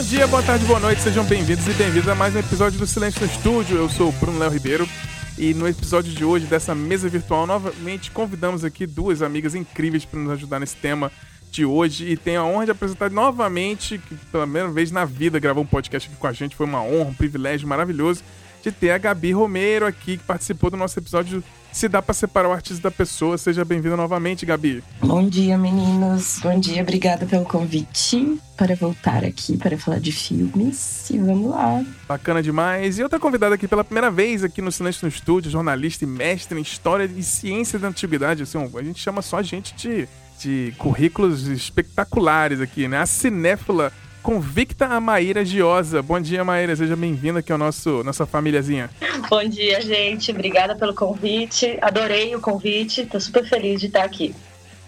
Bom dia, boa tarde, boa noite, sejam bem-vindos e bem-vindas a mais um episódio do Silêncio no Estúdio. Eu sou o Bruno Léo Ribeiro e no episódio de hoje dessa mesa virtual, novamente convidamos aqui duas amigas incríveis para nos ajudar nesse tema de hoje e tenho a honra de apresentar novamente, que pela primeira vez na vida gravou um podcast aqui com a gente, foi uma honra, um privilégio maravilhoso de ter a Gabi Romero aqui, que participou do nosso episódio Se Dá para Separar o Artista da Pessoa. Seja bem-vinda novamente, Gabi. Bom dia, meninos. Bom dia, obrigada pelo convite para voltar aqui para falar de filmes. E vamos lá. Bacana demais. E outra convidada aqui pela primeira vez aqui no Silêncio no Estúdio, jornalista e mestre em História e Ciência da Antiguidade. Assim, a gente chama só gente de, de currículos espetaculares aqui, né? A cinéfila convicta a Maíra Giosa. Bom dia, Maíra. Seja bem-vinda aqui ao nosso nossa famíliazinha. Bom dia, gente. Obrigada pelo convite. Adorei o convite. Tô super feliz de estar aqui.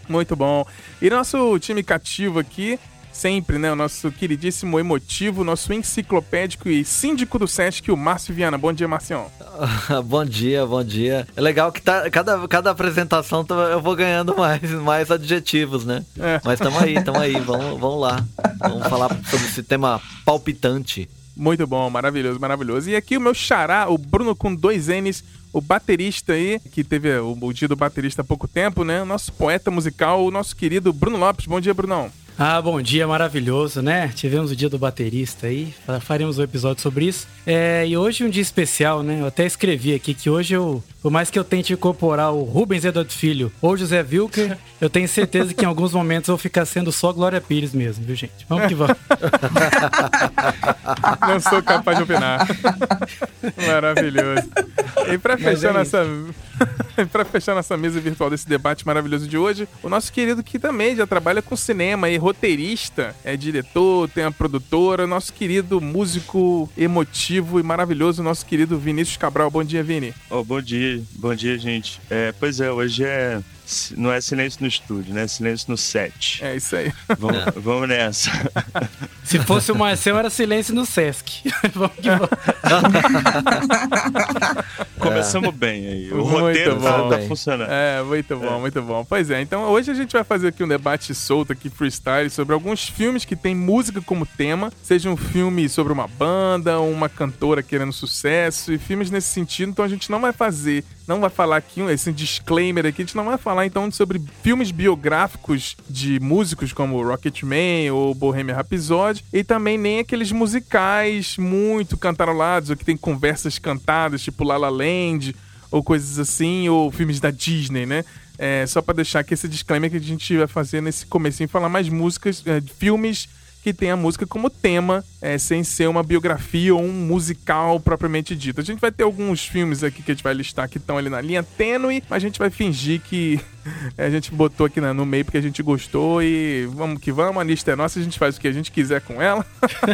Muito bom. E nosso time cativo aqui sempre, né? O nosso queridíssimo emotivo, nosso enciclopédico e síndico do Sesc, o Márcio Viana. Bom dia, Marcião. bom dia, bom dia. É legal que tá, cada, cada apresentação tá, eu vou ganhando mais, mais adjetivos, né? É. Mas tamo aí, tamo aí, vamos, vamos lá. Vamos falar sobre esse tema palpitante. Muito bom, maravilhoso, maravilhoso. E aqui o meu xará, o Bruno com dois N's, o baterista aí, que teve o, o dia do baterista há pouco tempo, né? O nosso poeta musical, o nosso querido Bruno Lopes. Bom dia, Brunão. Ah, bom dia, maravilhoso, né? Tivemos o dia do baterista aí, faremos um episódio sobre isso. É, e hoje é um dia especial, né? Eu até escrevi aqui que hoje eu, por mais que eu tente incorporar o Rubens Eduardo Filho ou José Wilker, eu tenho certeza que em alguns momentos eu vou ficar sendo só Glória Pires mesmo, viu, gente? Vamos que vamos. Não sou capaz de opinar. Maravilhoso. E para fechar é nossa para fechar nossa mesa virtual desse debate maravilhoso de hoje, o nosso querido que também já trabalha com cinema e roteirista, é diretor, tem a produtora, nosso querido músico emotivo e maravilhoso, nosso querido Vinícius Cabral. Bom dia, Vini. Oh, bom dia, bom dia, gente. É, pois é, hoje é não é silêncio no estúdio, né? Silêncio no set. É isso aí. Vamos, é. vamos nessa. Se fosse o Marcel, era silêncio no Sesc. vamos que vamos. Começamos é. bem aí. O muito roteiro tá, bom. tá funcionando. É, muito bom, é. muito bom. Pois é, então hoje a gente vai fazer aqui um debate solto aqui, freestyle, sobre alguns filmes que tem música como tema, seja um filme sobre uma banda, uma cantora querendo sucesso, e filmes nesse sentido, então a gente não vai fazer não vai falar aqui, esse disclaimer aqui, a gente não vai falar então sobre filmes biográficos de músicos como Rocketman ou Bohemian Rhapsody e também nem aqueles musicais muito cantarolados ou que tem conversas cantadas, tipo La La Land ou coisas assim, ou filmes da Disney, né? É, só para deixar aqui esse disclaimer que a gente vai fazer nesse comecinho, falar mais músicas, é, filmes que tem a música como tema, é, sem ser uma biografia ou um musical propriamente dito. A gente vai ter alguns filmes aqui que a gente vai listar que estão ali na linha tênue, mas a gente vai fingir que a gente botou aqui no meio porque a gente gostou e vamos que vamos, a lista é nossa, a gente faz o que a gente quiser com ela.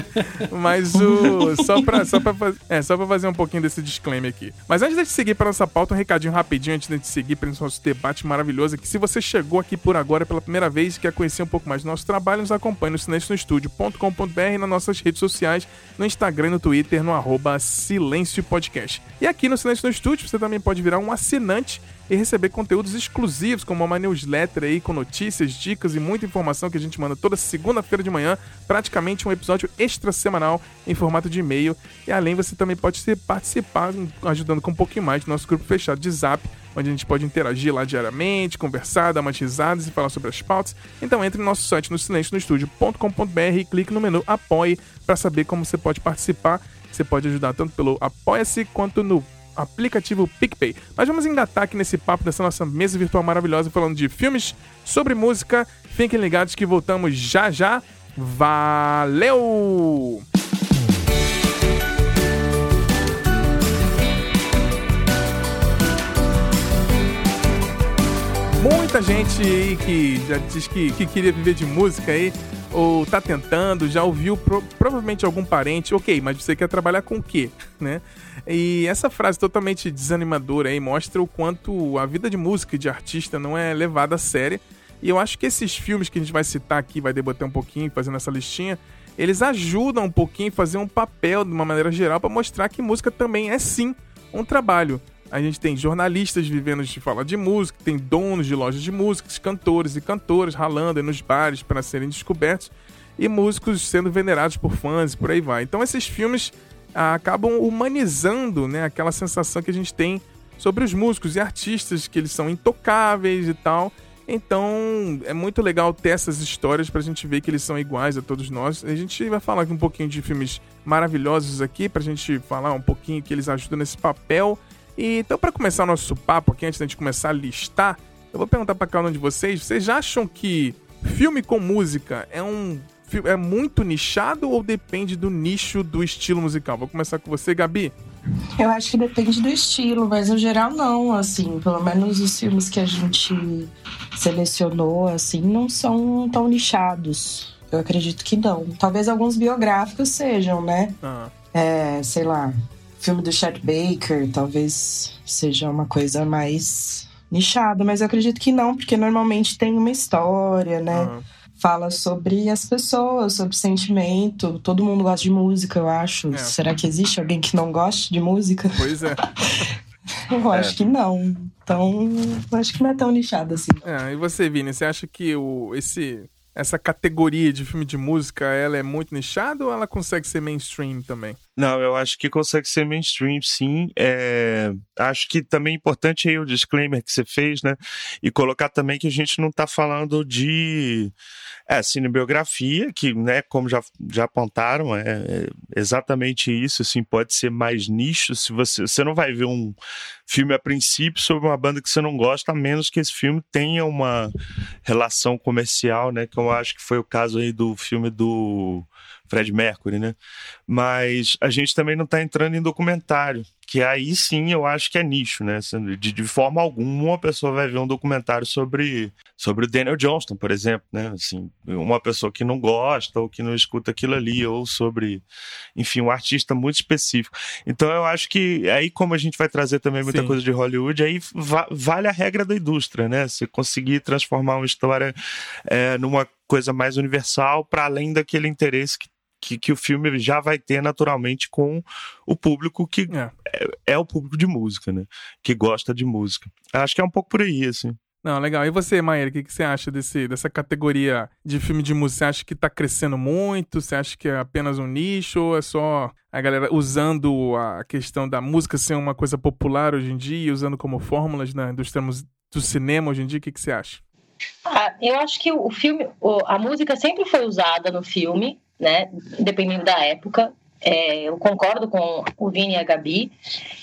mas o só para só para é, só para fazer um pouquinho desse disclaimer aqui. Mas antes de seguir para nossa pauta, um recadinho rapidinho antes de seguir para o nosso debate maravilhoso aqui. Se você chegou aqui por agora pela primeira vez e quer conhecer um pouco mais do nosso trabalho, nos acompanhe no Silêncio no Estúdio.com.br e nas nossas redes sociais, no Instagram e no Twitter, no arroba Silêncio Podcast. E aqui no Silêncio no Estúdio, você também pode virar um assinante e receber conteúdos exclusivos, como uma newsletter aí com notícias, dicas e muita informação que a gente manda toda segunda-feira de manhã, praticamente um episódio extra semanal em formato de e-mail. E além, você também pode participar, ajudando com um pouquinho mais do nosso grupo fechado de Zap, onde a gente pode interagir lá diariamente, conversar, dar umas risadas e falar sobre as pautas. Então entre no nosso site no silencionostudio.com.br e clique no menu Apoie para saber como você pode participar. Você pode ajudar tanto pelo Apoia-se quanto no aplicativo PicPay. Mas vamos engatar aqui nesse papo dessa nossa mesa virtual maravilhosa falando de filmes sobre música. Fiquem ligados que voltamos já já. Valeu! Muita gente aí que já diz que, que queria viver de música aí ou tá tentando, já ouviu pro, provavelmente algum parente, ok, mas você quer trabalhar com o quê, né? E essa frase totalmente desanimadora aí mostra o quanto a vida de música e de artista não é levada a sério. E eu acho que esses filmes que a gente vai citar aqui, vai debater um pouquinho, fazendo essa listinha, eles ajudam um pouquinho a fazer um papel de uma maneira geral para mostrar que música também é sim um trabalho. A gente tem jornalistas vivendo de falar de música, tem donos de lojas de músicas, cantores e cantoras ralando nos bares para serem descobertos. e músicos sendo venerados por fãs e por aí vai. Então esses filmes ah, acabam humanizando né, aquela sensação que a gente tem sobre os músicos e artistas, que eles são intocáveis e tal. Então é muito legal ter essas histórias pra gente ver que eles são iguais a todos nós. A gente vai falar um pouquinho de filmes maravilhosos aqui, pra gente falar um pouquinho que eles ajudam nesse papel. E, então, para começar o nosso papo aqui, antes da gente começar a listar, eu vou perguntar pra cada um de vocês: vocês acham que filme com música é um é muito nichado ou depende do nicho do estilo musical? Vou começar com você, Gabi. Eu acho que depende do estilo, mas no geral não, assim, pelo menos os filmes que a gente selecionou, assim, não são tão nichados. Eu acredito que não. Talvez alguns biográficos sejam, né? Ah. É, sei lá, filme do Chet Baker, talvez seja uma coisa mais nichada, mas eu acredito que não, porque normalmente tem uma história, né? Ah fala sobre as pessoas, sobre sentimento. Todo mundo gosta de música, eu acho. É. Será que existe alguém que não goste de música? Pois é. eu é. acho que não. Então, acho que não é tão nichado assim. É, e você, Vini, você acha que o, esse, essa categoria de filme de música, ela é muito nichada ou ela consegue ser mainstream também? Não, eu acho que consegue ser mainstream, sim. É, acho que também é importante aí o disclaimer que você fez, né? E colocar também que a gente não está falando de é, cinebiografia, que, né, como já, já apontaram, é, é, exatamente isso, assim, pode ser mais nicho, se você, você não vai ver um filme a princípio sobre uma banda que você não gosta, a menos que esse filme tenha uma relação comercial, né, que eu acho que foi o caso aí do filme do Fred Mercury, né? Mas a gente também não está entrando em documentário, que aí sim eu acho que é nicho, né? De, de forma alguma uma pessoa vai ver um documentário sobre, sobre o Daniel Johnston, por exemplo, né? Assim, uma pessoa que não gosta ou que não escuta aquilo ali, ou sobre, enfim, um artista muito específico. Então eu acho que aí, como a gente vai trazer também muita sim. coisa de Hollywood, aí va vale a regra da indústria, né? Se conseguir transformar uma história é, numa coisa mais universal, para além daquele interesse que que, que o filme já vai ter naturalmente com o público que é. É, é. o público de música, né? Que gosta de música. Acho que é um pouco por aí, assim. Não, legal. E você, Maíra, o que, que você acha desse, dessa categoria de filme de música? Você acha que tá crescendo muito? Você acha que é apenas um nicho? Ou é só a galera usando a questão da música ser uma coisa popular hoje em dia, usando como fórmulas na indústria do cinema hoje em dia? O que, que você acha? Ah, eu acho que o filme, a música sempre foi usada no filme, né? Dependendo da época. É, eu concordo com o Vini e a Gabi.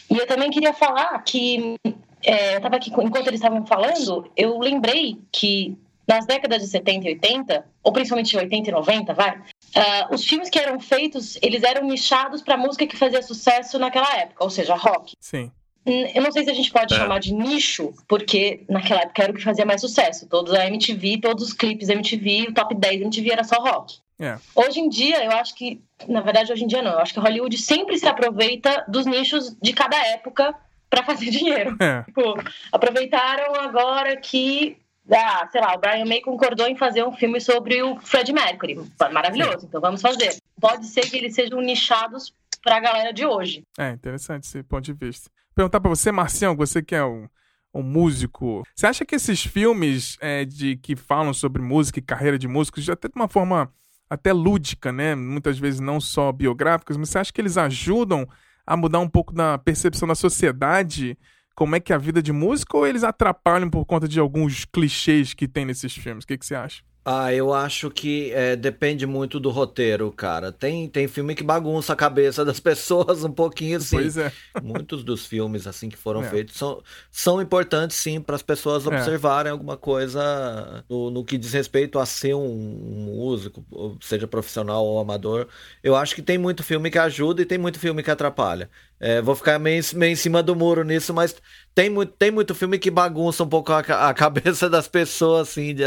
E eu também queria falar que é, eu estava aqui, enquanto eles estavam falando, eu lembrei que nas décadas de 70 e 80, ou principalmente 80 e 90, vai, uh, os filmes que eram feitos, eles eram nichados para música que fazia sucesso naquela época, ou seja, rock. Sim. Eu não sei se a gente pode é. chamar de nicho, porque naquela época era o que fazia mais sucesso. Todos a MTV, todos os clipes MTV, o top 10 da MTV era só rock. É. Hoje em dia, eu acho que, na verdade, hoje em dia não. Eu acho que Hollywood sempre se aproveita dos nichos de cada época para fazer dinheiro. É. Tipo, aproveitaram agora que ah, sei lá, o Brian May concordou em fazer um filme sobre o Fred Mercury. Maravilhoso, então vamos fazer. Pode ser que eles sejam nichados para a galera de hoje. É, interessante esse ponto de vista perguntar para você, Marcião, você que é um, um músico. Você acha que esses filmes é, de que falam sobre música e carreira de músicos, já até de uma forma até lúdica, né? Muitas vezes não só biográficas, mas você acha que eles ajudam a mudar um pouco da percepção da sociedade como é que é a vida de músico ou eles atrapalham por conta de alguns clichês que tem nesses filmes? O que, que você acha? Ah, eu acho que é, depende muito do roteiro, cara. Tem, tem filme que bagunça a cabeça das pessoas um pouquinho, assim. Pois é. Muitos dos filmes, assim, que foram é. feitos são, são importantes, sim, para as pessoas é. observarem é. alguma coisa no, no, que diz respeito a ser um, um músico, seja profissional ou amador. Eu acho que tem muito filme que ajuda e tem muito filme que atrapalha. É, vou ficar meio, meio em cima do muro nisso, mas tem muito, tem muito filme que bagunça um pouco a, a cabeça das pessoas, assim, de,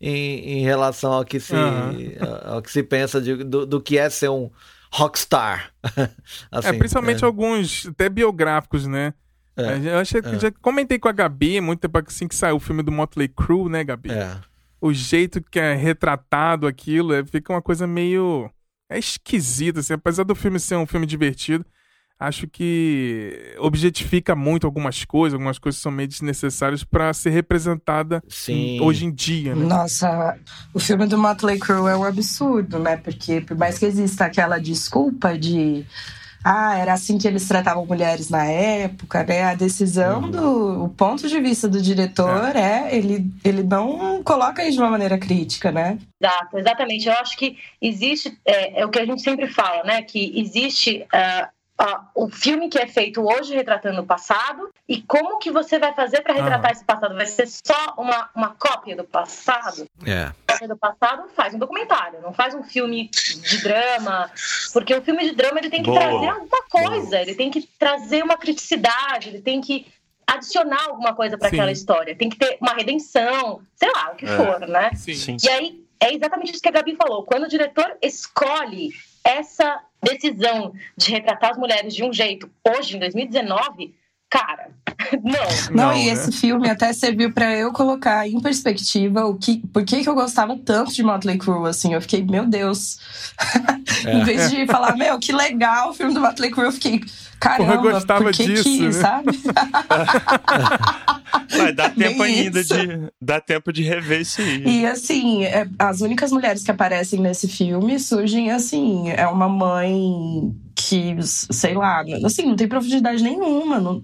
em, em relação ao que se, uhum. ao que se pensa de, do, do que é ser um rockstar. assim, é, principalmente é. alguns, até biográficos, né? É, eu achei, é. já comentei com a Gabi, muito tempo assim que saiu o filme do Motley Crue, né, Gabi? É. O jeito que é retratado aquilo, é, fica uma coisa meio... É esquisita, assim, apesar do filme ser um filme divertido, acho que objetifica muito algumas coisas, algumas coisas são meio desnecessárias para ser representada Sim. hoje em dia, né? Nossa, o filme do Motley Crue é um absurdo, né? Porque por mais que exista aquela desculpa de ah, era assim que eles tratavam mulheres na época, né? A decisão uhum. do. O ponto de vista do diretor é, é ele, ele não coloca isso de uma maneira crítica, né? Exato, exatamente. Eu acho que existe. É, é o que a gente sempre fala, né? Que existe. Uh, uh, o filme que é feito hoje retratando o passado e como que você vai fazer para retratar ah. esse passado? Vai ser só uma, uma cópia do passado? É. Cópia do passado faz um documentário, não faz um filme de drama, porque o filme de drama ele tem que Boa. trazer alguma coisa, Boa. ele tem que trazer uma criticidade, ele tem que adicionar alguma coisa para aquela história, tem que ter uma redenção, sei lá, o que é. for, né? Sim. E aí é exatamente isso que a Gabi falou. Quando o diretor escolhe essa decisão de retratar as mulheres de um jeito hoje, em 2019, cara, não. Não, e né? esse filme até serviu para eu colocar em perspectiva o que, por que, que eu gostava tanto de Motley Crue, assim. Eu fiquei, meu Deus. É. em vez de falar, meu, que legal o filme do Motley Crue, eu fiquei, caramba, Porra, eu gostava por que disso, que, né? sabe? Vai dar tempo ainda de dá tempo de rever isso aí. E assim, é, as únicas mulheres que aparecem nesse filme surgem assim, é uma mãe que, sei lá, assim, não tem profundidade nenhuma. Não,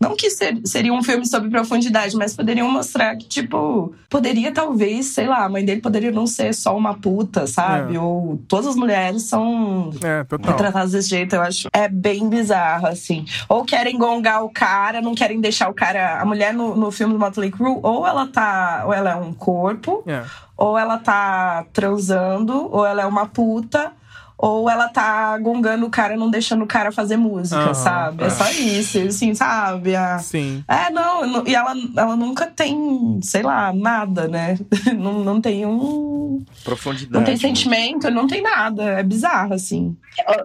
não que ser, seria um filme sobre profundidade, mas poderiam mostrar que, tipo, poderia talvez, sei lá, a mãe dele poderia não ser só uma puta, sabe? É. Ou todas as mulheres são é, retratadas desse jeito, eu acho. É bem bizarro, assim. Ou querem gongar o cara, não querem deixar o cara. A mulher no, no filme do Motley Crue, ou ela tá. Ou ela é um corpo, é. ou ela tá transando, ou ela é uma puta ou ela tá gongando o cara, não deixando o cara fazer música, uhum, sabe? É. é. só isso, assim, sabe? A... Sim. É, não, e ela, ela nunca tem, sei lá, nada, né? não, não tem um. Profundidade. Não tem né? sentimento, não tem nada. É bizarro, assim.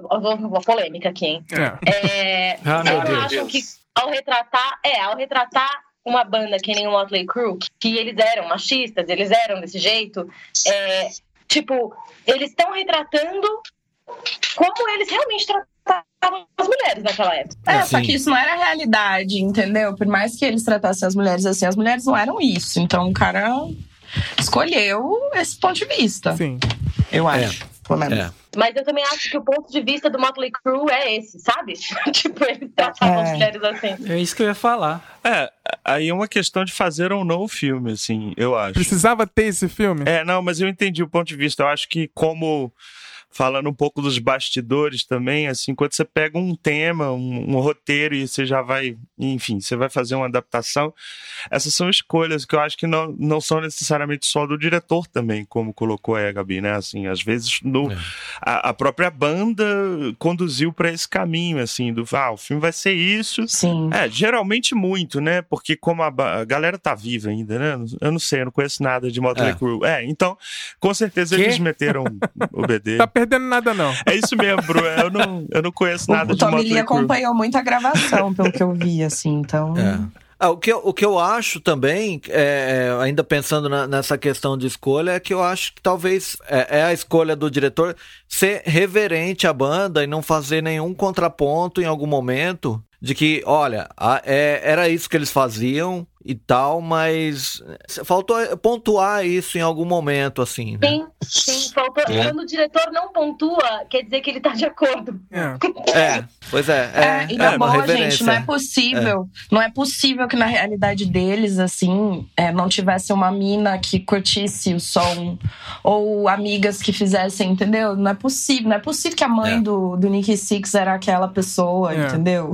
Uma polêmica aqui, hein? É. é ah, meu eu Deus. acho que ao retratar, é, ao retratar uma banda que nem o Motley Crue, que eles eram machistas, eles eram desse jeito, é, tipo, eles estão retratando como eles realmente tratavam as mulheres naquela época. É, só que isso não era realidade, entendeu? Por mais que eles tratassem as mulheres assim, as mulheres não eram isso. Então o cara escolheu esse ponto de vista. Sim. Eu acho. É. Pelo menos. É. Mas eu também acho que o ponto de vista do Motley Crue é esse, sabe? tipo, eles tratavam é. as mulheres assim. É isso que eu ia falar. É, aí é uma questão de fazer ou não o filme, assim, eu acho. Precisava ter esse filme? É, não, mas eu entendi o ponto de vista. Eu acho que como falando um pouco dos bastidores também, assim, quando você pega um tema, um, um, roteiro e você já vai, enfim, você vai fazer uma adaptação, essas são escolhas que eu acho que não, não são necessariamente só do diretor também, como colocou a Gabi, né? Assim, às vezes no, é. a, a, própria banda conduziu para esse caminho, assim, do, ah, o filme vai ser isso. Sim. É, geralmente muito, né? Porque como a, a galera tá viva ainda, né? Eu não sei, eu não conheço nada de Motley é. Crue. É, então, com certeza que? eles meteram o BD. tá perdendo nada, não. É isso mesmo, Bru. Eu não, eu não conheço nada o, de Tommy acompanhou muito a gravação, pelo que eu vi, assim, então... É. Ah, o, que eu, o que eu acho também, é, é, ainda pensando na, nessa questão de escolha, é que eu acho que talvez é, é, a escolha do diretor ser reverente à banda e não fazer nenhum contraponto em algum momento de que, olha, a, é, era isso que eles faziam, e tal, mas faltou pontuar isso em algum momento, assim. Né? Sim, sim, faltou. É. Quando o diretor não pontua, quer dizer que ele tá de acordo. É, é pois é. É, é e na é, boa, gente, não é possível. É. Não é possível que na realidade deles, assim, é, não tivesse uma mina que curtisse o som, ou amigas que fizessem, entendeu? Não é possível. Não é possível que a mãe do, do Nicky Six era aquela pessoa, entendeu?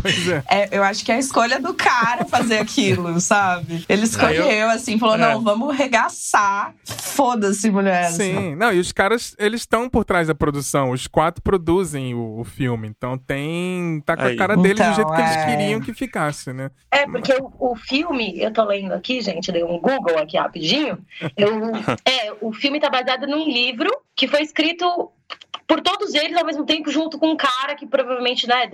Pois é. eu acho que é a escolha do cara fazer aquilo aquilo, sabe? Ele escolheu, eu... assim, falou: é. não, vamos regaçar. Foda-se, mulher. Sim, não, e os caras, eles estão por trás da produção. Os quatro produzem o, o filme. Então tem. Tá com a cara deles então, do jeito que eles é. queriam que ficasse, né? É, porque o, o, filme, eu tô lendo aqui, gente, dei um Google aqui rapidinho. Eu, é, o filme tá baseado num livro que foi escrito por todos eles ao mesmo tempo, junto com um cara que provavelmente né,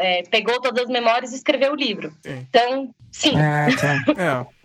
é, pegou todas as memórias e escreveu o livro. Sim. Então, sim. É, tá. é.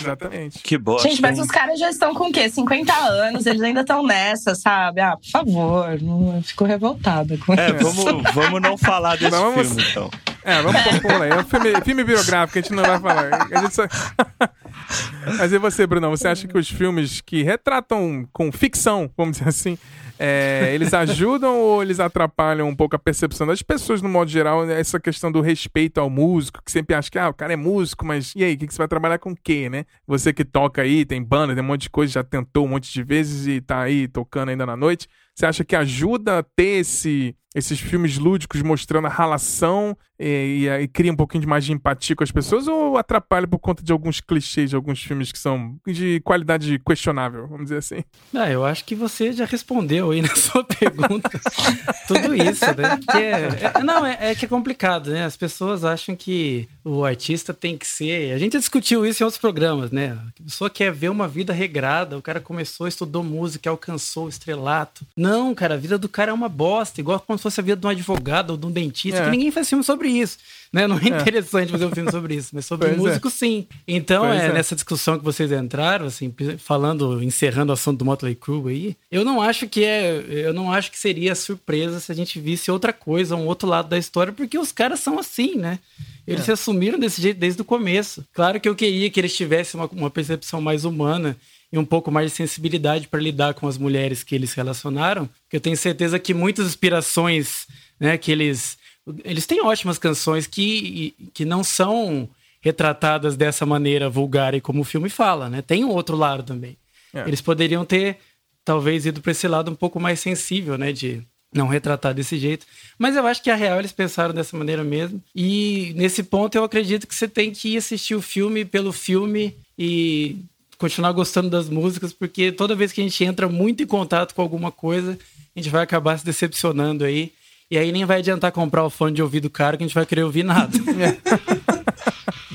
Exatamente. Que bosta. Gente, mas os caras já estão com o quê? 50 anos, eles ainda estão nessa, sabe? Ah, por favor, não, fico revoltada com é, isso. Vamos, vamos não falar desse vamos, filme, então. É, vamos pôr aí. É um filme, filme biográfico, a gente não vai falar. A gente só... Mas e você, Bruno? Você acha que os filmes que retratam com ficção, vamos dizer assim, é, eles ajudam ou eles atrapalham um pouco a percepção das pessoas, no modo geral, essa questão do respeito ao músico, que sempre acha que ah, o cara é músico, mas e aí, o que, que você vai trabalhar com o quê, né? Você que toca aí, tem banda, tem um monte de coisa, já tentou um monte de vezes e tá aí tocando ainda na noite. Você acha que ajuda a ter esse, esses filmes lúdicos mostrando a relação e, e, e, cria um pouquinho de mais de empatia com as pessoas ou atrapalha por conta de alguns clichês de alguns filmes que são de qualidade questionável, vamos dizer assim? Ah, eu acho que você já respondeu aí na sua pergunta tudo isso, né? É, é, não, é, é, que é complicado, né? As pessoas acham que o artista tem que ser. A gente já discutiu isso em outros programas, né? A pessoa quer ver uma vida regrada, o cara começou, estudou música, alcançou o estrelato não, cara, a vida do cara é uma bosta, igual como se fosse a vida de um advogado ou de um dentista, é. que ninguém faz filme sobre isso. Né? Não é, é. interessante fazer um filme sobre isso, mas sobre pois músico, é. sim. Então, é, é, nessa discussão que vocês entraram, assim, falando, encerrando o assunto do Motley Crue aí, eu não acho que é. Eu não acho que seria surpresa se a gente visse outra coisa, um outro lado da história, porque os caras são assim, né? Eles é. se assumiram desse jeito desde o começo. Claro que eu queria que eles tivessem uma, uma percepção mais humana e um pouco mais de sensibilidade para lidar com as mulheres que eles se relacionaram. Eu tenho certeza que muitas inspirações, né, que eles eles têm ótimas canções que, que não são retratadas dessa maneira vulgar e como o filme fala, né? Tem um outro lado também. É. Eles poderiam ter talvez ido para esse lado um pouco mais sensível, né, de não retratar desse jeito. Mas eu acho que a real eles pensaram dessa maneira mesmo. E nesse ponto eu acredito que você tem que ir assistir o filme pelo filme e continuar gostando das músicas, porque toda vez que a gente entra muito em contato com alguma coisa, a gente vai acabar se decepcionando aí. E aí nem vai adiantar comprar o fone de ouvido caro que a gente vai querer ouvir nada.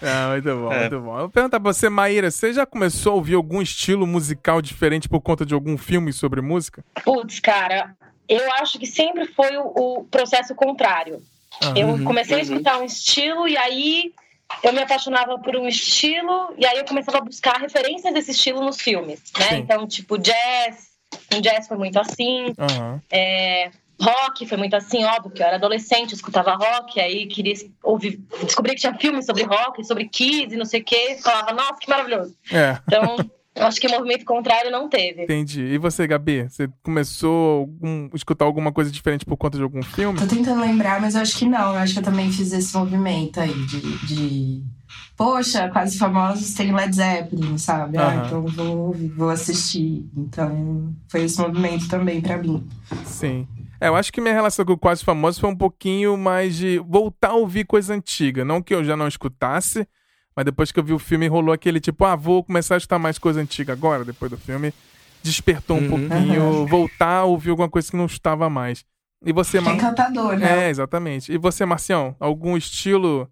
é. é, muito bom, é. muito bom. Eu vou perguntar pra você, Maíra, você já começou a ouvir algum estilo musical diferente por conta de algum filme sobre música? Putz, cara, eu acho que sempre foi o, o processo contrário. Eu comecei a uhum. escutar um estilo e aí eu me apaixonava por um estilo e aí eu começava a buscar referências desse estilo nos filmes, né? Sim. Então, tipo, jazz, um jazz foi muito assim, uhum. é, rock foi muito assim, óbvio que eu era adolescente, eu escutava rock, aí queria ouvir, descobri que tinha filmes sobre rock, sobre Kiss e não sei o quê, falava, nossa, que maravilhoso. É. Então, eu acho que o movimento contrário não teve. Entendi. E você, Gabi? Você começou a escutar alguma coisa diferente por conta de algum filme? Tô tentando lembrar, mas eu acho que não. Eu acho que eu também fiz esse movimento aí de. de... Poxa, quase famosos tem Led Zeppelin, sabe? Uhum. Ah, então vou, vou assistir. Então foi esse movimento também para mim. Sim. É, eu acho que minha relação com o Quase Famoso foi um pouquinho mais de voltar a ouvir coisa antiga. Não que eu já não escutasse, mas depois que eu vi o filme, rolou aquele tipo, ah, vou começar a escutar mais coisa antiga agora, depois do filme. Despertou um uhum. pouquinho, uhum. voltar a ouvir alguma coisa que não estava mais. E você, Mar... Encantador, né? É, exatamente. E você, Marcião, algum estilo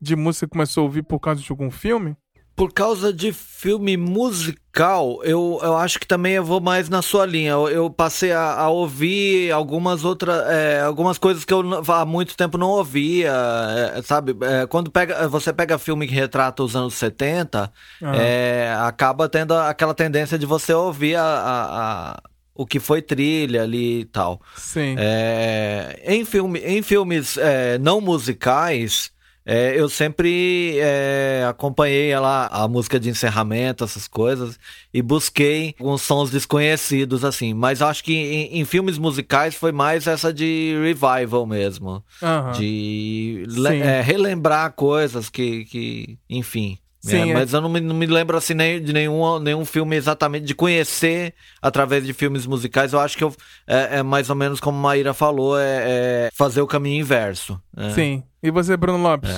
de música que começou a ouvir por causa de algum filme? Por causa de filme musical, eu, eu acho que também eu vou mais na sua linha. Eu, eu passei a, a, ouvir algumas outras, é, algumas coisas que eu há muito tempo não ouvia, é, sabe? É, quando pega, você pega filme que retrata os anos 70, uhum. acaba tendo aquela tendência de você ouvir a, a, a o que foi trilha ali e tal. Sim. É, em, filme, em filmes é, não musicais, é, eu sempre é, acompanhei ela, a música de encerramento, essas coisas, e busquei alguns sons desconhecidos, assim. Mas acho que em, em filmes musicais foi mais essa de revival mesmo. Uhum. De é, relembrar coisas que, que enfim. Sim, é, é, mas eu não me, não me lembro assim nem, de nenhum, nenhum filme exatamente, de conhecer através de filmes musicais. Eu acho que eu, é, é mais ou menos como a Maíra falou, é, é fazer o caminho inverso. É. Sim. E você, Bruno Lopes?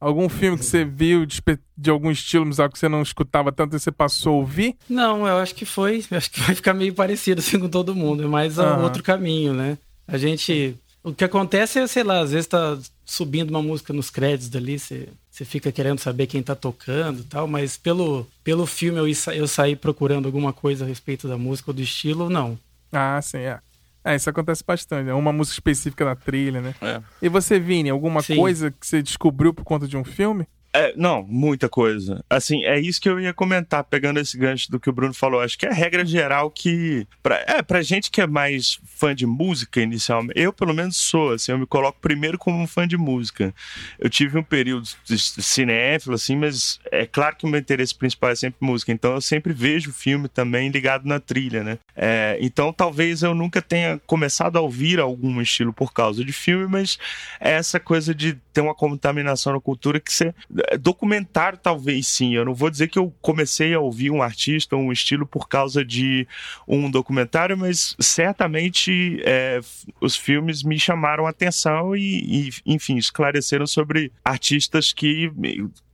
Algum filme que você viu de, de, algum estilo musical que você não escutava tanto e você passou a ouvir? Não, eu acho que foi. Acho que vai ficar meio parecido assim com todo mundo. É mais uhum. outro caminho, né? A gente. O que acontece é, sei lá, às vezes tá subindo uma música nos créditos dali, você você fica querendo saber quem tá tocando e tal, mas pelo, pelo filme eu, eu saí procurando alguma coisa a respeito da música ou do estilo, não. Ah, sim, é. É, isso acontece bastante. É uma música específica da trilha, né? É. E você, Vini, alguma sim. coisa que você descobriu por conta de um filme? É, não, muita coisa. Assim, é isso que eu ia comentar, pegando esse gancho do que o Bruno falou. Acho que é a regra geral que. Pra, é, pra gente que é mais fã de música inicialmente, eu pelo menos sou, assim, eu me coloco primeiro como um fã de música. Eu tive um período cinéfilo, assim, mas é claro que o meu interesse principal é sempre música, então eu sempre vejo filme também ligado na trilha, né? É, então talvez eu nunca tenha começado a ouvir algum estilo por causa de filme, mas é essa coisa de ter uma contaminação na cultura que você documentário, talvez sim. Eu não vou dizer que eu comecei a ouvir um artista, um estilo por causa de um documentário, mas certamente é, os filmes me chamaram a atenção e, e, enfim, esclareceram sobre artistas que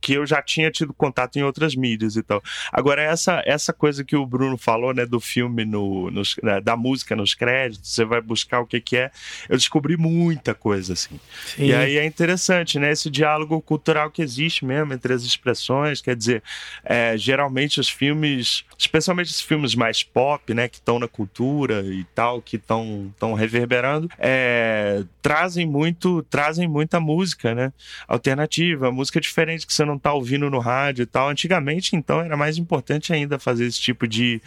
que eu já tinha tido contato em outras mídias e tal. Agora, essa, essa coisa que o Bruno falou, né, do filme, no, nos, né, da música nos créditos, você vai buscar o que, que é, eu descobri muita coisa, assim. Sim. E aí é interessante, né, esse diálogo cultural que existe mesmo entre as expressões, quer dizer, é, geralmente os filmes, especialmente os filmes mais pop, né, que estão na cultura e tal, que estão reverberando, é, trazem muito, trazem muita música, né, alternativa, música diferente que você não não tá ouvindo no rádio e tal. Antigamente, então, era mais importante ainda fazer esse tipo de,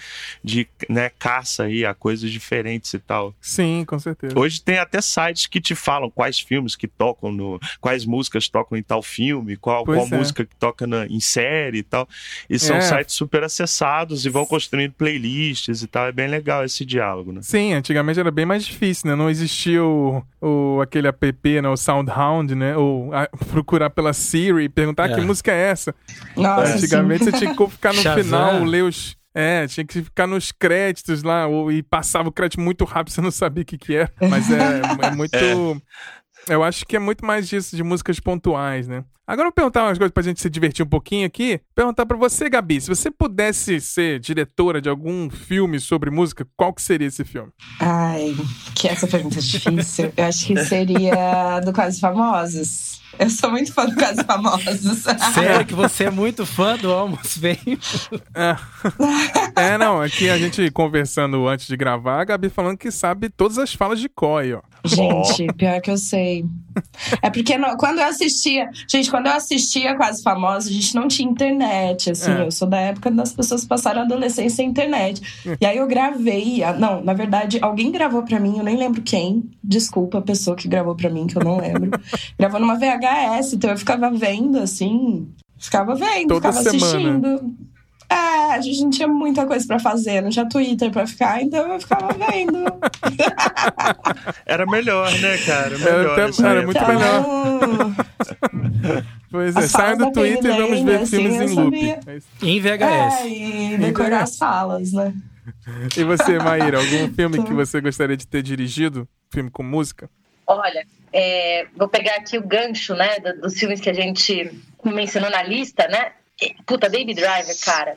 de né, caça aí a coisas diferentes e tal. Sim, com certeza. Hoje tem até sites que te falam quais filmes que tocam no. quais músicas tocam em tal filme, qual, qual é. música que toca na, em série e tal. E são é. sites super acessados e vão construindo playlists e tal. É bem legal esse diálogo, né? Sim, antigamente era bem mais difícil, né? Não existia o, o aquele app, né? O Soundhound, né? Ou a, procurar pela Siri e perguntar é. que música é essa? Nossa, Antigamente sim. você tinha que ficar no final, ler os. É, tinha que ficar nos créditos lá, ou, e passava o crédito muito rápido, você não sabia o que, que era. Mas é, é muito. É. Eu acho que é muito mais disso, de músicas pontuais, né? Agora eu vou perguntar umas coisas pra gente se divertir um pouquinho aqui. Perguntar pra você, Gabi, se você pudesse ser diretora de algum filme sobre música, qual que seria esse filme? Ai, que essa pergunta é difícil. Eu acho que seria do Quase Famosos. Eu sou muito fã do Casos Famosos. Sério que você é muito fã do Almost Veio? É. é, não, aqui a gente conversando antes de gravar, a Gabi falando que sabe todas as falas de Coy, ó. Gente, pior que eu sei. É porque não, quando eu assistia. Gente, quando eu assistia Quase Famosa, a gente não tinha internet. Assim, é. eu sou da época das pessoas passaram a adolescência sem internet. e aí eu gravei. Não, na verdade, alguém gravou pra mim, eu nem lembro quem. Desculpa a pessoa que gravou pra mim, que eu não lembro. gravou numa VHS, então eu ficava vendo, assim. Ficava vendo, Toda ficava semana. assistindo. É, a gente não tinha muita coisa pra fazer, não tinha Twitter pra ficar, então eu ficava vendo. Era melhor, né, cara? Melhor era, era muito então... melhor. pois é, do Twitter e vamos ver assim, filmes em loop. É em VHS. É, e decorar as falas, né? E você, Maíra, algum filme que você gostaria de ter dirigido? Filme com música? Olha, é, vou pegar aqui o gancho, né, dos filmes que a gente mencionou na lista, né? Puta, Baby Driver, cara.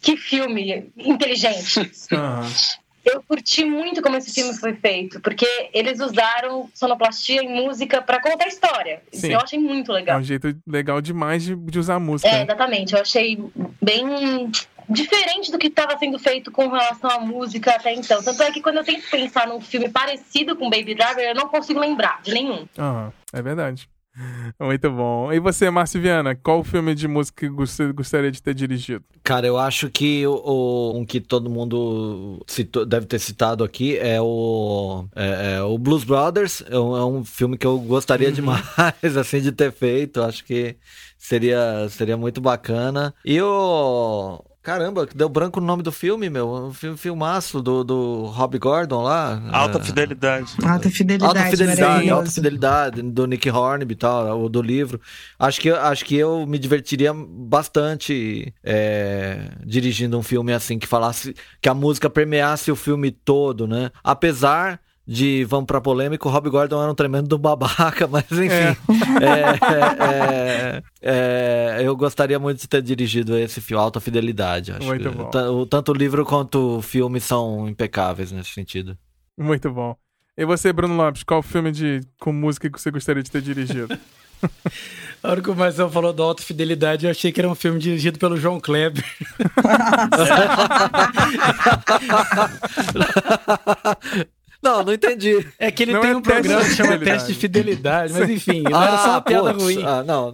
que filme inteligente. Uhum. Eu curti muito como esse filme foi feito, porque eles usaram sonoplastia e música para contar história. Sim. Eu achei muito legal. É um jeito legal demais de, de usar música. É, exatamente. Eu achei bem diferente do que estava sendo feito com relação à música até então. Tanto é que quando eu tento pensar num filme parecido com Baby Driver, eu não consigo lembrar de nenhum. Ah, é verdade. Muito bom. E você, Márcio Viana, qual filme de música você gostaria de ter dirigido? Cara, eu acho que o, um que todo mundo citou, deve ter citado aqui é o, é, é o Blues Brothers. É um, é um, filme que eu gostaria uhum. demais assim de ter feito. Acho que seria, seria muito bacana. E o Caramba, deu branco no nome do filme, meu. Um filme, filmaço do, do Rob Gordon lá. Alta é... Fidelidade. Alta Fidelidade. Alta Fidelidade, Alta Fidelidade, do Nick Hornby e tal, o do livro. Acho que, acho que eu me divertiria bastante é, dirigindo um filme assim, que falasse, que a música permeasse o filme todo, né? Apesar de vamos pra polêmica, o Rob Gordon era um tremendo do babaca, mas enfim. É. É, é, é, eu gostaria muito de ter dirigido esse filme, Alta Fidelidade. Acho muito bom. O, tanto o livro quanto o filme são impecáveis nesse sentido. Muito bom. E você, Bruno Lopes, qual filme de, com música que você gostaria de ter dirigido? A hora que o Marcelo falou da Alta Fidelidade, eu achei que era um filme dirigido pelo João Kleber. Não, não entendi. É que ele não tem é um programa que chama Teste de Fidelidade, mas enfim, não ah, era só uma piada putz, ruim. Ah, não.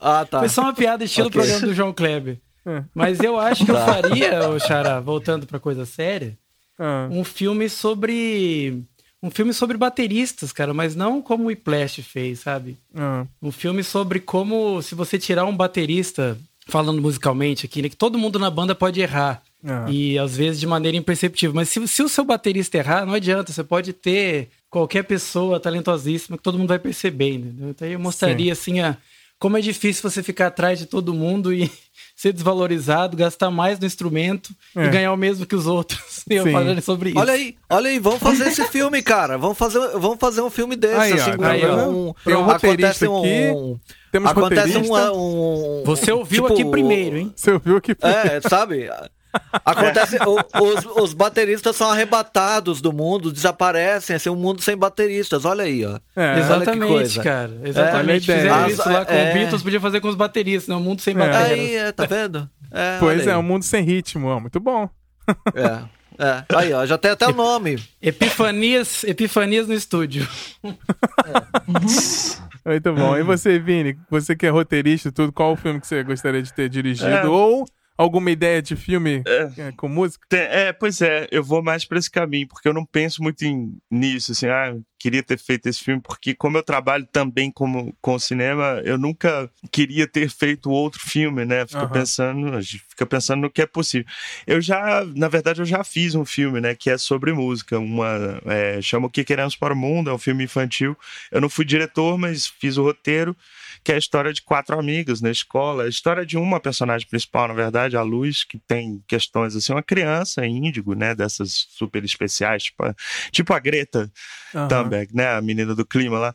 Ah, tá. Foi só uma piada estilo okay. programa do João Kleber. É. Mas eu acho que eu tá. faria, o Xará, voltando pra coisa séria, ah. um filme sobre. Um filme sobre bateristas, cara, mas não como o Whiplash fez, sabe? Ah. Um filme sobre como, se você tirar um baterista, falando musicalmente aqui, né, que todo mundo na banda pode errar. Ah. E às vezes de maneira imperceptível. Mas se, se o seu baterista errar, não adianta. Você pode ter qualquer pessoa talentosíssima que todo mundo vai perceber, entendeu? Então eu mostraria Sim. assim a como é difícil você ficar atrás de todo mundo e ser desvalorizado, gastar mais no instrumento é. e ganhar o mesmo que os outros. E eu falando sobre isso. Olha aí, olha aí, vamos fazer esse filme, cara. Vamos fazer, vamos fazer um filme desse. Aí, assim, ó, aí, ó. Um, Tem um acontece um, aqui. Temos acontece um, um, Você ouviu tipo, aqui primeiro, hein? Você ouviu aqui primeiro. É, sabe? Acontece, o, os, os, bateristas são arrebatados do mundo, desaparecem, assim, um mundo sem bateristas, olha aí, ó. É, exatamente, cara. Exatamente. É, Fizeram isso lá com é, os Beatles, podia fazer com os bateristas, né? Um mundo sem é. bateristas. Aí, é, tá vendo? É, pois é, um mundo sem ritmo, ó, muito bom. É. É, aí ó, já tem até o nome. Epifanias, Epifanias no estúdio. É. Muito bom. E você, Vini, você que é roteirista tudo, qual o filme que você gostaria de ter dirigido? É. Ou alguma ideia de filme é, é, com música? É, pois é, eu vou mais para esse caminho, porque eu não penso muito em, nisso, assim, ah, queria ter feito esse filme, porque como eu trabalho também como, com cinema, eu nunca queria ter feito outro filme, né? Fica uhum. pensando, fica pensando no que é possível. Eu já, na verdade, eu já fiz um filme, né, que é sobre música, uma, é, chama O Que Queremos para o Mundo, é um filme infantil. Eu não fui diretor, mas fiz o roteiro, que é a história de quatro amigos na escola, a história de uma personagem principal, na verdade, a Luz, que tem questões assim, uma criança índigo, né, dessas super especiais, tipo, tipo a Greta uhum. Thunberg, né, a menina do clima lá,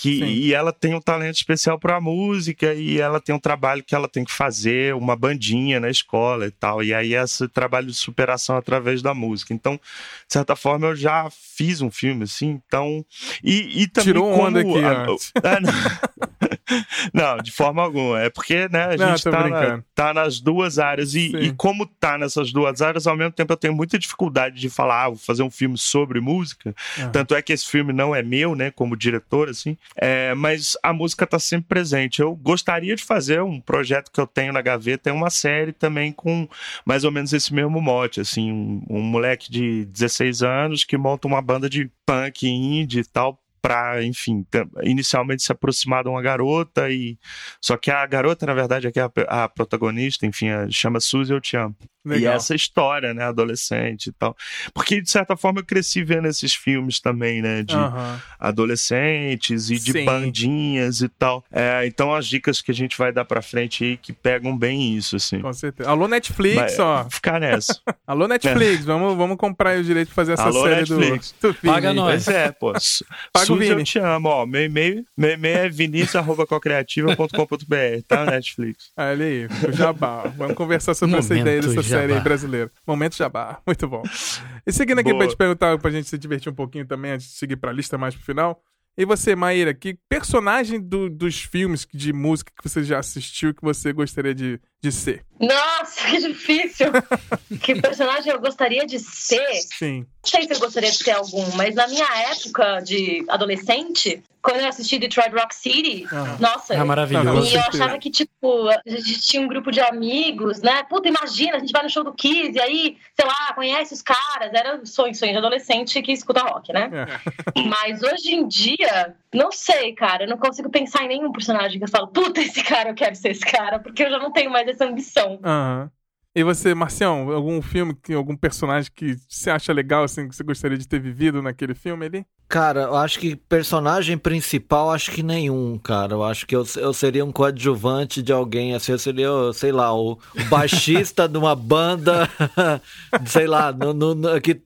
que e ela tem um talento especial para a música e ela tem um trabalho que ela tem que fazer, uma bandinha na escola e tal. E aí esse trabalho de superação através da música. Então, de certa forma, eu já fiz um filme assim, então e, e também tirou como, onda aqui a, antes. Ah, não. Não, de forma alguma. É porque, né, a gente tá, na, tá, nas duas áreas. E, e, como tá nessas duas áreas, ao mesmo tempo eu tenho muita dificuldade de falar, ah, vou fazer um filme sobre música. Uhum. Tanto é que esse filme não é meu, né, como diretor, assim. É, mas a música tá sempre presente. Eu gostaria de fazer um projeto que eu tenho na gaveta, é uma série também com mais ou menos esse mesmo mote, assim. Um, um moleque de 16 anos que monta uma banda de punk indie e tal para, enfim, inicialmente se aproximar de uma garota e só que a garota na verdade é que é a, a protagonista, enfim, chama Suzy Eu Te Amo. Legal. E essa história, né, adolescente e tal. Porque, de certa forma, eu cresci vendo esses filmes também, né, de adolescentes e de Sim. bandinhas e tal. É, então, as dicas que a gente vai dar pra frente aí que pegam bem isso, assim. Com certeza. Alô, Netflix, Mas, ó. Ficar nessa. Alô, Netflix, é. vamos, vamos comprar o direito de fazer essa Alô, série Netflix. do, do filme. Paga nós. Pois é, pô. Paga O Vini. eu te amo, ó. Meu e-mail, meu e-mail é vinicius.cocreativa.com.br, tá? Netflix. Olha aí, o jabá. Vamos conversar sobre essa ideia dessa série aí brasileira. Momento Jabá. Muito bom. E seguindo aqui Boa. pra te perguntar, pra gente se divertir um pouquinho também, antes de seguir pra lista mais pro final. E você, Maíra, que personagem do, dos filmes de música que você já assistiu que você gostaria de, de ser? Nossa, que difícil! que personagem eu gostaria de ser? Sim. Não sei se eu gostaria de ser algum, mas na minha época de adolescente, quando eu assisti Detroit Rock City, ah, nossa, é maravilhoso. E eu achava que, tipo, a gente tinha um grupo de amigos, né? Puta, imagina, a gente vai no show do Kiss e aí, sei lá, conhece os caras. Era sonho, sonho de adolescente que escuta rock, né? É. Mas hoje em dia, não sei, cara, eu não consigo pensar em nenhum personagem que eu falo, puta, esse cara, eu quero ser esse cara, porque eu já não tenho mais essa ambição. Aham. Uhum. E você, Marcião, algum filme, algum personagem que você acha legal, assim, que você gostaria de ter vivido naquele filme ali? Cara, eu acho que personagem principal, acho que nenhum, cara. Eu acho que eu, eu seria um coadjuvante de alguém, assim, eu seria, sei lá, o, o baixista de uma banda, sei lá, no, no, que,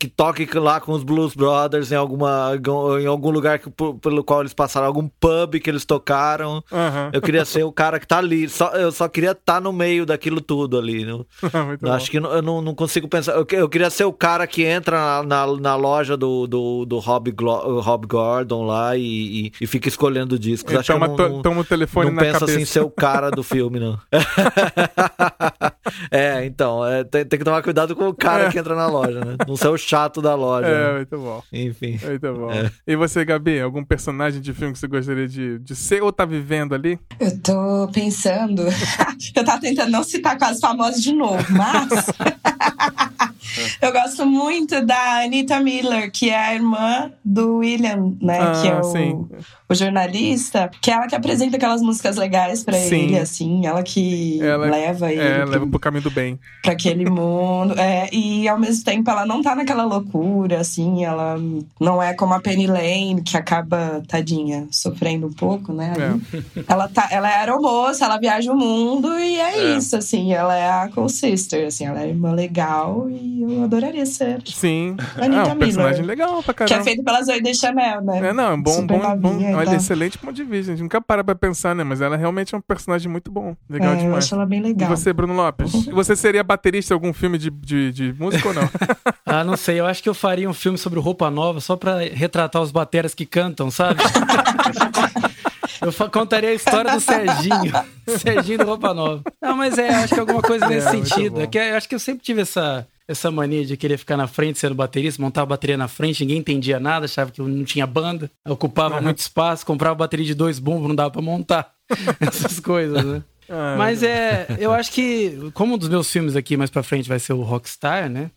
que toque lá com os Blues Brothers em, alguma, em algum lugar que, pelo qual eles passaram, algum pub que eles tocaram. Uhum. Eu queria ser o cara que tá ali. Só, eu só queria estar tá no meio daquilo tudo ali. Não, acho que eu não, não consigo pensar. Eu, eu, queria ser o cara que entra na, na, na loja do, do, do Rob, Glo Rob Gordon lá e, e, e fica escolhendo discos. Acho toma, que não, não, toma o telefone não na pensa cabeça. assim ser o cara do filme, não. É, então, é, tem, tem, que tomar cuidado com o cara é. que entra na loja, né? Não ser o chato da loja. É, né? muito bom. Enfim. Muito bom. É. E você, Gabi, algum personagem de filme que você gostaria de, de ser ou tá vivendo ali? Eu tô pensando. eu tava tentando não citar quase famosos de novo, mas. eu gosto muito da Anita Miller, que é a irmã do William, né? Ah, que é o, o jornalista, que é ela que apresenta aquelas músicas legais para ele, assim, ela que ela, leva ele. É, pro, leva pro caminho do bem. Pra aquele mundo. É, e ao mesmo tempo ela não tá naquela loucura, assim, ela não é como a Penny Lane, que acaba, tadinha, sofrendo um pouco, né? É. Ela, tá, ela é aeromoça, ela viaja o mundo e é, é. isso, assim, ela é a co-sister, assim, ela é irmã legal e eu adoraria ser. Sim. Anitta é um personagem legal pra caramba. Que é feito pela Zoe de Chanel, né? É, não, é bom, Super bom, bom. Olha, excelente ponto de vista. A gente nunca para pra pensar, né? Mas ela realmente é um personagem muito bom. Legal é, demais. Eu acho ela bem legal. E você, Bruno Lopes? Você seria baterista em algum filme de, de, de música ou não? ah, não sei. Eu acho que eu faria um filme sobre roupa nova só pra retratar os bateras que cantam, sabe? Eu contaria a história do Serginho. Serginho do Roupa Nova. Não, mas é, acho que alguma coisa nesse é, sentido. É que, acho que eu sempre tive essa, essa mania de querer ficar na frente sendo baterista, montar a bateria na frente, ninguém entendia nada, achava que não tinha banda, ocupava uhum. muito espaço, comprava bateria de dois bumbos, não dava pra montar. Essas coisas, né? Ah, Mas é, eu acho que, como um dos meus filmes aqui mais pra frente vai ser o Rockstar, né?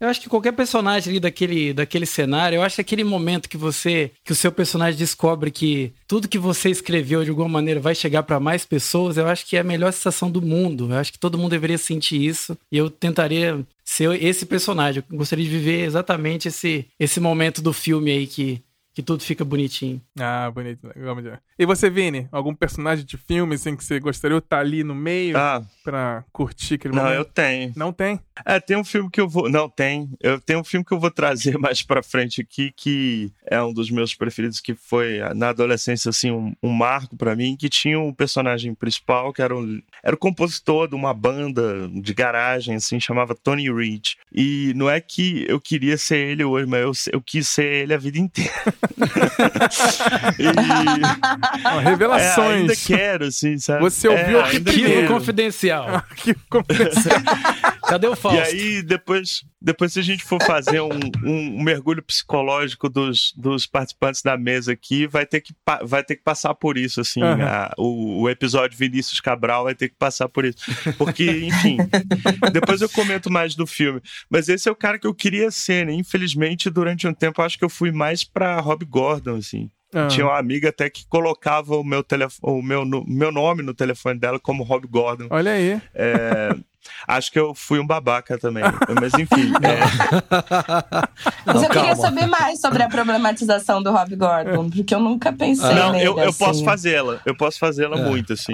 Eu acho que qualquer personagem ali daquele, daquele cenário, eu acho que aquele momento que você, que o seu personagem descobre que tudo que você escreveu de alguma maneira vai chegar para mais pessoas, eu acho que é a melhor sensação do mundo. Eu acho que todo mundo deveria sentir isso e eu tentaria ser esse personagem. Eu gostaria de viver exatamente esse, esse momento do filme aí que que tudo fica bonitinho. Ah, bonito. Vamos ver. E você, Vini? Algum personagem de filme assim que você gostaria de estar ali no meio ah, pra curtir aquele não, momento? Não, eu tenho. Não tem? É, tem um filme que eu vou... Não, tem. Eu tenho um filme que eu vou trazer mais pra frente aqui, que é um dos meus preferidos, que foi na adolescência, assim, um, um marco pra mim, que tinha um personagem principal, que era, um, era o compositor de uma banda de garagem, assim, chamava Tony Reed. E não é que eu queria ser ele hoje, mas eu, eu quis ser ele a vida inteira. E... Revelações. É, ainda quero, assim, sabe? Você ouviu é, arquivo confidencial. arquivo confidencial. Cadê o Fausto? E aí, depois, depois se a gente for fazer um, um, um, mergulho psicológico dos, dos participantes da mesa aqui, vai ter que, vai ter que passar por isso, assim. Uhum. A, o, o episódio Vinícius Cabral vai ter que passar por isso. Porque, enfim, depois eu comento mais do filme. Mas esse é o cara que eu queria ser, né? Infelizmente, durante um tempo, eu acho que eu fui mais pra Rob Gordon, assim. Ah. Tinha uma amiga até que colocava o meu, telefone, o meu, no, meu nome no telefone dela como Rob Gordon. Olha aí. É, Acho que eu fui um babaca também. Mas enfim. é... Mas não, eu queria saber mais sobre a problematização do Rob Gordon, porque eu nunca pensei Não, nele, eu, eu assim. posso fazê-la. Eu posso fazê-la é. muito, assim.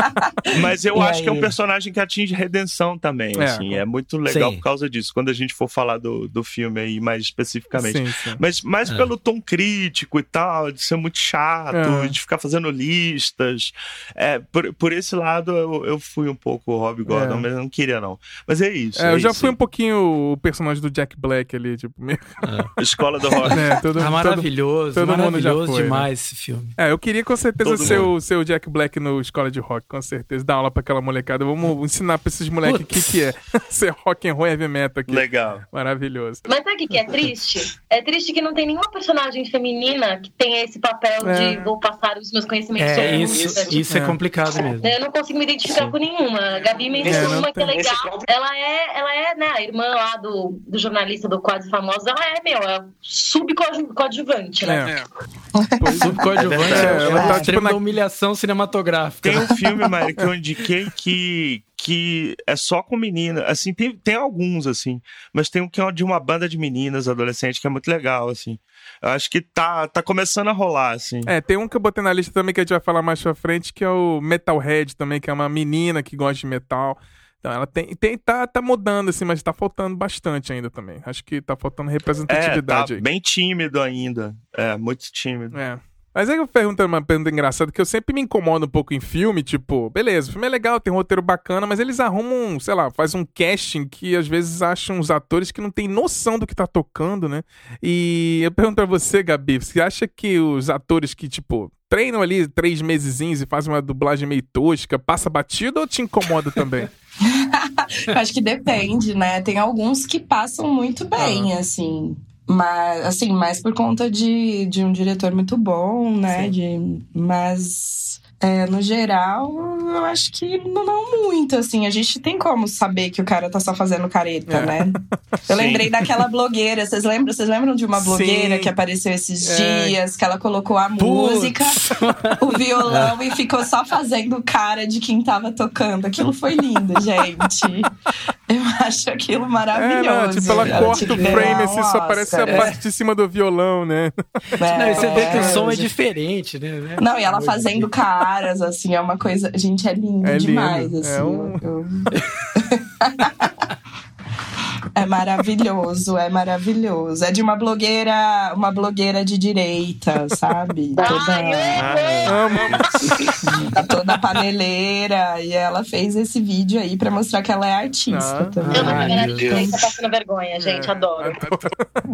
Mas eu e acho aí? que é um personagem que atinge redenção também, é. assim. É muito legal sim. por causa disso, quando a gente for falar do, do filme aí mais especificamente. Sim, sim. Mas mais é. pelo tom crítico e tal, de ser muito chato, é. de ficar fazendo listas. É, por, por esse lado, eu, eu fui um pouco o Rob Gordon, mas não queria, não. Mas é isso. É, é eu já isso. fui um pouquinho o personagem do Jack Black ali, tipo. Meio... É. Escola do Rock. É, todo, tá maravilhoso, todo, todo maravilhoso mundo já foi, demais né? esse filme. É, eu queria com certeza ser o, ser o Jack Black no Escola de Rock, com certeza. Dar aula pra aquela molecada. Vamos ensinar pra esses moleques o que, que é ser rock and roll heavy metal aqui. Legal. Maravilhoso. Mas sabe o que é triste? É triste que não tem nenhuma personagem feminina que tenha esse papel é. de vou passar os meus conhecimentos é, sobre isso. Isso, isso é. é. complicado mesmo. Eu não consigo me identificar Sim. com nenhuma. A Gabi mencionou é, uma que é legal ela é, ela é, né, a irmã lá do, do jornalista do Quase Famoso, ela é, meu, é subcoadjuvante, né? É. é. Subcoadjuvante é, é, ela tá, tipo, na... humilhação cinematográfica. Tem um filme, Mari, que eu indiquei que que é só com menina. Assim, tem, tem alguns, assim. Mas tem um que é de uma banda de meninas, adolescentes, que é muito legal, assim. Eu acho que tá, tá começando a rolar, assim. É, tem um que eu botei na lista também que a gente vai falar mais pra frente, que é o Metalhead também, que é uma menina que gosta de metal. Então ela tem, tem tá, tá mudando, assim, mas tá faltando bastante ainda também. Acho que tá faltando representatividade. É, tá bem tímido ainda. É, muito tímido. É. Mas aí eu pergunto uma pergunta engraçada que eu sempre me incomodo um pouco em filme, tipo, beleza, o filme é legal, tem um roteiro bacana, mas eles arrumam, sei lá, faz um casting que às vezes acham os atores que não tem noção do que tá tocando, né? E eu pergunto pra você, Gabi, você acha que os atores que, tipo, treinam ali três mesezinhos e fazem uma dublagem meio tosca, passa batido ou te incomoda também? Acho que depende, né? Tem alguns que passam muito bem, ah. assim. Mas, assim, mais por conta de, de um diretor muito bom, né? De, mas é, no geral, eu acho que não, muito, assim. A gente tem como saber que o cara tá só fazendo careta, é. né? Eu Sim. lembrei daquela blogueira. Vocês lembram, vocês lembram de uma blogueira Sim. que apareceu esses é. dias, que ela colocou a Putz. música, o violão e ficou só fazendo cara de quem tava tocando. Aquilo foi lindo, gente. Eu acho aquilo maravilhoso. É, não, tipo, ela, ela corta o frame, assim, só aparece a parte de cima do violão, né? É, não, você vê que o som é diferente, né? Não, e ela fazendo caras, assim, é uma coisa. Gente, é lindo é demais, lindo. assim. É um... eu... É maravilhoso, é maravilhoso. É de uma blogueira, uma blogueira de direita, sabe? Toda, toda paneleira. E ela fez esse vídeo aí pra mostrar que ela é artista ah, também. Eu não tô passando vergonha, gente. É. Adoro.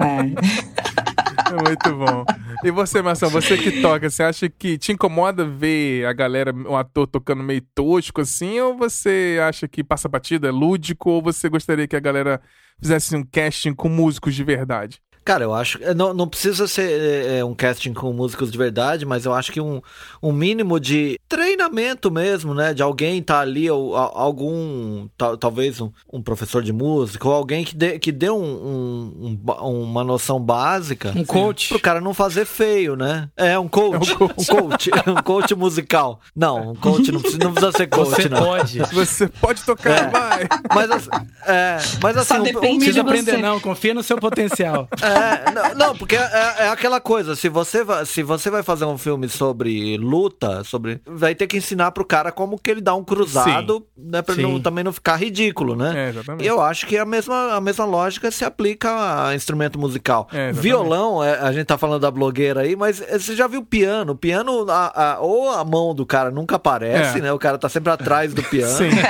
É. Muito bom. E você, Marcelo, você que toca, você acha que te incomoda ver a galera, o ator tocando meio tosco assim? Ou você acha que passa batida, é lúdico? Ou você gostaria que a galera fizesse um casting com músicos de verdade? Cara, eu acho. Não, não precisa ser é, um casting com músicos de verdade, mas eu acho que um, um mínimo de treinamento mesmo, né? De alguém tá ali, ou algum. talvez um, um, professor de música, ou alguém que dê, que dê um, um, uma noção básica. Um coach. Pro cara não fazer feio, né? É, um coach. É um coach. um coach. um coach musical. Não, um coach não precisa, não precisa ser coach, Você não. pode. Você pode tocar, é. vai. Mas, é, mas assim. Só depende não precisa aprender, não. Confia no seu potencial. É, é, não, não, porque é, é, aquela coisa, se você, vai, se você vai fazer um filme sobre luta, sobre. Vai ter que ensinar pro cara como que ele dá um cruzado, Sim. né? Pra não, também não ficar ridículo, né? É, exatamente. Eu acho que a mesma, a mesma lógica se aplica a instrumento musical. É, Violão, é, a gente tá falando da blogueira aí, mas você já viu piano? O piano, a, a, ou a mão do cara nunca aparece, é. né? O cara tá sempre atrás do piano. Sim.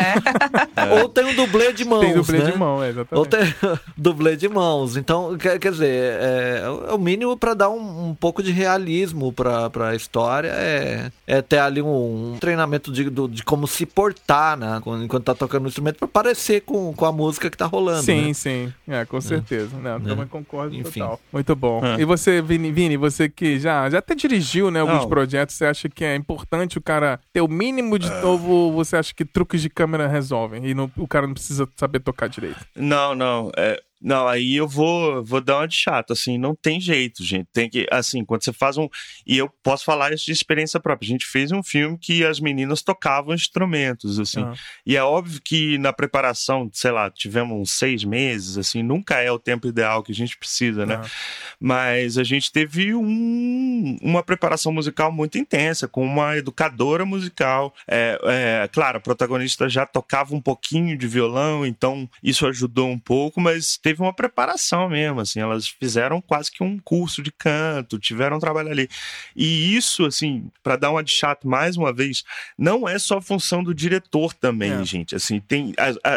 Ou tem um dublê de mãos. Tem dublê né? de mão, exatamente. Ou tem dublê de mãos. Então, quer, quer dizer, é, é o mínimo para dar um, um, pouco de realismo para a história. É, é ter ali um, um treinamento de, do, de como se portar né, enquanto tá tocando o instrumento para parecer com, com a música que tá rolando. Sim, né? sim. É, com certeza. Não, é. também concordo Enfim. total. Muito bom. É. E você, Vini, Vini, você que já, já até dirigiu né, alguns Não. projetos, você acha que é importante o cara ter o mínimo de novo? Você acha que truques de câmera resolvem e não, o cara não precisa saber tocar direito? Não, não. É, não, aí eu vou, vou dar uma de chato, assim, não tem jeito, gente. Tem que, assim, quando você faz um. E eu posso falar isso de experiência própria. A gente fez um filme que as meninas tocavam instrumentos, assim. Uhum. E é óbvio que na preparação, sei lá, tivemos uns seis meses, assim, nunca é o tempo ideal que a gente precisa, né? Uhum. Mas a gente teve um, uma preparação musical muito intensa, com uma educadora musical. É, é, claro, a protagonista já tocava um pouquinho de violão, então isso ajudou um pouco, mas teve teve uma preparação mesmo, assim, elas fizeram quase que um curso de canto, tiveram um trabalho ali. E isso, assim, para dar uma de chato mais uma vez, não é só função do diretor também, é. gente. Assim, tem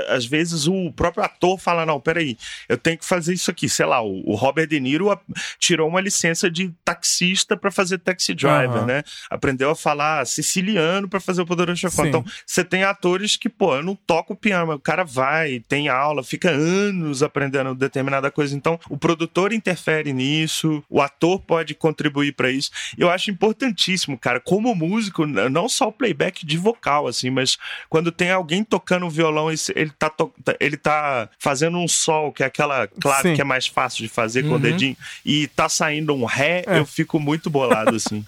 às vezes o próprio ator fala: "Não, peraí, eu tenho que fazer isso aqui". Sei lá, o, Robert De Niro tirou uma licença de taxista para fazer taxi driver, uhum. né? Aprendeu a falar siciliano para fazer o Poderoso Chefão. Então, você tem atores que, pô, eu não toco piano, mas o cara vai, tem aula, fica anos aprendendo fazendo determinada coisa. Então, o produtor interfere nisso, o ator pode contribuir para isso. Eu acho importantíssimo, cara, como músico, não só o playback de vocal, assim, mas quando tem alguém tocando violão, ele tá, to... ele tá fazendo um sol, que é aquela clave Sim. que é mais fácil de fazer uhum. com o uhum. dedinho, e tá saindo um ré, é. eu fico muito bolado, assim.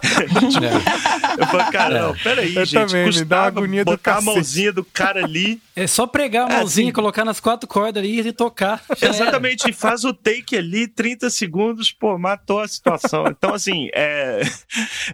tipo, é. Eu falo, cara, não, peraí, eu gente. Também, me dá agonia botar a mãozinha do cara ali. É só pregar a é, mãozinha, é, assim, colocar nas quatro cordas ali e tocar. Exatamente, faz o take ali, 30 segundos, pô, matou a situação. Então, assim, é.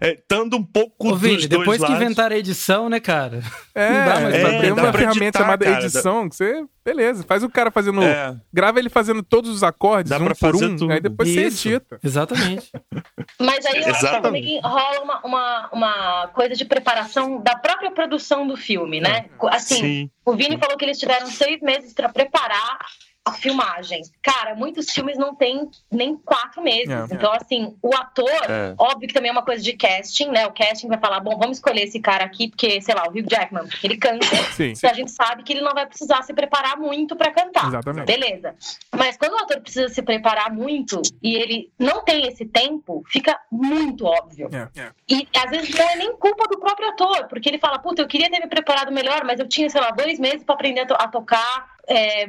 é estando um pouco Ô, Vini, depois que inventaram a edição, né, cara? É, não dá mais é, pra ter uma ferramenta editar, chamada cara, edição que você Beleza, faz o cara fazendo. É. Grava ele fazendo todos os acordes, Dá um por um, tudo. aí depois Isso. você edita. Exatamente. Mas aí eu acho também que rola uma, uma, uma, coisa de preparação da própria produção do filme, né? É. Assim, Sim. o Vini falou que eles tiveram seis meses para preparar a filmagem. Cara, muitos filmes não tem nem quatro meses. É. Então, assim, o ator, é. óbvio que também é uma coisa de casting, né? O casting vai falar, bom, vamos escolher esse cara aqui, porque, sei lá, o Hugh Jackman, porque ele canta. Sim. Então a gente sabe que ele não vai precisar se preparar muito para cantar. Exatamente. Beleza. Mas quando o ator precisa se preparar muito e ele não tem esse tempo, fica muito óbvio. É. é. E às vezes não é nem culpa do próprio ator, porque ele fala, puta, eu queria ter me preparado melhor, mas eu tinha, sei lá, dois meses para aprender a, to a tocar é,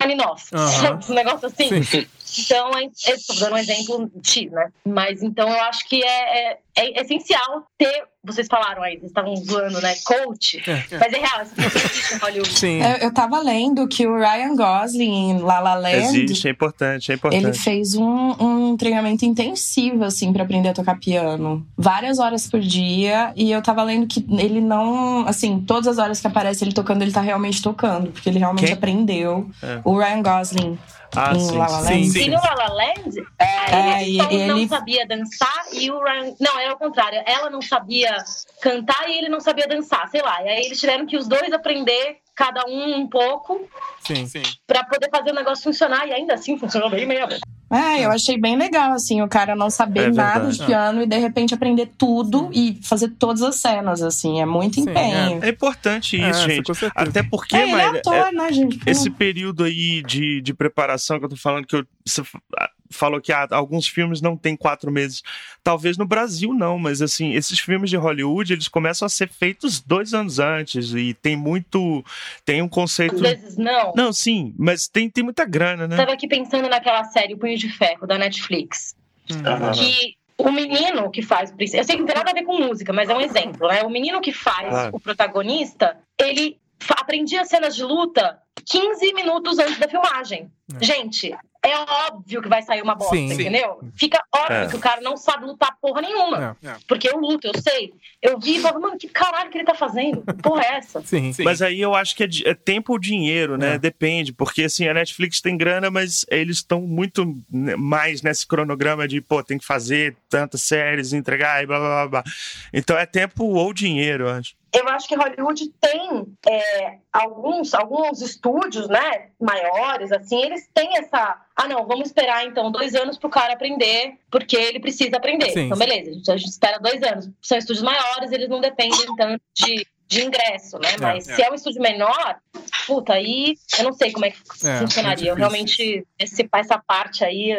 Rachmaninoff. Uhum. Um negócio assim. Sim. Então, estou dando um exemplo X, né? Mas então eu acho que é, é, é essencial ter. Vocês falaram aí, vocês estavam zoando, né? Coach. É, é. Mas é real, existe em Hollywood. Sim. Eu, eu tava lendo que o Ryan Gosling em La La Land. Existe, é importante, é importante. Ele fez um, um treinamento intensivo, assim, para aprender a tocar piano. Várias horas por dia. E eu tava lendo que ele não. Assim, todas as horas que aparece ele tocando, ele tá realmente tocando. Porque ele realmente Quem? aprendeu. É. O Ryan Gosling. Ah, em sim, La La Land. Sim, sim. E no La La Land, é, ele, ele não sabia dançar e o Ryan... Não, era o contrário. Ela não sabia cantar e ele não sabia dançar, sei lá. E aí eles tiveram que os dois aprender cada um um pouco. Sim, sim. Pra poder fazer o negócio funcionar. E ainda assim funcionou bem mesmo. É, eu achei bem legal, assim, o cara não saber é nada de piano e de repente aprender tudo e fazer todas as cenas, assim, é muito Sim, empenho. É. é, importante isso, é, gente. Até porque, é, é ator, né, gente? esse período aí de, de preparação que eu tô falando, que eu, falou que ah, alguns filmes não têm quatro meses. Talvez no Brasil não, mas assim, esses filmes de Hollywood, eles começam a ser feitos dois anos antes e tem muito... Tem um conceito... Às vezes não. Não, sim, mas tem, tem muita grana, né? Tava aqui pensando naquela série O Punho de Ferro, da Netflix. Uhum. Que o menino que faz... Eu sei que não tem nada a ver com música, mas é um exemplo, né? O menino que faz o protagonista, ele aprendia cenas de luta 15 minutos antes da filmagem. É. Gente, é óbvio que vai sair uma bosta, sim, entendeu? Sim. Fica óbvio é. que o cara não sabe lutar porra nenhuma. É. é. Porque eu luto, eu sei. Eu vi e falo, mano, que caralho que ele tá fazendo? Que porra é essa? Sim, sim. Mas aí eu acho que é, é tempo ou dinheiro, né? É. Depende. Porque assim, a Netflix tem grana, mas eles estão muito mais nesse cronograma de, pô, tem que fazer tantas séries, entregar e blá blá blá. blá. Então é tempo ou dinheiro, eu acho eu acho que Hollywood tem é, alguns, alguns estúdios, né, maiores, assim, eles têm essa. Ah, não, vamos esperar então dois anos para o cara aprender, porque ele precisa aprender. Sim, então, beleza, a gente, a gente espera dois anos. São estúdios maiores, eles não dependem tanto de, de ingresso, né? É, Mas é. se é um estúdio menor, puta, aí eu não sei como é que é, funcionaria. Eu realmente, esse, essa parte aí.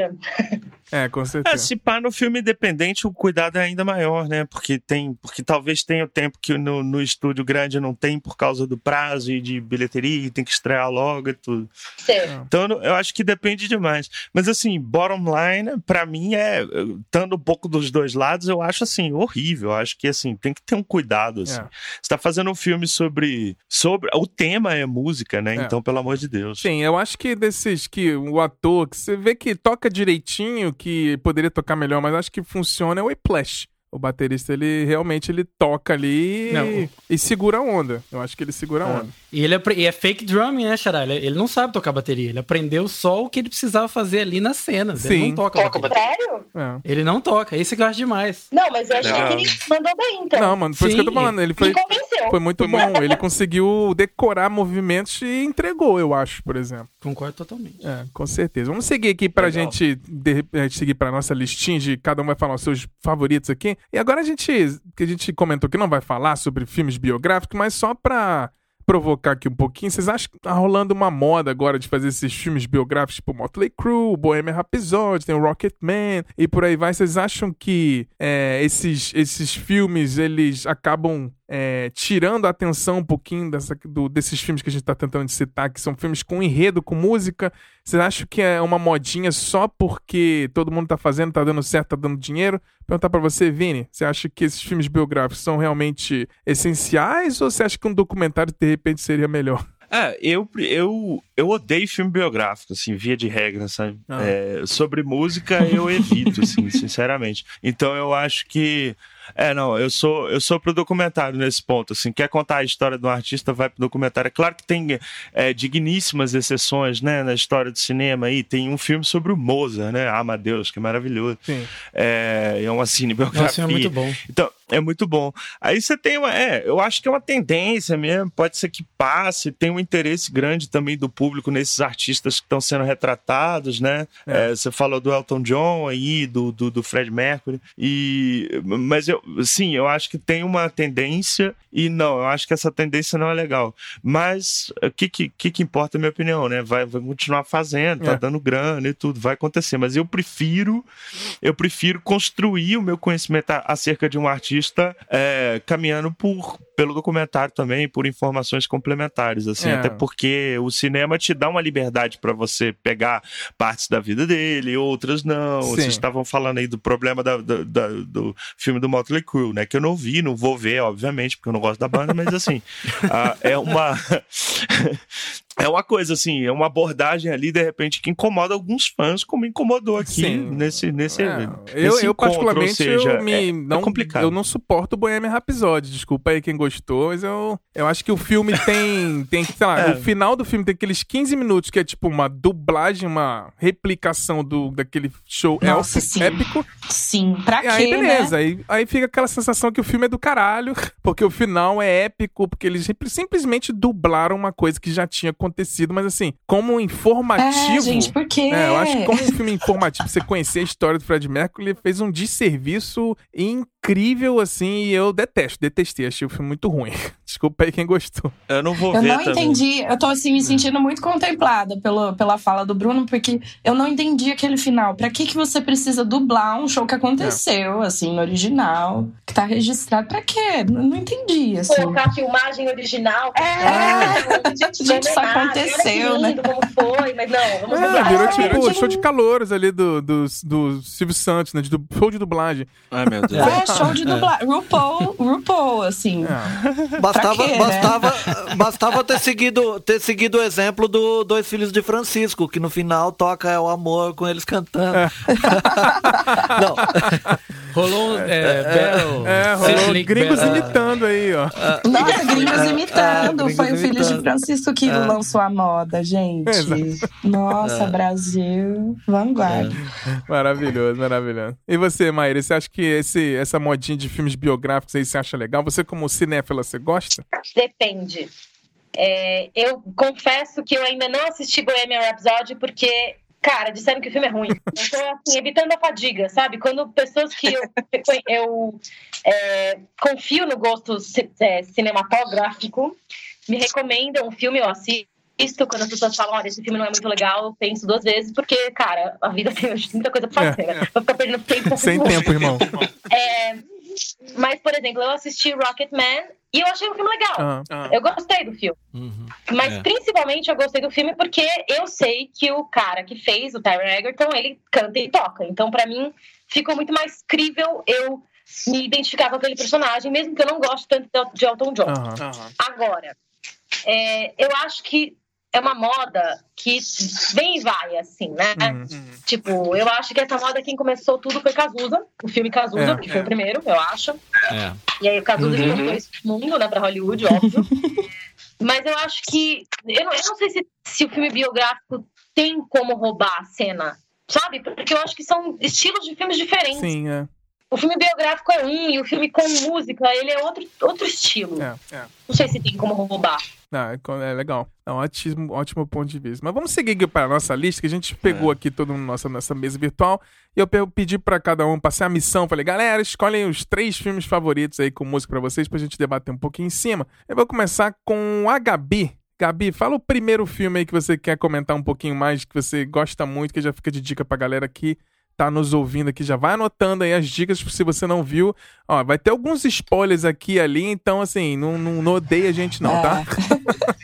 É, com certeza. É, se pá no filme independente, o cuidado é ainda maior, né? Porque tem, porque talvez tenha o tempo que no, no estúdio grande não tem por causa do prazo e de bilheteria, e tem que estrear logo e tudo. Sim. Então eu acho que depende demais. Mas assim, bottom line, para mim é, estando um pouco dos dois lados, eu acho assim, horrível. Eu acho que assim, tem que ter um cuidado. Assim. É. Você tá fazendo um filme sobre. sobre O tema é música, né? É. Então, pelo amor de Deus. Sim, eu acho que desses que o ator, que você vê que toca direitinho que poderia tocar melhor, mas acho que funciona é o Whiplash. O baterista, ele realmente ele toca ali e, e segura a onda. Eu acho que ele segura a é. onda. E ele é, e é fake drumming, né, Xará? Ele, ele, não sabe tocar bateria. Ele aprendeu só o que ele precisava fazer ali nas cenas. Sim. Ele não toca, toca bateria. Sério? É. Ele não toca. Isso que eu acho demais. Não, mas eu achei que ele mandou bem, então. Não, mano, foi Sim. isso que eu tô falando. Ele foi, foi muito bom. Ele conseguiu decorar movimentos e entregou, eu acho, por exemplo. Concordo totalmente. É, com certeza. Vamos seguir aqui pra Legal. gente, de repente, seguir pra nossa listinha de cada um vai falar os seus favoritos aqui. E agora a gente, que a gente comentou que não vai falar sobre filmes biográficos, mas só pra provocar aqui um pouquinho, vocês acham que tá rolando uma moda agora de fazer esses filmes biográficos tipo Motley Crue, Bohemian Rhapsody, tem o Rocketman e por aí vai. Vocês acham que é, esses, esses filmes, eles acabam é, tirando a atenção um pouquinho dessa, do, desses filmes que a gente está tentando citar, que são filmes com enredo, com música. Vocês acham que é uma modinha só porque todo mundo está fazendo, está dando certo, está dando dinheiro? Perguntar para você, Vini, você acha que esses filmes biográficos são realmente essenciais ou você acha que um documentário de repente seria melhor? É, eu, eu, eu odeio filme biográfico, assim, via de regra, sabe? Ah. É, sobre música eu evito, assim, sinceramente. Então eu acho que é, não, eu sou eu sou pro documentário nesse ponto, assim, quer contar a história de um artista, vai pro documentário. É claro que tem é, digníssimas exceções, né, na história do cinema aí, tem um filme sobre o Mozart, né, Amadeus, que é maravilhoso. Sim. É, é uma cinebiografia. Nossa, é muito bom. Então, É muito bom. Aí você tem uma. É, eu acho que é uma tendência mesmo. Pode ser que passe. Tem um interesse grande também do público nesses artistas que estão sendo retratados, né? É. É, você falou do Elton John aí, do, do, do, Fred Mercury. E, mas eu, sim, eu acho que tem uma tendência. E não, eu acho que essa tendência não é legal. Mas o que, que, que importa, a minha opinião, né? Vai, vai continuar fazendo, tá é. dando grana e tudo, vai acontecer. Mas eu prefiro, eu prefiro construir o meu conhecimento acerca de um artista artista é, caminhando por, pelo documentário também, por informações complementares, assim, é. até porque o cinema te dá uma liberdade para você pegar partes da vida dele, outras não. Sim. Vocês estavam falando aí do problema da, da, da, do filme do Motley Crue, né? Que eu não vi, não vou ver, obviamente, porque eu não gosto da banda, mas assim, é uma é uma coisa assim, é uma abordagem ali, de repente, que incomoda alguns fãs, como incomodou aqui Sim. nesse, nesse, é, eu, eu, particularmente, seja, eu me, é, não, é complicado. Eu não suporto o Bohemian Rhapsody, desculpa aí quem gostou, mas eu, eu acho que o filme tem, tem sei lá, é. o final do filme tem aqueles 15 minutos que é tipo uma dublagem, uma replicação do, daquele show Nossa, sim. épico. Sim, pra quê, aí, beleza, né? aí, aí fica aquela sensação que o filme é do caralho, porque o final é épico, porque eles simplesmente dublaram uma coisa que já tinha acontecido, mas assim, como informativo. É, gente, por quê? É, eu acho que como um filme informativo, você conhecer a história do Fred Mercury, ele fez um desserviço incrível, assim, e eu detesto, detestei, achei o filme muito ruim. Desculpa aí quem gostou. Eu não vou eu ver. Eu não também. entendi, eu tô assim, me sentindo muito contemplada pelo, pela fala do Bruno, porque eu não entendi aquele final. Pra que, que você precisa dublar um show que aconteceu, é. assim, no original, que tá registrado? Pra quê? Não, não entendi, assim. Colocar a filmagem original. É, é. gente, gente isso aconteceu, né? Como foi, mas não, vamos é, Virou tipo é, show de calouros ali do, do, do Silvio Santos, né? De, do, show de dublagem. Ai, meu Deus. É, show de dublagem. RuPaul, RuPaul, assim. É. Bastava, quê, bastava, né? bastava ter, seguido, ter seguido o exemplo do Dois Filhos de Francisco, que no final toca é o amor com eles cantando. É. Não. Rolou é, é, Battle. É, rolou gringos Battle. imitando aí, ó. Nossa, gringos imitando. Foi gringos o Filho de Francisco que lançou a moda, gente. Nossa, Brasil, vanguarda. Maravilhoso, maravilhoso. E você, Maíra, você acha que esse, essa modinha de filmes biográficos aí você acha legal? Você, como cinéfila, você gosta? Depende. É, eu confesso que eu ainda não assisti Bohemian Rhapsody porque Cara, disseram que o filme é ruim. Então, assim, evitando a fadiga, sabe? Quando pessoas que eu, eu é, confio no gosto é, cinematográfico me recomendam um filme, eu assisto. Quando as pessoas falam, olha, esse filme não é muito legal, eu penso duas vezes, porque, cara, a vida tem muita coisa pra fazer, né? Vou ficar perdendo tempo. Sem tempo, irmão. É, mas, por exemplo, eu assisti Rocketman e eu achei um filme legal. Ah, ah. Eu gostei do filme. Uhum, Mas é. principalmente eu gostei do filme porque eu sei que o cara que fez, o Tyron Egerton, ele canta e toca. Então, para mim, ficou muito mais crível eu me identificar com aquele personagem, mesmo que eu não goste tanto de Elton John. Uhum. Agora, é, eu acho que é uma moda que vem e vai, assim, né? Uhum. Tipo, eu acho que essa moda, quem começou tudo foi Cazuza, o filme Cazuza, é, que foi é. o primeiro, eu acho. É. E aí o Cazuza uhum. importou esse mundo, né, pra Hollywood, óbvio. Mas eu acho que. Eu não, eu não sei se, se o filme biográfico tem como roubar a cena, sabe? Porque eu acho que são estilos de filmes diferentes. Sim, é. O filme biográfico é um, e o filme com música, ele é outro, outro estilo. É, é. Não sei se tem como roubar. Ah, é legal. É um ótimo, ótimo ponto de vista. Mas vamos seguir para a nossa lista, que a gente pegou é. aqui toda nossa, nossa mesa virtual. E eu pedi para cada um passar a missão. Falei, galera, escolhem os três filmes favoritos aí com música para vocês, para a gente debater um pouquinho em cima. Eu vou começar com a Gabi. Gabi, fala o primeiro filme aí que você quer comentar um pouquinho mais, que você gosta muito, que já fica de dica pra galera aqui tá nos ouvindo aqui, já vai anotando aí as dicas se você não viu. Ó, vai ter alguns spoilers aqui e ali, então assim, não, não, não odeia a gente não, tá? é. tá?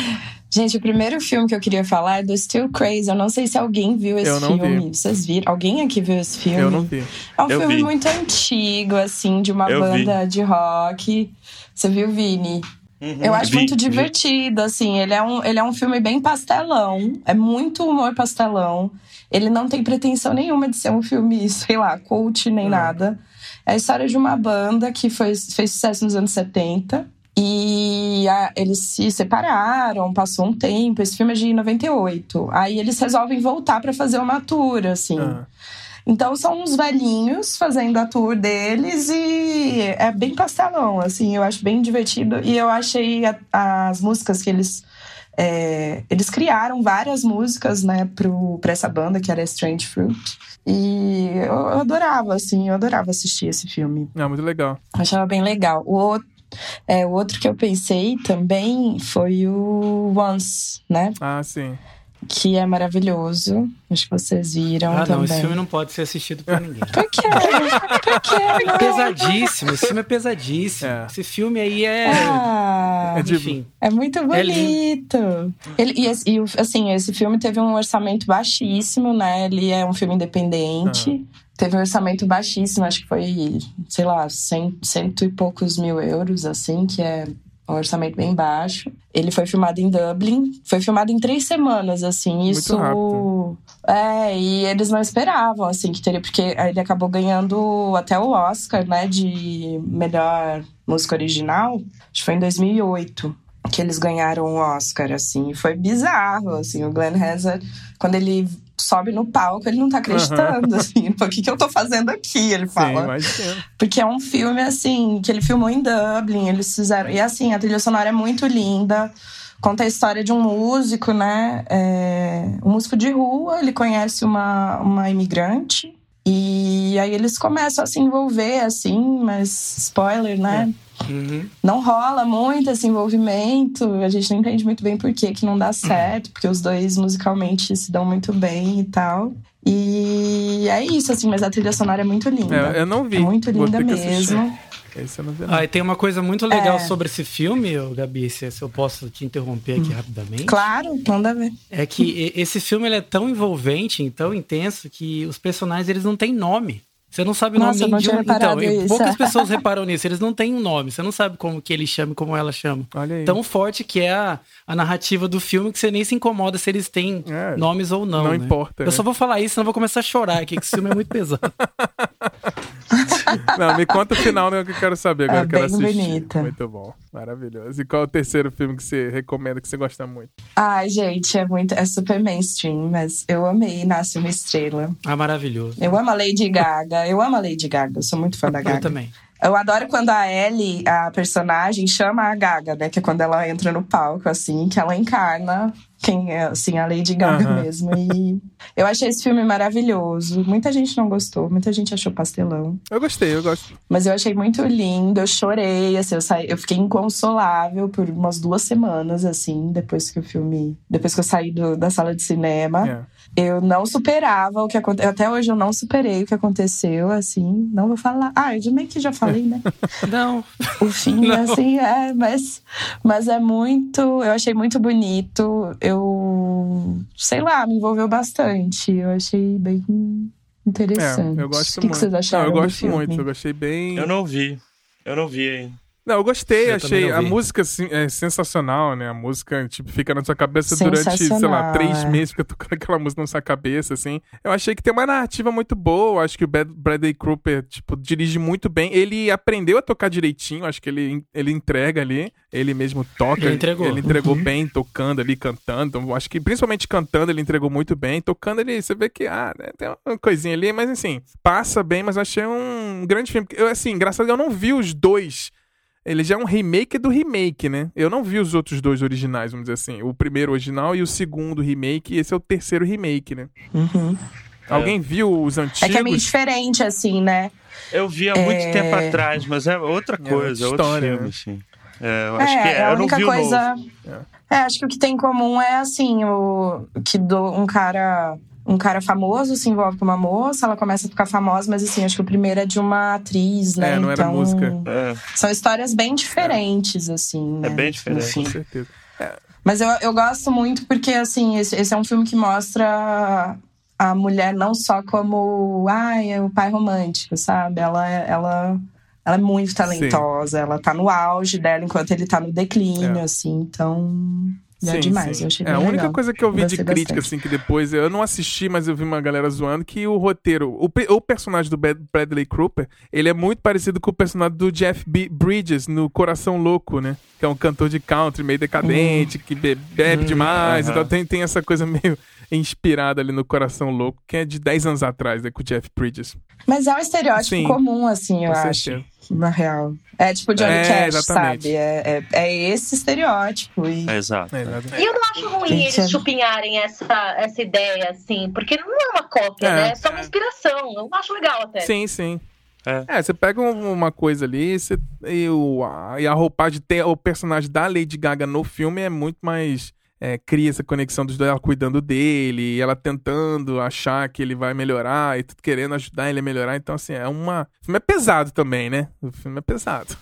gente, o primeiro filme que eu queria falar é do Still Crazy. Eu não sei se alguém viu esse filme. Vi. Vocês viram? Alguém aqui viu esse filme? Eu não vi. É um eu filme vi. muito antigo, assim, de uma eu banda vi. de rock. Você viu, Vini? Uhum, eu acho vi, muito divertido, vi. assim. Ele é, um, ele é um filme bem pastelão. É muito humor pastelão. Ele não tem pretensão nenhuma de ser um filme, sei lá, cult nem hum. nada. É a história de uma banda que foi, fez sucesso nos anos 70. E a, eles se separaram, passou um tempo. Esse filme é de 98. Aí eles resolvem voltar para fazer uma tour, assim. Ah. Então são uns velhinhos fazendo a tour deles e é bem pastelão, assim, eu acho bem divertido. E eu achei a, as músicas que eles. É, eles criaram várias músicas, né, para essa banda que era Strange Fruit. E eu, eu, adorava, assim, eu adorava assistir esse filme. É muito legal. achava bem legal. O outro, é, o outro que eu pensei também foi o Once, né? Ah, sim que é maravilhoso. Acho que vocês viram ah, também. não, esse filme não pode ser assistido por ninguém. por quê? Por quê? É pesadíssimo, esse filme é pesadíssimo. É. Esse filme aí é... Ah, é Enfim. É muito é bonito. É Ele, e, e, assim, esse filme teve um orçamento baixíssimo, né? Ele é um filme independente. Ah. Teve um orçamento baixíssimo, acho que foi, sei lá, cento, cento e poucos mil euros, assim, que é um orçamento bem baixo. Ele foi filmado em Dublin, foi filmado em três semanas, assim, isso. Muito É, e eles não esperavam, assim, que teria, porque ele acabou ganhando até o Oscar, né, de melhor música original, acho que foi em 2008 que eles ganharam o Oscar, assim, foi bizarro, assim, o Glenn Hazard, quando ele sobe no palco, ele não tá acreditando, uhum. assim, o que, que eu tô fazendo aqui, ele fala. Sim, Porque é um filme, assim, que ele filmou em Dublin, eles fizeram. E assim, a trilha sonora é muito linda. Conta a história de um músico, né? É, um músico de rua, ele conhece uma, uma imigrante. E aí eles começam a se envolver, assim, mas spoiler, né? É. Uhum. Não rola muito esse envolvimento, a gente não entende muito bem por que, que não dá certo, porque os dois musicalmente se dão muito bem e tal. E é isso, assim, mas a trilha sonora é muito linda. É, eu não vi. É muito linda mesmo. Esse eu não vi, não. Ah, e tem uma coisa muito legal é. sobre esse filme, Gabi, se eu posso te interromper aqui hum. rapidamente. Claro, manda ver. É que esse filme ele é tão envolvente, tão intenso, que os personagens eles não têm nome. Você não sabe o nome Nossa, de um. Então, isso. poucas pessoas reparam nisso. Eles não têm um nome. Você não sabe como que ele chama e como ela chama. Olha aí. Tão forte que é a, a narrativa do filme que você nem se incomoda se eles têm é, nomes ou não. Não né? importa. Eu né? só vou falar isso, senão eu vou começar a chorar aqui, que esse filme é muito pesado. não, me conta o final, né? Que eu quero saber. Agora é eu quero assistir. bonita. Muito bom. Maravilhoso. E qual é o terceiro filme que você recomenda, que você gosta muito? Ai, gente, é muito. É super mainstream, mas eu amei Nasce uma Estrela. Ah, maravilhoso. Eu amo a Lady Gaga. Eu amo a Lady Gaga. Eu sou muito fã da Gaga. Eu também. Eu adoro quando a Ellie, a personagem, chama a Gaga, né? Que é quando ela entra no palco, assim, que ela encarna quem é, assim, a Lady Gaga uhum. mesmo. E eu achei esse filme maravilhoso. Muita gente não gostou, muita gente achou pastelão. Eu gostei, eu gosto. Mas eu achei muito lindo, eu chorei, assim, eu, saí, eu fiquei inconsolável por umas duas semanas, assim, depois que o filme. Depois que eu saí do, da sala de cinema. Yeah. Eu não superava o que aconteceu. Até hoje eu não superei o que aconteceu, assim. Não vou falar. Ah, eu meio que já falei, né? não. O fim, não. assim, é. Mas, mas é muito. Eu achei muito bonito. Eu. Sei lá, me envolveu bastante. Eu achei bem interessante. É, eu gosto o que muito. Que vocês acharam? Não, eu gosto muito. Eu gostei bem. Eu não vi. Eu não vi ainda. Não, eu gostei, eu achei a música assim, é sensacional, né? A música, tipo, fica na sua cabeça durante, sei lá, três é. meses, fica tocando aquela música na sua cabeça, assim. Eu achei que tem uma narrativa muito boa, acho que o Bradley Cooper, tipo, dirige muito bem. Ele aprendeu a tocar direitinho, acho que ele, ele entrega ali, ele mesmo toca. Ele entregou. Ele entregou uhum. bem, tocando ali, cantando. Então, acho que principalmente cantando ele entregou muito bem. Tocando ele, você vê que, ah, né, tem uma coisinha ali, mas assim, passa bem, mas achei um grande filme. Eu, assim, engraçado, eu não vi os dois ele já é um remake do remake, né? Eu não vi os outros dois originais, vamos dizer assim. O primeiro original e o segundo remake. E esse é o terceiro remake, né? Uhum. Alguém é. viu os antigos? É que é meio diferente, assim, né? Eu vi há é... muito tempo atrás, mas é outra coisa, é outra história, outro filme, né? assim. É, eu acho é, que é, a única coisa. É. acho que o que tem em comum é assim, o que do, um cara um cara famoso se envolve com uma moça, ela começa a ficar famosa, mas assim, acho que o primeiro é de uma atriz, né? É, não então, era música. É. São histórias bem diferentes, assim. É né? bem diferente, Enfim. com certeza. É. Mas eu, eu gosto muito porque, assim, esse, esse é um filme que mostra a mulher não só como, ai, é o pai romântico, sabe? Ela, ela, ela é muito talentosa, Sim. ela tá no auge dela enquanto ele tá no declínio, é. assim, então. É sim, é demais, sim. eu achei É, a única legal. coisa que eu vi de crítica, bastante. assim, que depois eu não assisti, mas eu vi uma galera zoando, que o roteiro, o, o personagem do Bradley Cooper, ele é muito parecido com o personagem do Jeff B Bridges no Coração Louco, né? Que é um cantor de country meio decadente, uhum. que bebe, bebe uhum. demais, uhum. então tem, tem essa coisa meio inspirada ali no Coração Louco, que é de 10 anos atrás, né, com o Jeff Bridges. Mas é um estereótipo Sim, comum, assim, eu acho. Certeza. Na real. É tipo Johnny é, Cash, exatamente. sabe? É, é, é, esse estereótipo. E... É, exato. É, e eu não acho ruim eles chupinharem essa, essa ideia, assim, porque não é uma cópia, é. né? É só uma inspiração. Eu acho legal até. Sim, sim. É. é, você pega uma coisa ali você, e, o, a, e a roupagem, ter o personagem da Lady Gaga no filme é muito mais é, cria essa conexão dos dois, ela cuidando dele, ela tentando achar que ele vai melhorar e tudo querendo ajudar ele a melhorar. Então, assim, é uma. O filme é pesado também, né? O filme é pesado.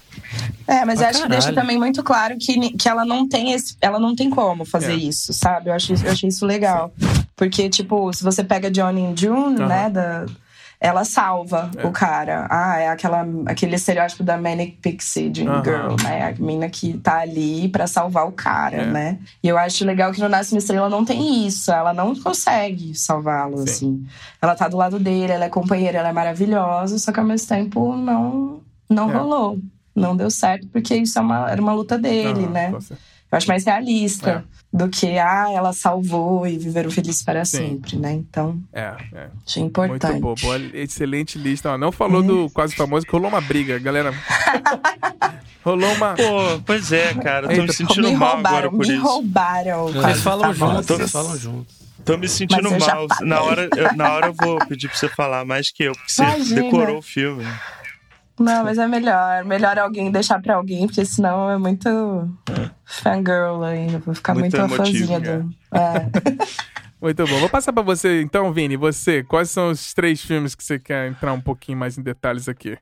É, mas ah, eu acho caralho. que deixa também muito claro que, que ela não tem esse. Ela não tem como fazer é. isso, sabe? Eu, acho, eu achei isso legal. Sim. Porque, tipo, se você pega Johnny e June, uhum. né? Da, ela salva é. o cara. Ah, é aquela, aquele estereótipo da Manic Pixie Dream uhum. Girl, né? A mina que tá ali para salvar o cara, é. né? E eu acho legal que no Nasce uma Estrela não tem isso. Ela não consegue salvá-lo, assim. Ela tá do lado dele, ela é companheira, ela é maravilhosa, só que ao mesmo tempo não, não é. rolou. Não deu certo, porque isso é uma, era uma luta dele, uhum, né? Eu acho mais realista. É do que, ah, ela salvou e viveram felizes para Sim. sempre, né? Então, é, é. achei importante. Muito boa excelente lista. não falou é. do quase famoso, que rolou uma briga, galera. rolou uma... Pô, pois é, cara, tô me sentindo me mal agora por me isso. Me roubaram. Eles falam juntos, eles falam juntos. Tô me sentindo mal. Na hora, eu, na hora eu vou pedir pra você falar mais que eu, porque você Imagina. decorou o filme. Não, mas é melhor. Melhor alguém deixar pra alguém, porque senão é muito fangirl ainda. Vou ficar muito, muito fãzinha do. É. Muito bom. Vou passar para você então, Vini. Você, quais são os três filmes que você quer entrar um pouquinho mais em detalhes aqui?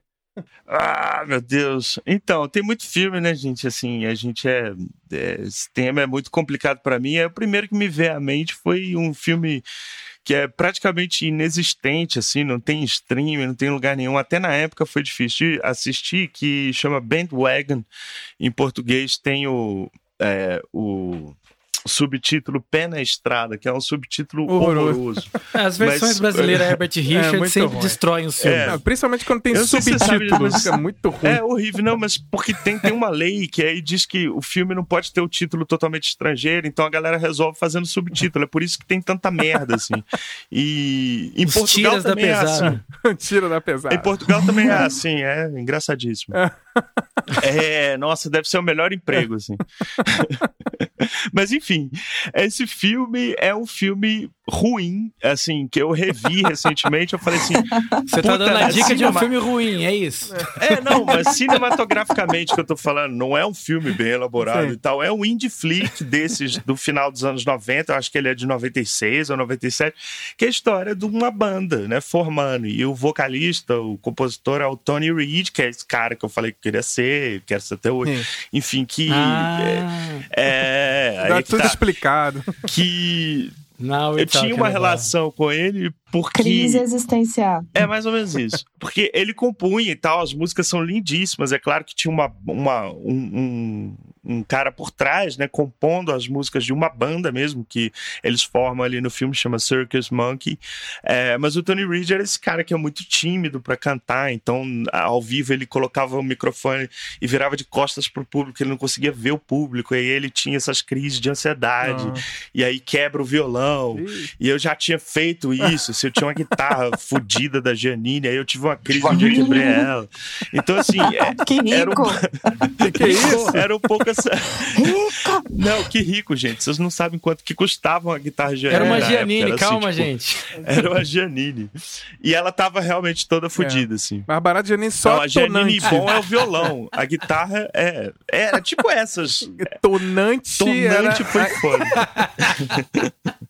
Ah, meu Deus. Então, tem muito filme, né, gente? Assim, a gente é. é esse tema é muito complicado para mim. É, o primeiro que me veio à mente foi um filme que é praticamente inexistente, assim, não tem streaming, não tem lugar nenhum. Até na época foi difícil de assistir, que chama Bandwagon. Em português tem o, é, o subtítulo Pé na Estrada, que é um subtítulo horroroso. horroroso. As versões Mas, brasileiras Herbert é Richards é sempre ruim. destroem o filme. É, principalmente quando tem subtítulo, se é muito ruim. É horrível, não, mas porque tem, tem uma lei que aí diz que o filme não pode ter o título totalmente estrangeiro, então a galera resolve fazendo subtítulo. É por isso que tem tanta merda, assim. E em Os Portugal também é assim. Tira da pesada. Em Portugal também é assim, é engraçadíssimo. é, nossa, deve ser o melhor emprego, assim. Mas enfim, esse filme é um filme ruim, assim, que eu revi recentemente. Eu falei assim. Você tá dando a dica cinema... de um filme ruim, é isso? É, não, mas cinematograficamente que eu tô falando, não é um filme bem elaborado Sim. e tal. É um indie flick desses do final dos anos 90, eu acho que ele é de 96 ou 97, que é a história de uma banda, né, formando. E o vocalista, o compositor é o Tony Reed, que é esse cara que eu falei que queria ser, quero ser até hoje. Sim. Enfim, que. Ah. É, é, Dá tudo tá, explicado. Que eu tinha uma relação com ele porque. Crise existencial. É mais ou menos isso. Porque ele compunha e tal, as músicas são lindíssimas. É claro que tinha uma, uma, um, um cara por trás, né, compondo as músicas de uma banda mesmo, que eles formam ali no filme, chama Circus Monkey. É, mas o Tony Reed era esse cara que é muito tímido para cantar, então ao vivo ele colocava o microfone e virava de costas pro público, ele não conseguia ver o público, e aí ele tinha essas crises de ansiedade, ah. e aí quebra o violão. Ih. E eu já tinha feito isso, eu tinha uma guitarra fodida da Janine, aí eu tive uma crise onde eu quebrei ela. Então, assim. É, que rico! Era um... que, é isso? Era um pouco essa. Rico! Não, que rico, gente. Vocês não sabem quanto que custava uma guitarra Janine. Era uma Janine, era, calma, assim, tipo, gente. Era uma Janine. E ela tava realmente toda fodida, é. assim. Mas barato Janine só. Não, a Janine bom é o violão. A guitarra é. Era tipo essas. Tonante. Tonante era... foi foda.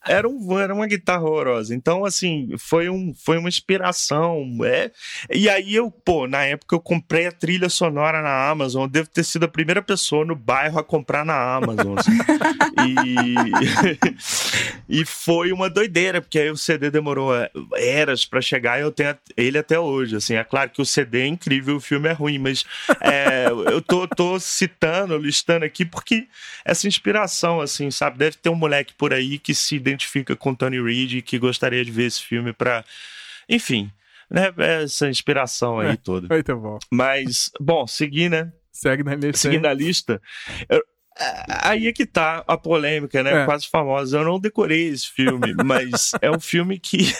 Era, um, era uma guitarra horrorosa. Então, assim, foi, um, foi uma inspiração. É. E aí eu, pô, na época eu comprei a trilha sonora na Amazon. Eu devo ter sido a primeira pessoa no bairro a comprar na Amazon. Assim. e, e foi uma doideira, porque aí o CD demorou é, eras para chegar e eu tenho ele até hoje. Assim, é claro que o CD é incrível, o filme é ruim, mas é, eu tô, tô citando, listando aqui, porque essa inspiração, assim, sabe? Deve ter um moleque por aí que se com Tony Reed e que gostaria de ver esse filme para, enfim, né, essa inspiração aí é, toda. Muito bom. Mas, bom, seguir, né? Segue na lista. Seguindo a lista, eu, Aí é que tá a polêmica, né? É. Quase famosa. Eu não decorei esse filme, mas é um filme que.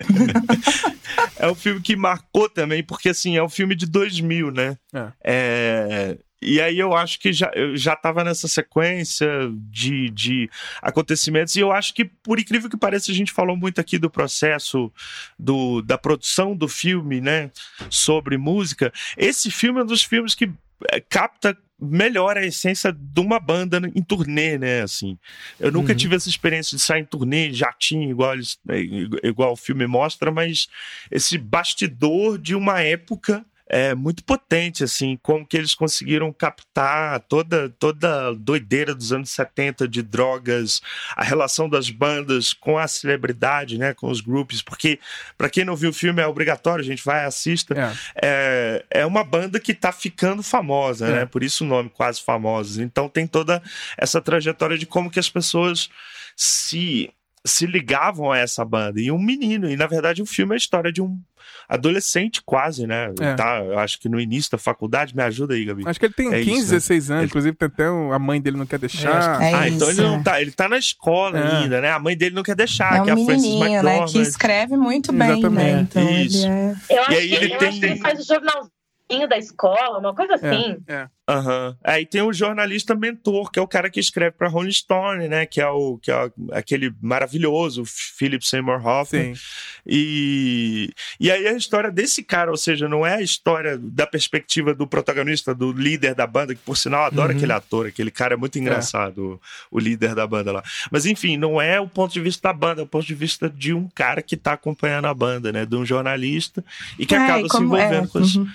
é um filme que marcou também, porque assim, é um filme de 2000, né? É. é... E aí eu acho que já, eu já tava nessa sequência de, de acontecimentos, e eu acho que, por incrível que pareça, a gente falou muito aqui do processo do, da produção do filme, né? Sobre música. Esse filme é um dos filmes que é, capta melhor a essência de uma banda em turnê, né? Assim, eu nunca uhum. tive essa experiência de sair em turnê, jatinho, igual, né, igual o filme mostra, mas esse bastidor de uma época é muito potente, assim, como que eles conseguiram captar toda toda a doideira dos anos 70 de drogas, a relação das bandas com a celebridade, né, com os grupos, porque para quem não viu o filme é obrigatório, a gente vai assista. É, é, é uma banda que tá ficando famosa, né, é. né? Por isso o nome quase famosos. Então tem toda essa trajetória de como que as pessoas se se ligavam a essa banda. E um menino, e na verdade o filme é a história de um adolescente quase, né? É. Tá, eu acho que no início da faculdade, me ajuda aí, Gabi. Acho que ele tem é 15, isso, 16 né? anos, ele... inclusive tem até a mãe dele não quer deixar. É, ah, então ele não tá, ele tá na escola é. ainda, né? A mãe dele não quer deixar, é um que é a Frances né? Que escreve muito bem, né? Exatamente. né? Então isso. Ele é... Eu acho, e aí que, ele, tem... acho que ele faz o jornalzinho da escola, uma coisa assim. É. Uhum. Aí tem o jornalista mentor, que é o cara que escreve para Rolling Stone, né? Que é o que é aquele maravilhoso Philip Seymour Hoffman. Sim. E, e aí a história desse cara, ou seja, não é a história da perspectiva do protagonista, do líder da banda, que por sinal adora uhum. aquele ator, aquele cara é muito engraçado, é. O, o, líder da banda lá. Mas enfim, não é o ponto de vista da banda, é o ponto de vista de um cara que tá acompanhando a banda, né? De um jornalista e que é, acaba se envolvendo é. com os uhum.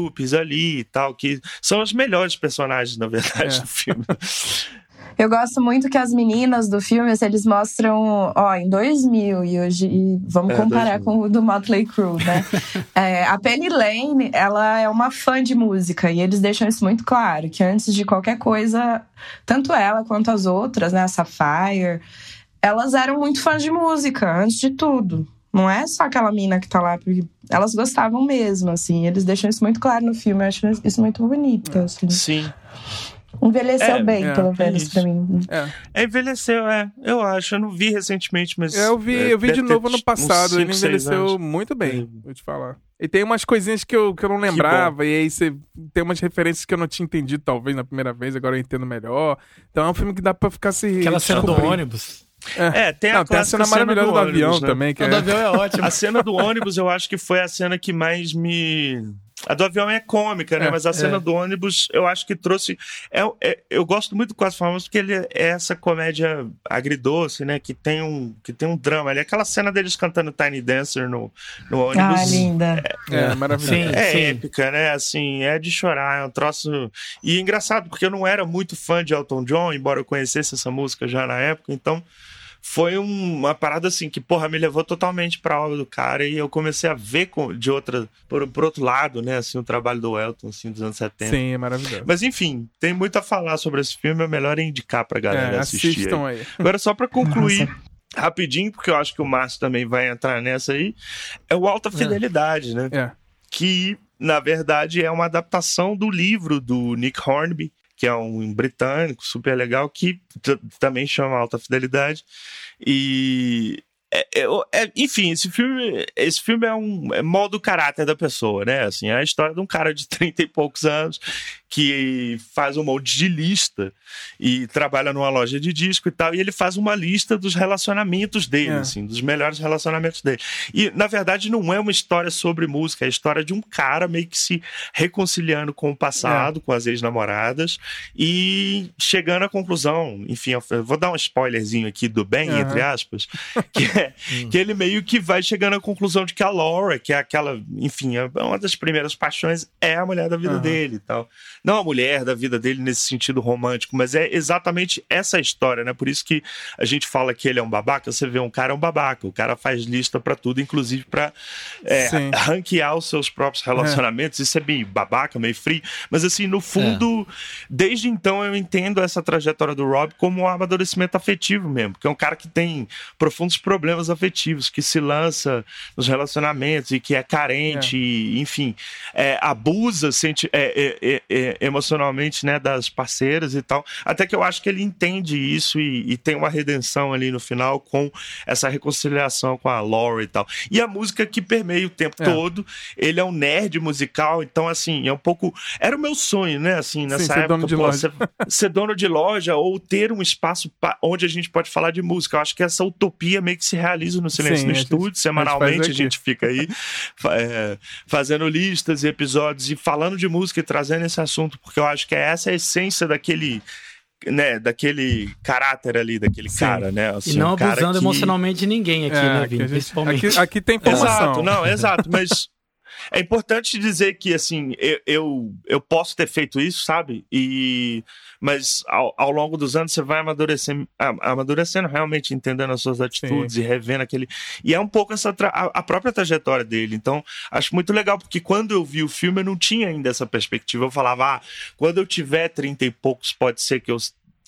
Groups ali e tal, que são as melhores melhores personagens, na verdade, é. do filme. Eu gosto muito que as meninas do filme, assim, eles mostram, ó, em 2000 e hoje, e vamos é, comparar 2000. com o do Motley Crue, né? é, a Penny Lane, ela é uma fã de música e eles deixam isso muito claro, que antes de qualquer coisa, tanto ela quanto as outras, né, a Sapphire, elas eram muito fãs de música, antes de tudo. Não é só aquela mina que tá lá, porque elas gostavam mesmo, assim. Eles deixam isso muito claro no filme. Eu acho isso muito bonito, assim. Sim. Envelheceu é, bem, é, pelo é menos, pra mim. É. é. envelheceu, é. Eu acho. Eu não vi recentemente, mas. Eu vi, é, eu vi de novo no passado. Cinco, ele envelheceu muito bem, vou te falar. E tem umas coisinhas que eu, que eu não lembrava, e aí você tem umas referências que eu não tinha entendido, talvez, na primeira vez, agora eu entendo melhor. Então é um filme que dá pra ficar se. Aquela cena do ônibus. É, é tem, a, Não, tem a cena maravilhosa do, do ônibus, avião né? também. Que é... do avião é ótimo. A cena do ônibus eu acho que foi a cena que mais me. A do avião é cômica, né? É, Mas a cena é. do ônibus eu acho que trouxe. É, é, eu gosto muito do Quase Famoso porque ele é essa comédia agridoce, né? Que tem um, que tem um drama. Ali, aquela cena deles cantando Tiny Dancer no, no ônibus. Ah, linda. É, é maravilhosa. É sim. épica, né? Assim, é de chorar. É um troço. E engraçado, porque eu não era muito fã de Elton John, embora eu conhecesse essa música já na época, então foi uma parada assim que, porra, me levou totalmente pra obra do cara e eu comecei a ver de outra, por, por outro lado, né, assim, o trabalho do Elton, assim, dos anos 70. Sim, é maravilhoso. Mas enfim, tem muito a falar sobre esse filme, é melhor indicar pra galera é, assistir. Aí. aí. Agora, só pra concluir. Nossa rapidinho, porque eu acho que o Márcio também vai entrar nessa aí, é o Alta é. Fidelidade, é. né? É. Que, na verdade, é uma adaptação do livro do Nick Hornby, que é um britânico super legal, que também chama Alta Fidelidade. E é, é, é, enfim, esse filme, esse filme é um é modo caráter da pessoa, né? Assim, é a história de um cara de 30 e poucos anos que faz um monte de lista e trabalha numa loja de disco e tal, e ele faz uma lista dos relacionamentos dele, é. assim, dos melhores relacionamentos dele. E, na verdade, não é uma história sobre música, é a história de um cara meio que se reconciliando com o passado, é. com as ex-namoradas, e chegando à conclusão, enfim, vou dar um spoilerzinho aqui do bem, entre aspas, que é hum. que ele meio que vai chegando à conclusão de que a Laura, que é aquela, enfim, é uma das primeiras paixões, é a mulher da vida dele e tal não a mulher da vida dele nesse sentido romântico, mas é exatamente essa história, né? Por isso que a gente fala que ele é um babaca, você vê um cara é um babaca, o cara faz lista para tudo, inclusive para é, ranquear os seus próprios relacionamentos, é. isso é bem babaca, meio frio, mas assim, no fundo, é. desde então eu entendo essa trajetória do Rob como um amadurecimento afetivo mesmo, porque é um cara que tem profundos problemas afetivos, que se lança nos relacionamentos e que é carente, é. E, enfim, é, abusa sente, é, é, emocionalmente né, das parceiras e tal. Até que eu acho que ele entende isso e, e, tem uma redenção ali no final com essa reconciliação com a Laura e tal. E a música que permeia o tempo todo. Ele é um nerd musical, então, assim, é um pouco. Era o meu sonho, né? Assim, nessa Sim, época, ser dono de pô, loja. Ser, ser dono de loja ou ter um espaço onde a gente pode falar de música. Eu acho que essa utopia meio que se realiza no Silêncio Sim, no Estúdio. Gente, Semanalmente a, a gente fica aí é, fazendo listas e episódios e falando de música e trazendo esse assunto, porque eu acho que é essa a essência daquele né, daquele caráter ali, daquele Sim. cara, né? Assim, e não um abusando que... emocionalmente de ninguém aqui, é, né, Vini? Gente... Principalmente. Aqui, aqui tem informação. Exato, não, exato, mas é importante dizer que, assim, eu, eu, eu, posso ter feito isso, sabe? E, mas ao, ao longo dos anos você vai amadurecendo, amadurecendo realmente, entendendo as suas atitudes Sim. e revendo aquele. E é um pouco essa a, a, própria trajetória dele. Então, acho muito legal, porque quando eu vi o filme, eu não tinha ainda essa perspectiva. Eu falava, ah, quando eu tiver trinta e poucos, pode ser que eu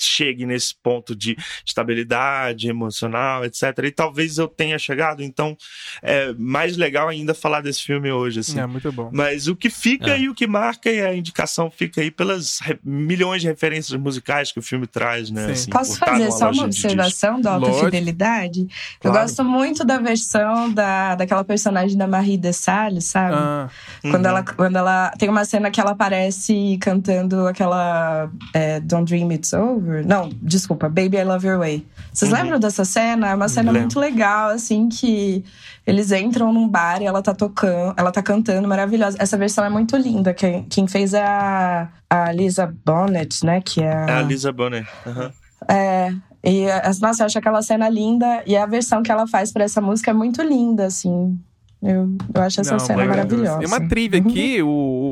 chegue nesse ponto de estabilidade emocional, etc. E talvez eu tenha chegado, então é mais legal ainda falar desse filme hoje, assim. É muito bom. Mas o que fica é. e o que marca e a indicação fica aí pelas milhões de referências musicais que o filme traz, né? Assim, Posso fazer só uma observação da alta fidelidade? Claro. Eu gosto muito da versão da, daquela personagem da Marie Dessalles, sabe? Ah. Quando, uhum. ela, quando ela tem uma cena que ela aparece cantando aquela é, Don't Dream It's Over não, desculpa, Baby I Love Your Way. Vocês uhum. lembram dessa cena? É uma cena Lembro. muito legal, assim, que eles entram num bar e ela tá tocando, ela tá cantando, maravilhosa. Essa versão é muito linda. Quem, quem fez é a, a Lisa Bonnet, né? Que é a, é a Lisa Bonnet. Uhum. É. E, nossa, eu acho aquela cena linda. E a versão que ela faz para essa música é muito linda, assim. Eu, eu acho essa Não, cena maravilhosa. Tem uma trivia uhum. aqui. O,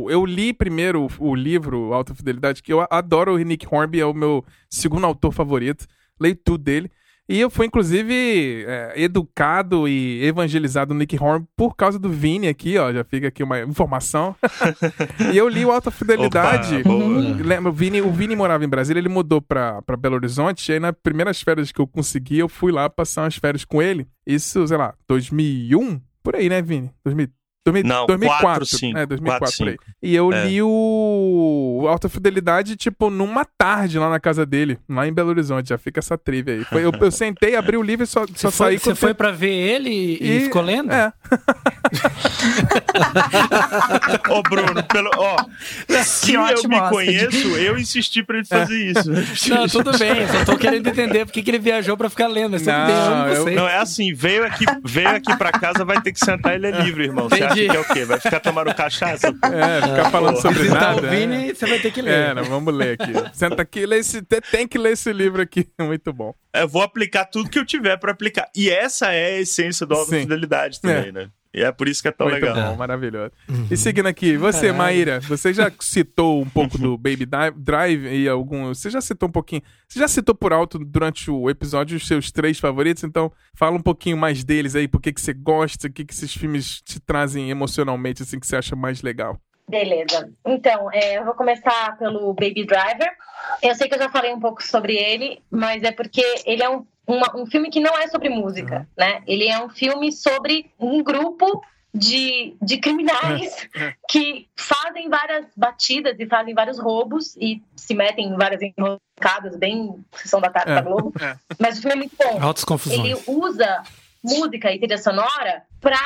eu li primeiro o, o livro Alta Fidelidade, que eu adoro o Nick Hornby, é o meu segundo autor favorito. Leio tudo dele. E eu fui, inclusive, é, educado e evangelizado no Nick Horn por causa do Vini aqui, ó. Já fica aqui uma informação. e eu li o Alta Fidelidade. Lembra, o Vini, o Vini morava em Brasília, ele mudou pra, pra Belo Horizonte. E aí, nas primeiras férias que eu consegui, eu fui lá passar umas férias com ele. Isso, sei lá, 2001? Por aí, né, Vini? 2000, 2000, Não, 2004. 4, 5, é, 2004 4, por aí. E eu é. li o Alta Fidelidade, tipo, numa tarde lá na casa dele, lá em Belo Horizonte. Já fica essa trivia aí. Foi, eu, eu sentei, abri o livro e só, só saí... Você foi pra ver ele e, e ficou lendo? É. Ô, Bruno, pelo, ó, se eu me conheço, eu insisti pra ele fazer é. isso. Não, tudo bem, só tô querendo entender por que, ele viajou pra ficar lendo. Mas não, bem, eu não, não, é assim, veio aqui, veio aqui pra casa, vai ter que sentar, ele é livre, irmão. Você acha que é o quê? Vai ficar tomando cachaça? É, ficar falando Pô. sobre tá nada. Vini, né? você vai ter que ler. É, não, vamos ler aqui. Senta aqui, lê esse, tem que ler esse livro aqui, muito bom. Eu vou aplicar tudo que eu tiver pra aplicar. E essa é a essência do Alta Fidelidade também, é. né? E é por isso que é tão Muito legal. Bom, maravilhoso. Uhum. E seguindo aqui, você, Caralho. Maíra, você já citou um pouco do Baby Drive e algum. Você já citou um pouquinho. Você já citou por alto durante o episódio os seus três favoritos, então fala um pouquinho mais deles aí, por que, que você gosta, o que, que esses filmes te trazem emocionalmente, assim, que você acha mais legal. Beleza. Então, é, eu vou começar pelo Baby Driver. Eu sei que eu já falei um pouco sobre ele, mas é porque ele é um uma, um filme que não é sobre música, uhum. né? Ele é um filme sobre um grupo de, de criminais é, é. que fazem várias batidas e fazem vários roubos e se metem em várias enroscadas, bem sessão da tarde é, da Globo. É. Mas o filme é muito bom. Altas confusões. Ele usa música e trilha sonora para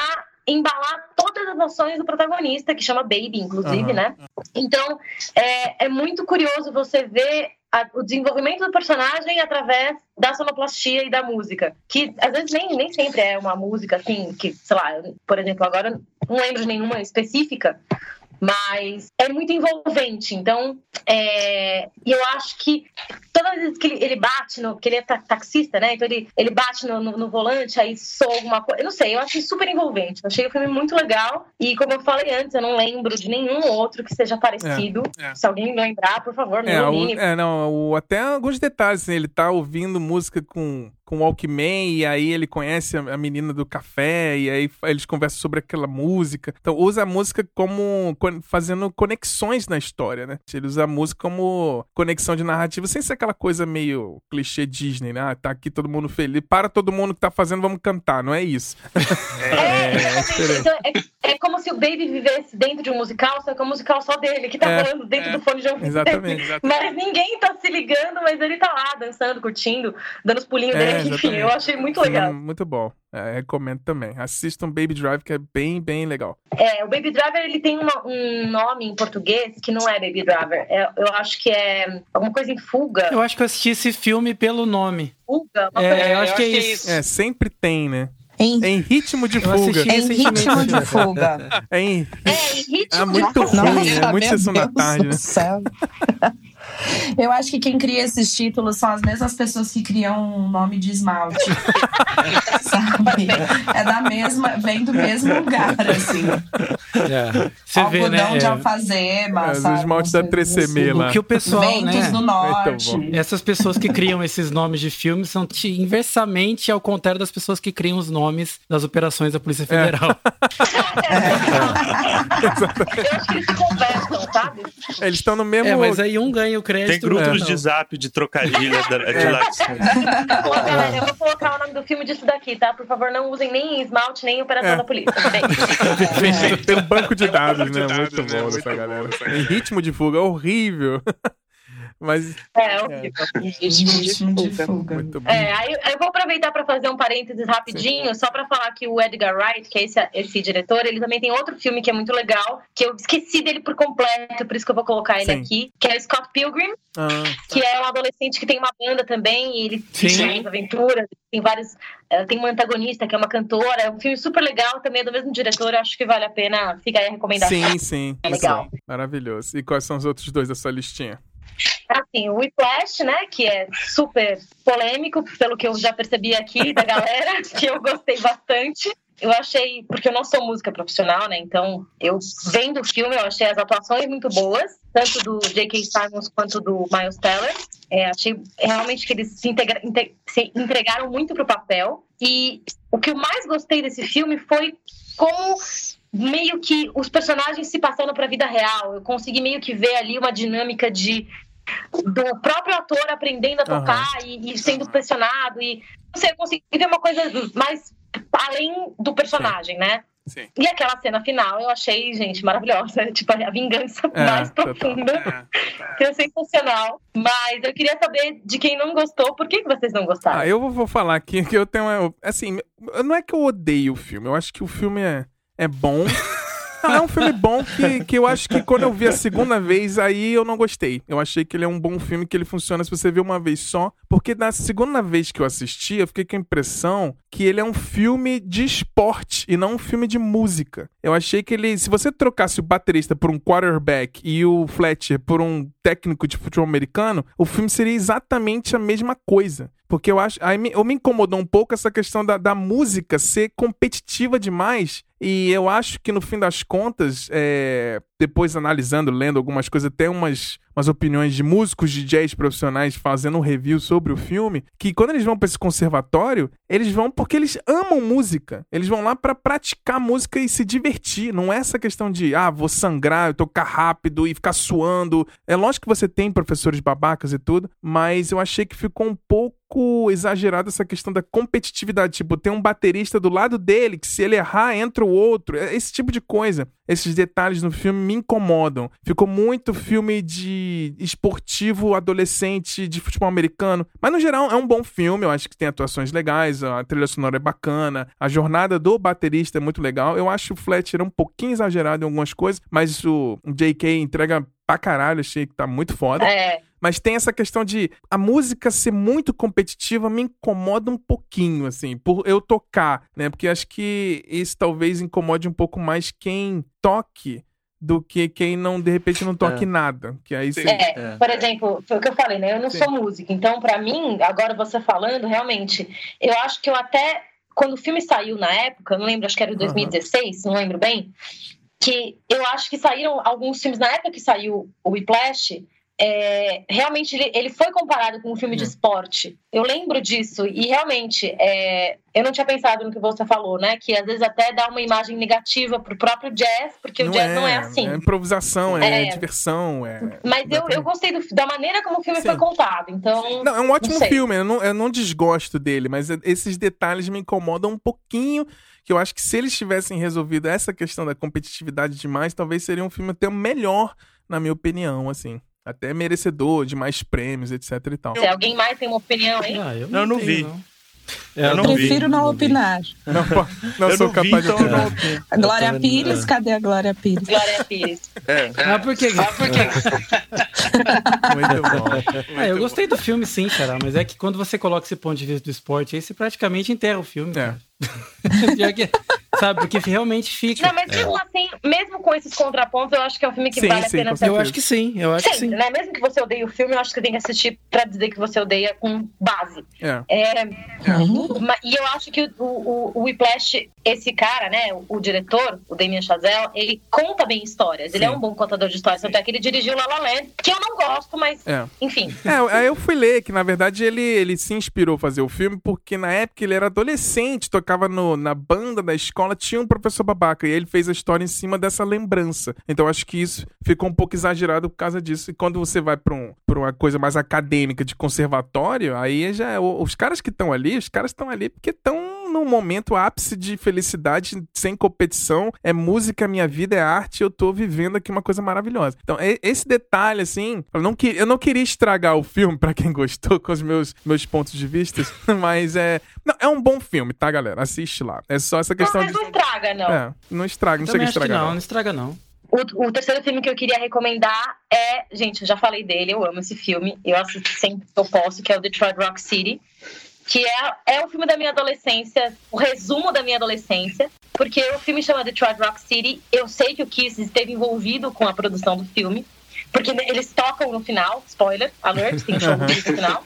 embalar todas as ações do protagonista, que chama Baby, inclusive, uhum. né? Então, é, é muito curioso você ver a, o desenvolvimento do personagem através da sonoplastia e da música. Que às vezes nem, nem sempre é uma música assim, que, sei lá, por exemplo, agora não lembro de nenhuma específica, mas é muito envolvente. Então, é, eu acho que todas as vezes que ele, ele bate, no, que ele é taxista, né? Então ele, ele bate no, no, no, volante, aí soa alguma coisa. Eu não sei, eu achei super envolvente. Eu achei o filme muito legal. E como eu falei antes, eu não lembro de nenhum outro que seja parecido. É, é. Se alguém lembrar, por favor, me é, o, é, não, o, até alguns detalhes, assim, ele tá ouvindo música com com o Walkman, e aí ele conhece a menina do café, e aí eles conversam sobre aquela música. Então usa a música como fazendo conexões na história, né? Ele usa a música como conexão de narrativa, sem ser aquela coisa meio clichê Disney, né? Ah, tá aqui todo mundo feliz. Para todo mundo que tá fazendo, vamos cantar, não é isso. É, é, é, então, é, é, como se o Baby vivesse dentro de um musical, só que é um musical só dele, que tá é, falando dentro do fone de ouvido. Exatamente, exatamente, Mas ninguém tá se ligando, mas ele tá lá dançando, curtindo, dando os pulinhos dele. Enfim, eu achei muito legal. muito bom. É, recomendo também. Assistam Baby Drive, que é bem, bem legal. É, o Baby Driver ele tem uma, um nome em português que não é Baby Driver. É, eu acho que é alguma coisa em fuga. Eu acho que eu assisti esse filme pelo nome. Fuga? É, eu, acho eu que, é, é isso. É, sempre tem, né? Em... em ritmo de fuga. Em ritmo de fuga. É em, é, em ritmo é muito de fuga. ruim, é muito sessão da tarde. Né? Eu acho que quem cria esses títulos são as mesmas pessoas que criam um nome de esmalte. sabe? É da mesma, vem do mesmo lugar, assim. É. Você Algodão vê, né? de alfazema, é, sabe? Os esmaltes da assim. lá. O que o pessoal, Ventos né? do Norte. Essas pessoas que criam esses nomes de filmes são inversamente ao contrário das pessoas que criam os nomes das operações da Polícia Federal. É. É. Eu acho que eles se conversam, sabe? Eles estão no mesmo... É, mas aí um ganha o crédito. Tem grupos é, de zap de trocadilho de lá. Pô, galera, eu vou colocar o nome do filme disso daqui, tá? Por favor, não usem nem esmalte, nem operação É. da polícia. Tem um banco de dados, né? Muito bom essa galera. Em ritmo de fuga, horrível. Mas É, horrível. Ritmo de fuga. muito bom. É, aí eu vou aproveitar para fazer um parênteses rapidinho, só para falar que o Edgar Wright, que é esse, esse diretor, ele também tem outro filme que é muito legal, que eu esqueci dele por completo, por isso que eu vou colocar ele Sim. aqui, que é o Scott Pilgrim, Ah, que é um adolescente que tem uma banda também, e ele Sim. tem as aventuras, tem vários. eh, Tem uma antagonista que é uma cantora, é um filme super legal, também é do mesmo diretor, eu acho que vale a pena, fica aí a recomendação. sim, sim. É legal. sim. Maravilhoso. E quais são os outros dois da sua listinha? Assim, o Whiplash, né, que é super polêmico, pelo que eu já percebi aqui da galera, que eu gostei bastante. Eu achei, porque eu não sou música profissional, né, então eu vendo o filme, eu achei as atuações muito boas, tanto do J.K. Simons quanto do Miles Teller. É, achei realmente que eles se, integra- inte- se entregaram muito pro papel. E o que eu mais gostei desse filme foi como meio que os personagens se passando para a vida real. Eu consegui meio que ver ali uma dinâmica de do próprio ator aprendendo a tocar e, e sendo pressionado e você conseguir ver uma coisa mais além do personagem, né? Sim. E aquela cena final eu achei, gente, maravilhosa. Tipo, a vingança É, mais profunda. Que é sensacional. Mas eu queria saber de quem não gostou, por que, vocês não gostaram? Ah, eu vou- falar aqui que eu tenho. uma- Assim, não é que eu odeio o filme, eu acho que o filme é, é bom. Não, é um filme bom que, que eu acho que quando eu vi a segunda vez, aí eu não gostei. Eu achei que ele é um bom filme, que ele funciona se você vê uma vez só. Porque na segunda vez que eu assisti, eu fiquei com a impressão que ele é um filme de esporte e não um filme de música. Eu achei que ele. Se você trocasse o baterista por um quarterback e o Fletcher por um técnico de futebol americano, o filme seria exatamente a mesma coisa. Porque eu acho. Aí me, eu me incomodou um pouco essa questão da, da música ser competitiva demais. E eu acho que no fim das contas, é, depois analisando, lendo algumas coisas, até umas, umas opiniões de músicos de jazz profissionais fazendo um review sobre o filme, que quando eles vão pra esse conservatório, eles vão porque eles amam música. Eles vão lá pra praticar música e se divertir. Não é essa questão de, ah, vou sangrar, eu tocar rápido e ficar suando. É lógico que você tem professores babacas e tudo, mas eu achei que ficou um pouco exagerado essa questão da competitividade. Tipo, tem um baterista do lado dele, que se ele errar, entra o outro. É Esse tipo de coisa. Esses detalhes no filme me incomodam. Ficou muito filme de esportivo adolescente de futebol americano. Mas no geral é um bom filme. Eu acho que tem atuações legais, a trilha sonora é bacana, a jornada do baterista é muito legal. Eu acho o Fletcher um pouquinho exagerado em algumas coisas, mas o J.K. entrega pra caralho. Achei que tá muito foda. É, Mas tem essa questão de a música ser muito competitiva me incomoda um pouquinho, assim, por eu tocar, né? Porque acho que isso talvez incomode um pouco mais quem toque do que quem não, de repente, não toque É. nada. Que aí você. É, É. por exemplo, foi o que eu falei, né? Eu não Sim. sou música, então pra mim, agora você falando, realmente, eu acho que eu até quando o filme saiu na época, eu não lembro, acho que era em 2016, não lembro bem, que eu acho que saíram alguns filmes na época que saiu o Whiplash, é, realmente ele, ele, foi comparado com um filme de esporte. Eu lembro disso e realmente é, eu não tinha pensado no que você falou, né? Que às vezes até dá uma imagem negativa pro próprio jazz, porque não o jazz é, não é assim. É improvisação, é, é diversão, é. Mas eu, eu gostei do, da maneira como o filme Sim. foi contado, então. Não, é um ótimo filme. Eu não, eu não desgosto dele, mas esses detalhes me incomodam um pouquinho que eu acho que se eles tivessem resolvido essa questão da competitividade demais, talvez seria um filme até melhor, na minha opinião, assim até merecedor de mais prêmios, etc e tal. Se alguém mais tem uma opinião aí? Ah, eu não, eu não vi. Não. Eu, não prefiro vi, não, não opinar. Não, não eu sou não capaz vi, então de opinar. A Glória Pires, cadê a Glória Pires? Glória Pires. É. Ah, por quê? Ah, por quê? Muito bom. É, eu gostei do filme sim, cara, mas é que quando você coloca esse ponto de vista do esporte aí, você praticamente enterra o filme. É. Sabe? Porque realmente fica. Não, mas mesmo é. assim, mesmo com esses contrapontos, eu acho que é um filme que sim, vale sim, a pena ser Eu acho que sim, eu acho sim, que sim. Né? Mesmo que você odeie o filme, eu acho que tem que assistir pra dizer que você odeia com base. É. é uhum. E eu acho que o, o, o Whiplash, esse cara, né, o, o, diretor, o Damien Chazelle, ele conta bem histórias. Sim. Ele é um bom contador de histórias. Tanto é que ele dirigiu La La Land, que eu não gosto, mas é. enfim. É, aí eu fui ler que, na verdade, ele, ele se inspirou a fazer o filme porque na época ele era adolescente, tocava no, na banda da escola, tinha um professor babaca. E ele fez a história em cima dessa lembrança. Então acho que isso ficou um pouco exagerado por causa disso. E quando você vai pra, um, pra uma coisa mais acadêmica de conservatório, aí já. É os caras que estão ali, os caras estão ali porque estão num momento ápice de felicidade, sem competição. É música, minha vida é arte, eu tô vivendo aqui uma coisa maravilhosa. Então, esse detalhe, assim, eu não, que, eu não queria estragar o filme para quem gostou com os meus, meus pontos de vista, mas é. Não, é um bom filme, tá, galera? Assiste lá. É só essa questão não, mas de. Não estraga, não. É, não estraga, não chega a estragar. Não, não estraga, não. O, o, terceiro filme que eu queria recomendar é, gente, eu já falei dele, eu amo esse filme, eu assisto sempre que eu posso, que é o Detroit Rock City que é, é o filme da minha adolescência, o resumo da minha adolescência, porque o filme chama Detroit Rock City. Eu sei que o Kiss esteve envolvido com a produção do filme, porque eles tocam no final, spoiler, alert, tem show no final.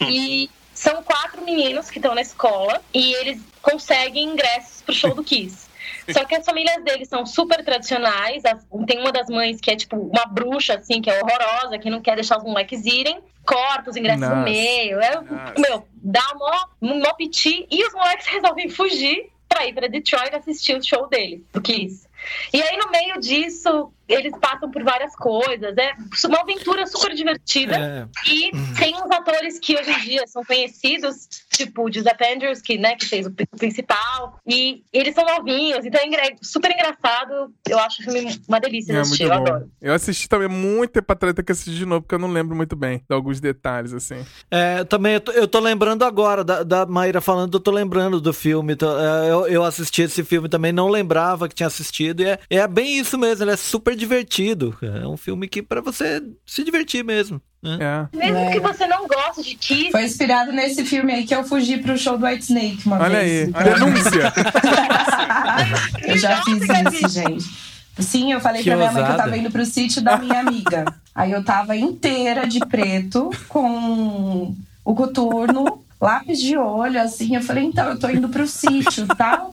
E são quatro meninos que estão na escola e eles conseguem ingressos pro show do Kiss. Só que as famílias deles são super tradicionais. Tem uma das mães que é tipo uma bruxa, assim, que é horrorosa, que não quer deixar os moleques irem. Corta os ingressos Nossa. no meio. É, meu, dá mó, mó piti. E os moleques resolvem fugir pra ir pra Detroit assistir o show deles, do Kiss. E aí, no meio disso, eles passam por várias coisas. É uma aventura super divertida. É. E tem uns atores que hoje em dia são conhecidos, tipo o Giuseppe Andrews, que, né, que fez o principal. E eles são novinhos, então é super engraçado. Eu acho o filme uma delícia de é, assistir, eu adoro. Eu assisti também muito tempo atrás, que assistir de novo, porque eu não lembro muito bem de alguns detalhes, assim. É, também eu tô, eu tô lembrando agora, da, da Maíra falando, eu tô lembrando do filme. Tô, é, eu, eu assisti esse filme também, não lembrava que tinha assistido. E é, é bem isso mesmo, ele é super super divertido. É um filme que para você se divertir mesmo. Né? É. Mesmo é. que você não goste de Kiss. Foi inspirado nesse filme aí que eu fugi pro show do White Snake uma Olha vez. Olha aí, denúncia. eu já fiz isso, gente. Sim, eu falei que pra minha ousada. mãe que eu tava indo pro sítio da minha amiga. Aí eu tava inteira de preto, com o coturno, lápis de olho, assim. Eu falei, então, eu tô indo pro sítio, tá?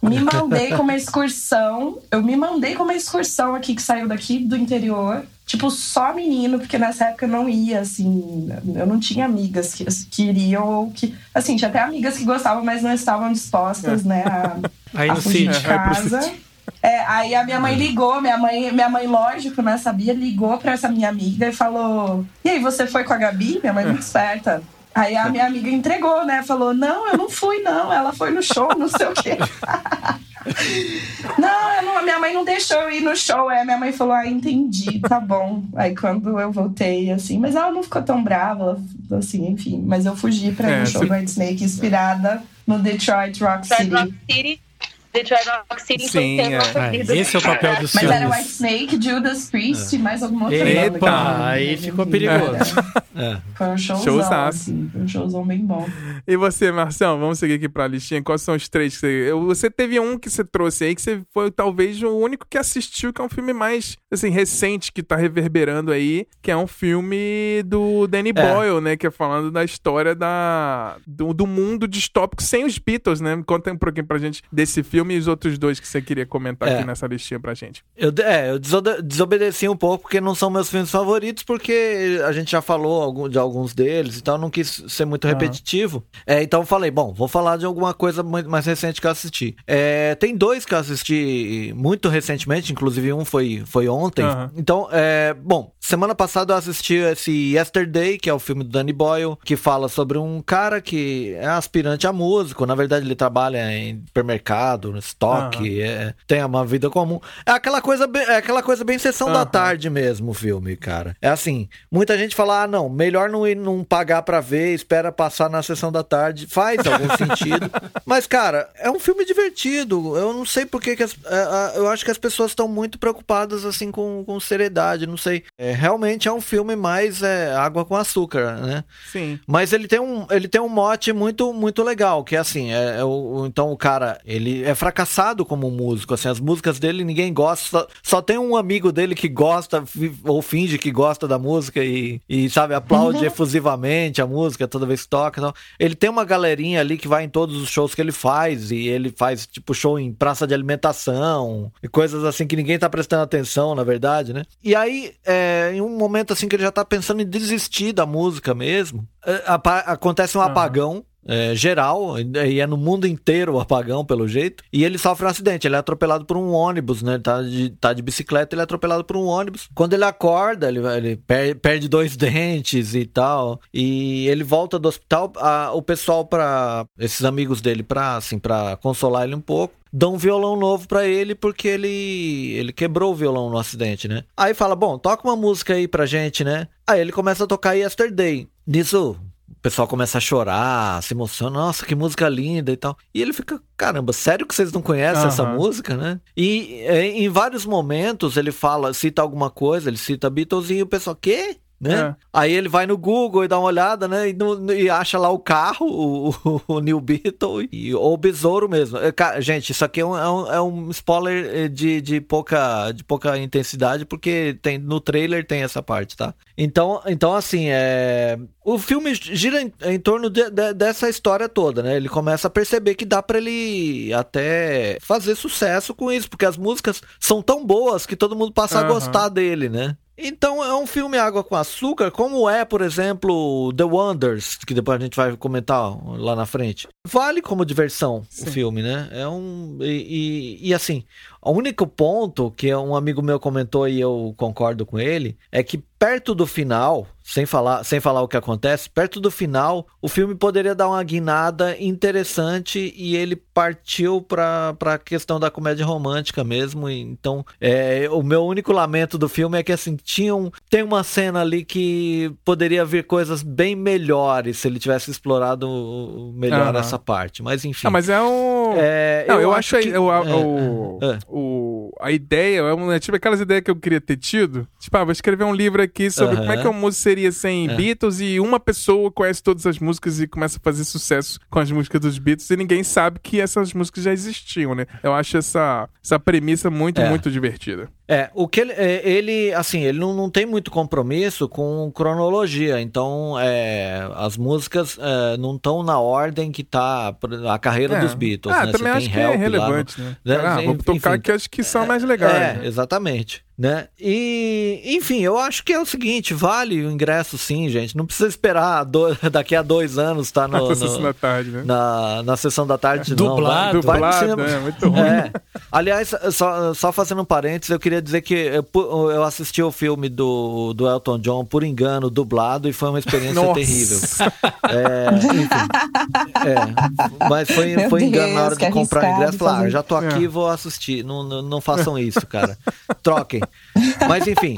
Me mandei com uma excursão. Eu me mandei com uma excursão aqui que saiu daqui do interior. Tipo, só menino, porque nessa época eu não ia, assim. Eu não tinha amigas que, que iriam ou que. Assim, tinha até amigas que gostavam, mas não estavam dispostas, é. né, a, aí a fugir de casa. É, aí a minha mãe ligou, minha mãe, minha mãe, lógico, né, sabia, ligou pra essa minha amiga e falou: E aí, você foi com a Gabi? Minha mãe é muito certa. Aí a minha amiga entregou, né? Falou: não, eu não fui, não. Ela foi no show, não sei o quê. não, não, a minha mãe não deixou eu ir no show. A minha mãe falou: ah, entendi, tá bom. Aí quando eu voltei, assim, mas ela não ficou tão brava, assim, enfim. Mas eu fugi pra ir é, no show do White Snake, inspirada no Detroit Rock City. Rock City Detroit Rock City Sim, é. Ah, esse é o papel do Mas era White Snake, Judas Priest e é. mais alguma outra Epa, aí ficou perigoso. É. Foi um showzão, Showzaço. assim, foi um showzão bem bom. E você, Marcelo, vamos seguir aqui pra listinha. Quais são os três que você... Você teve um que você trouxe aí, que você foi talvez o único que assistiu, que é um filme mais, assim, recente, que tá reverberando aí, que é um filme do Danny é. Boyle, né, que é falando da história da, do, do mundo distópico sem os Beatles, né? Conta um pouquinho pra gente desse filme filme e os outros dois que você queria comentar é. aqui nessa listinha pra gente. Eu, é, eu desobedeci um pouco porque não são meus filmes favoritos, porque a gente já falou de alguns deles, então eu não quis ser muito repetitivo. É, então eu falei, bom, vou falar de alguma coisa mais recente que eu assisti. É, tem dois que eu assisti muito recentemente, inclusive um foi, foi ontem. Uhum. Então, é, bom, semana passada eu assisti esse Yesterday, que é o filme do Danny Boyle, que fala sobre um cara que é aspirante a músico, na verdade ele trabalha em supermercado, no estoque, uhum. é, tem uma vida comum. É aquela coisa bem, é aquela coisa bem sessão uhum. da tarde mesmo o filme, cara. É assim, muita gente fala, ah, não, melhor não ir não pagar pra ver, espera passar na sessão da tarde. Faz algum sentido. Mas, cara, é um filme divertido. Eu não sei por que, que as, é, eu acho que as pessoas estão muito preocupadas, assim, com, com seriedade, não sei. É, realmente é um filme mais é, água com açúcar, né? Sim. Mas ele tem um, ele tem um mote muito, muito legal, que é assim, é, é o, então o cara, ele é fracassado como músico, assim, as músicas dele ninguém gosta, só, só tem um amigo dele que gosta ou finge que gosta da música e, e sabe, aplaude uhum. efusivamente a música toda vez que toca. Então, ele tem uma galerinha ali que vai em todos os shows que ele faz e ele faz tipo show em praça de alimentação e coisas assim que ninguém tá prestando atenção, na verdade, né? E aí, é, em um momento assim que ele já tá pensando em desistir da música mesmo, é, acontece um uhum. apagão é, geral, e é no mundo inteiro o apagão, pelo jeito. E ele sofre um acidente, ele é atropelado por um ônibus, né? Tá de, tá de bicicleta, ele é atropelado por um ônibus. Quando ele acorda, ele, ele perde dois dentes e tal. E ele volta do hospital, a, o pessoal para esses amigos dele, pra, assim, pra consolar ele um pouco dão um violão novo para ele porque ele ele quebrou o violão no acidente, né? Aí fala, bom, toca uma música aí pra gente, né? Aí ele começa a tocar Yesterday. Nisso, o pessoal começa a chorar, se emociona, nossa, que música linda e tal. E ele fica, caramba, sério que vocês não conhecem uhum. essa música, né? E é, em vários momentos ele fala, cita alguma coisa, ele cita Beatles e o pessoal, quê? Né? É. Aí ele vai no Google e dá uma olhada, né? E, no, e acha lá o carro, o, o, o New Beetle, e, ou o besouro mesmo. É, gente, isso aqui é um, é um, é um, spoiler eh, de, de, pouca, de pouca intensidade, porque tem, no trailer tem essa parte, tá? Então, então assim, é... o filme gira em, em torno de, de, dessa história toda, né? Ele começa a perceber que dá para ele até fazer sucesso com isso, porque as músicas são tão boas que todo mundo passa uhum. a gostar dele, né? Então é um filme água com açúcar, como é, por exemplo, The Wonders, que depois a gente vai comentar lá na frente. Vale como diversão Sim. o filme, né? É um. E, e, e, assim, o único ponto que um amigo meu comentou e eu concordo com ele é que perto do final, sem falar, sem falar o que acontece, perto do final, o filme poderia dar uma guinada interessante e ele partiu para a questão da comédia romântica mesmo. Então, é, o meu único lamento do filme é que assim, tinham, tem uma cena ali que poderia vir coisas bem melhores se ele tivesse explorado melhor uhum. essa parte. Mas enfim. Não, mas é um. É, Não, eu, eu acho, que. Eu, é, o, é. o, a ideia é, uma, é tipo aquelas ideias que eu queria ter tido. Tipo, ah, vou escrever um livro aqui sobre uhum. como é que uma música seria sem é. Beatles e uma pessoa conhece todas as músicas e começa a fazer sucesso com as músicas dos Beatles e ninguém sabe que essas músicas já existiam, né? Eu acho essa, essa premissa muito, é. muito divertida. É, o que ele, é, ele assim, ele não, não tem muito compromisso com cronologia, então é, as músicas é, não estão na ordem que tá a carreira é. dos Beatles, ah, né? também Você acho que é relevante, no... né? né? Ah, vamos tocar enfim, que acho que são mais legais. É, né? exatamente né? E, enfim, eu acho que é o seguinte, vale o ingresso sim, gente. Não precisa esperar do, daqui a dois anos tá no, na sessão da tarde, né? Na, na sessão da tarde, dublado, não. Vai, dublado, vai é, muito ruim. É. Aliás, só, só fazendo um parênteses, eu queria dizer que eu, eu assisti o filme do, do Elton John por engano, dublado, e foi uma experiência Nossa. terrível. É, enfim, é, mas foi, foi engano na hora de comprar ingresso. Falar, ah, já tô aqui, é. vou assistir. Não, não, não façam isso, cara. Troquem. Mas enfim,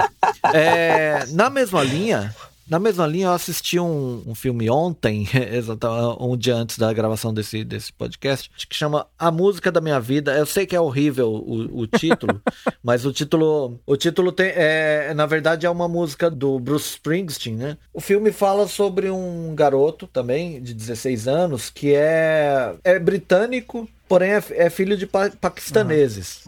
é, na mesma linha, na mesma linha, eu assisti um, um filme ontem, um dia antes da gravação desse, desse podcast, que chama A Música da Minha Vida. Eu sei que é horrível o, o título, mas o título, o título tem, é, na verdade, é uma música do Bruce Springsteen, né? O filme fala sobre um garoto também, de 16 anos, que é, é britânico, porém é, é filho de pa paquistaneses.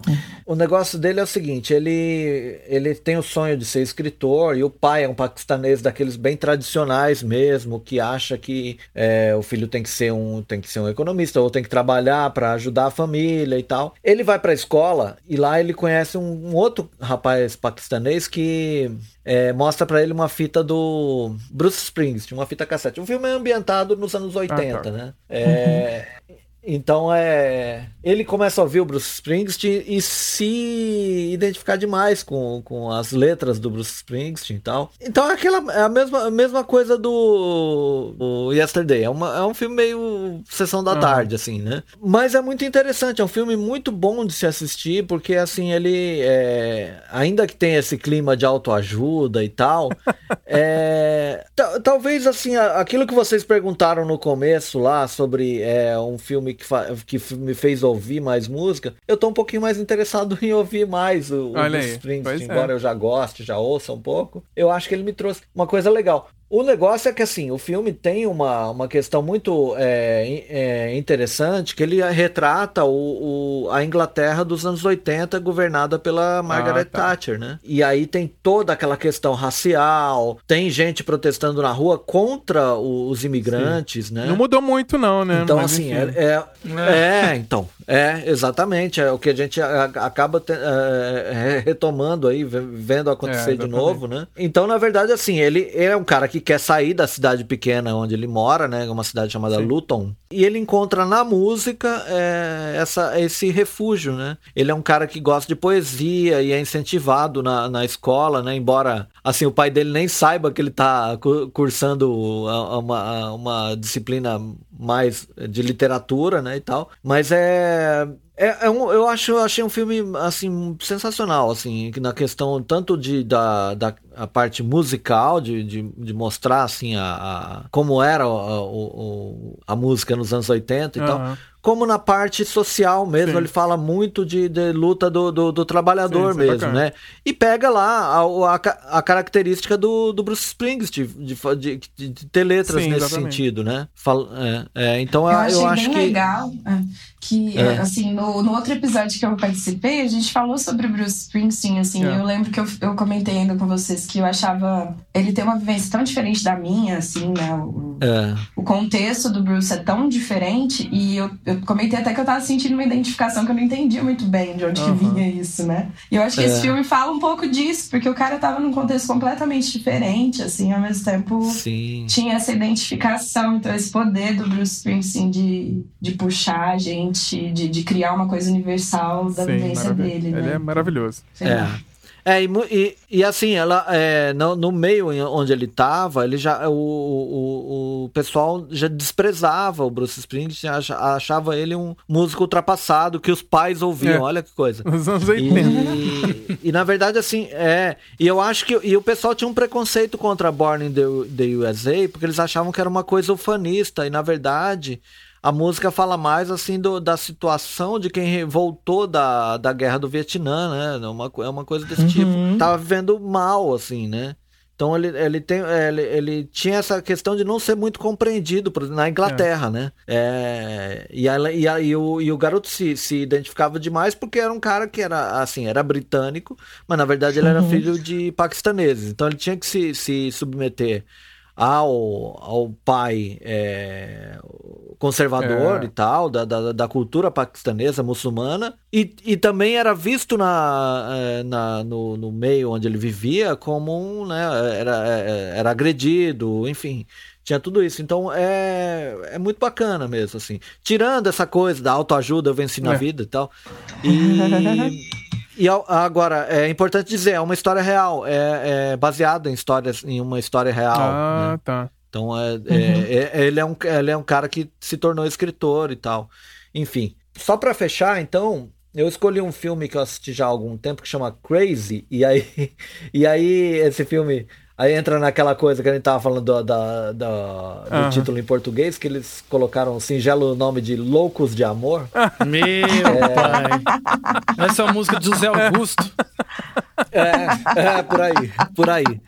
O negócio dele é o seguinte: ele, ele tem o sonho de ser escritor e o pai é um paquistanês daqueles bem tradicionais mesmo, que acha que é, o filho tem que ser um tem que ser um economista ou tem que trabalhar para ajudar a família e tal. Ele vai para a escola e lá ele conhece um, um outro rapaz paquistanês que é, mostra para ele uma fita do Bruce Springsteen, uma fita cassete. O filme é ambientado nos anos 80, ah, tá. né? É, uhum. Então é. Ele começa a ouvir o Bruce Springsteen e se identificar demais com, com as letras do Bruce Springsteen e tal. Então é, aquela, é a, mesma, a mesma coisa do, do Yesterday. É, uma, é um filme meio sessão da uhum. tarde, assim, né? Mas é muito interessante, é um filme muito bom de se assistir, porque assim, ele. É, ainda que tenha esse clima de autoajuda e tal, é, talvez assim, aquilo que vocês perguntaram no começo lá sobre é, um filme que, que me fez ouvir mais música, eu tô um pouquinho mais interessado em ouvir mais o, o Bruce Springsteen, embora é. eu já goste, já ouça um pouco. Eu acho que ele me trouxe uma coisa legal. O negócio é que assim, o filme tem uma, uma questão muito é, é, interessante, que ele retrata o, o, a Inglaterra dos anos 80 governada pela Margaret ah, tá. Thatcher, né? E aí tem toda aquela questão racial, tem gente protestando na rua contra os imigrantes, Sim. né? Não mudou muito não, né? Então Mas, assim, é, é, é, é, então, é, exatamente, é o que a gente acaba te, é, retomando aí, vendo acontecer de novo, né? Então, na verdade, assim, ele é um cara que quer sair da cidade pequena onde ele mora, né? Uma cidade chamada Sim. Luton. E ele encontra na música é, essa, esse refúgio, né? Ele é um cara que gosta de poesia e é incentivado na, na escola, né? Embora, assim, o pai dele nem saiba que ele está cursando uma, uma disciplina mais de literatura, né, e tal. Mas é é, é um, eu acho, achei um filme assim sensacional, assim, na questão tanto de da, da a parte musical de, de, de mostrar assim a, a como era a, a, a, música nos anos 80 e uhum. tal como na parte social mesmo. Sim. Ele fala muito de, de luta do, do, do trabalhador Sim, é mesmo, né? E pega lá a, a, a, característica do, do Bruce Springsteen de, de, de, de ter letras Sim, nesse exatamente. sentido, né? Fala, é, é, então eu, eu, eu acho bem que... legal é, que, é. assim, no, no outro episódio que eu participei, a gente falou sobre Bruce Springsteen, assim, é. eu lembro que eu, eu comentei ainda com vocês que eu achava ele tem uma vivência tão diferente da minha, assim, né? O, é. o contexto do Bruce é tão diferente e eu, eu eu comentei até que eu tava sentindo uma identificação que eu não entendia muito bem de onde uhum. que vinha isso, né? E eu acho que é. esse filme fala um pouco disso, porque o cara tava num contexto completamente diferente, assim, ao mesmo tempo Sim. tinha essa identificação, então esse poder do Bruce Springsteen de, de puxar a gente, de, de criar uma coisa universal da Sim, vivência dele. Né? Ele é maravilhoso. Sim. É. É, e, e, e, assim, ela, é, no, no, meio onde ele estava, ele já, o, o, o pessoal já desprezava o Bruce Springsteen, achava ele um músico ultrapassado que os pais ouviam, é. olha que coisa. Os anos 80. E, e, na verdade, assim, é. E eu acho que. E o pessoal tinha um preconceito contra Born in the, the USA, porque eles achavam que era uma coisa ufanista, e na verdade a música fala mais assim do, da situação de quem voltou da, da guerra do Vietnã, né? É uma, é uma coisa desse tipo. uhum. tipo. Tava vivendo mal, assim, né? Então ele, ele, tem, ele, ele tinha essa questão de não ser muito compreendido na Inglaterra, é. né? É, e, ela, e, a, e, o, e o garoto se, se identificava demais porque era um cara que era assim, era britânico, mas na verdade ele era uhum. filho de paquistaneses. Então ele tinha que se, se submeter ao, ao pai é, conservador é. e tal, da, da, da, cultura paquistanesa, muçulmana, e, e também era visto na, é, na, no, no meio onde ele vivia como um, né, era, é, era agredido, enfim, tinha tudo isso. Então é, é muito bacana mesmo, assim. Tirando essa coisa da autoajuda, eu venci na é. vida e tal. E. E agora, é importante dizer, é uma história real, é, é baseada em histórias, em uma história real. Ah, né? tá. Então é, uhum. é, é, ele, é um, ele é um cara que se tornou escritor e tal. Enfim, só para fechar, então, eu escolhi um filme que eu assisti já há algum tempo que chama Crazy, e aí, e aí esse filme Aí entra naquela coisa que a gente tava falando do, da, da, do uhum. título em português, que eles colocaram o singelo nome de Loucos de Amor. Meu é... pai. Essa é a música de José Augusto. É, é, por aí, por aí.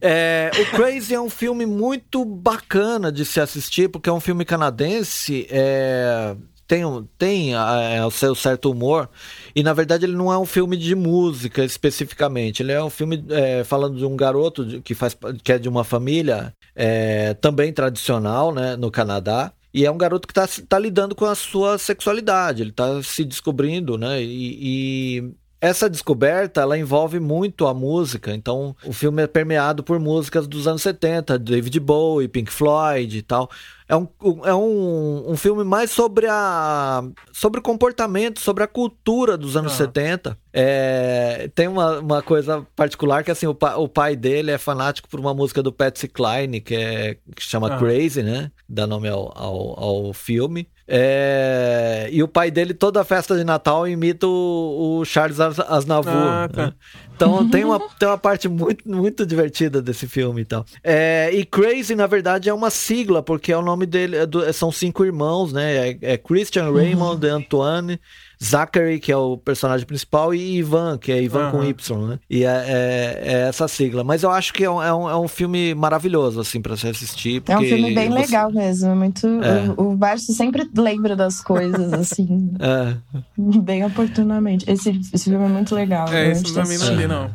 É, o Crazy é um filme muito bacana de se assistir, porque é um filme canadense. É, tem, tem é, o seu certo humor. E na verdade ele não é um filme de música especificamente. Ele é um filme é, falando de um garoto que, faz, que é de uma família é, também tradicional né, no Canadá. E é um garoto que está tá lidando com a sua sexualidade, ele está se descobrindo, né? E, essa descoberta, ela envolve muito a música. Então, o filme é permeado por músicas dos anos 70, David Bowie, Pink Floyd e tal é um, é um, um filme mais sobre a sobre o comportamento, sobre a cultura dos anos ah. 70. É, tem uma, uma coisa particular que assim, o, pa, o pai dele é fanático por uma música do Patsy Cline, que, é, que chama ah. Crazy, né? Dá nome ao, ao, ao filme. É, e o pai dele, toda festa de Natal, imita o, o Charles Aznavour. Ah, tá. né? Então tem uma, tem uma parte muito, muito divertida desse filme e então. tal. É, e Crazy, na verdade, é uma sigla, porque é o nome dele, é do, são cinco irmãos, né? É, é Christian, Raymond, uhum. Antoine, Zachary, que é o personagem principal, e Ivan, que é Ivan uhum. com Y, né? E é, é, é, essa sigla. Mas eu acho que é um, é um, é um filme maravilhoso, assim, pra se assistir. é um filme bem você... legal mesmo. É muito, é. O, o Barço sempre lembra das coisas, assim. é. Bem oportunamente. Esse, esse filme é muito legal. É, esse também não li, não.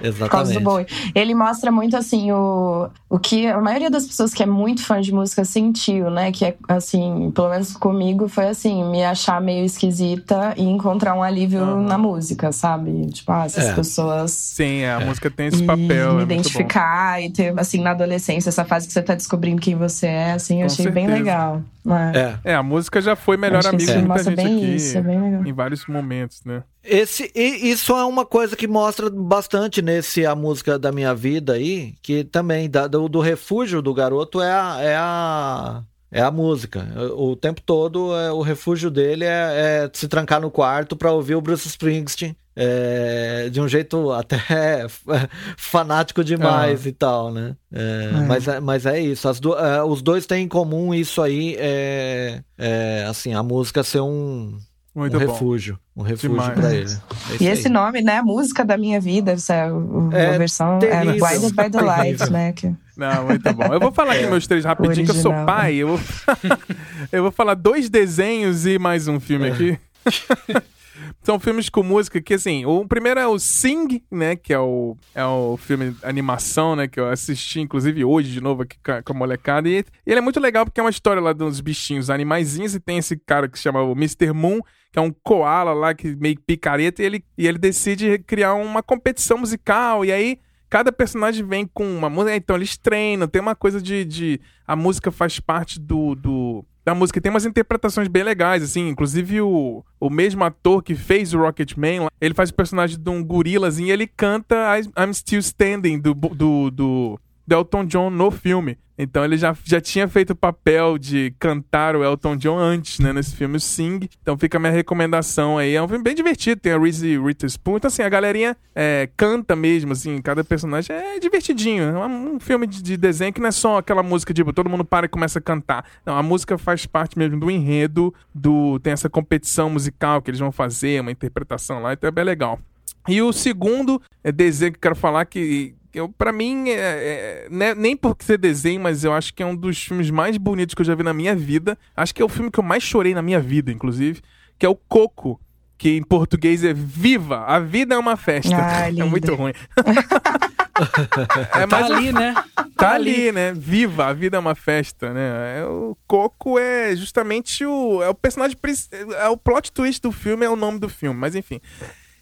Exatamente. Por causa do Bowie. Ele mostra muito, assim, o, o que a maioria das pessoas que é muito fã de música sentiu, né? Que é, assim, pelo menos comigo, foi assim, me achar meio esquisita e encontrar um alívio uhum. na música, sabe? Tipo, ah, essas é. pessoas. Sim, a é. música tem esse papel. Me é identificar e ter, assim, na adolescência, essa fase que você tá descobrindo quem você é, assim, eu achei certeza. bem legal. É. é. a música já foi melhor amiga de muita gente aqui isso, é em vários momentos, né? Esse, isso é uma coisa que mostra bastante nesse A Música da Minha Vida aí, que também da, do, do, refúgio do garoto é a, é a, é a música. O, tempo todo é, o refúgio dele é, é, se trancar no quarto para ouvir o Bruce Springsteen é, de um jeito até fanático demais e tal, né? É, é. Mas, é, mas é isso. Do, é, os dois têm em comum isso aí, é, é assim, a música ser um, um refúgio. Um refúgio para ele. e esse aí. nome, né? Música da minha vida, essa a versão é Guided by the Light, né? Que... Não, muito bom. Eu vou falar aqui meus três rapidinho, que eu sou pai. Eu vou, eu vou falar dois desenhos e mais um filme aqui. São filmes com música que, assim, o primeiro é o Sing, né? Que é o, é o filme animação, né? Que eu assisti, inclusive, hoje de novo aqui com a molecada. E, e ele é muito legal porque é uma história lá dos bichinhos animaizinhos e tem esse cara que se chama o Mr. Moon, que é um koala lá, que meio picareta, e ele, e ele decide criar uma competição musical. E aí cada personagem vem com uma música, então eles treinam, tem uma coisa de. de a música faz parte do, do, da música. Tem umas interpretações bem legais, assim. Inclusive, o, o mesmo ator que fez o Rocketman, ele faz o personagem de um gorilazinho e ele canta I'm Still Standing do, do, do, do Elton John no filme. Então ele já, já tinha feito o papel de cantar o Elton John antes, né? Nesse filme Sing. Então fica a minha recomendação aí. É um filme bem divertido, tem a Reese Witherspoon. Então assim, a galerinha é, canta mesmo, assim, cada personagem é divertidinho. É um filme de, de, desenho que não é só aquela música, tipo, todo mundo para e começa a cantar. Não, a música faz parte mesmo do enredo, do tem essa competição musical que eles vão fazer, uma interpretação lá, então é bem legal. E o segundo é desenho que eu quero falar que eu para mim, é, é, né, nem por ser desenho, mas eu acho que é um dos filmes mais bonitos que eu já vi na minha vida. Acho que é o filme que eu mais chorei na minha vida, inclusive, que é o Coco, que em português é Viva, a vida é uma festa. Ah, é muito ruim. é tá ali, né? Tá, tá ali, né? Viva, a vida é uma festa, né? É, o Coco é justamente o é o personagem é o plot twist do filme, é o nome do filme, mas enfim.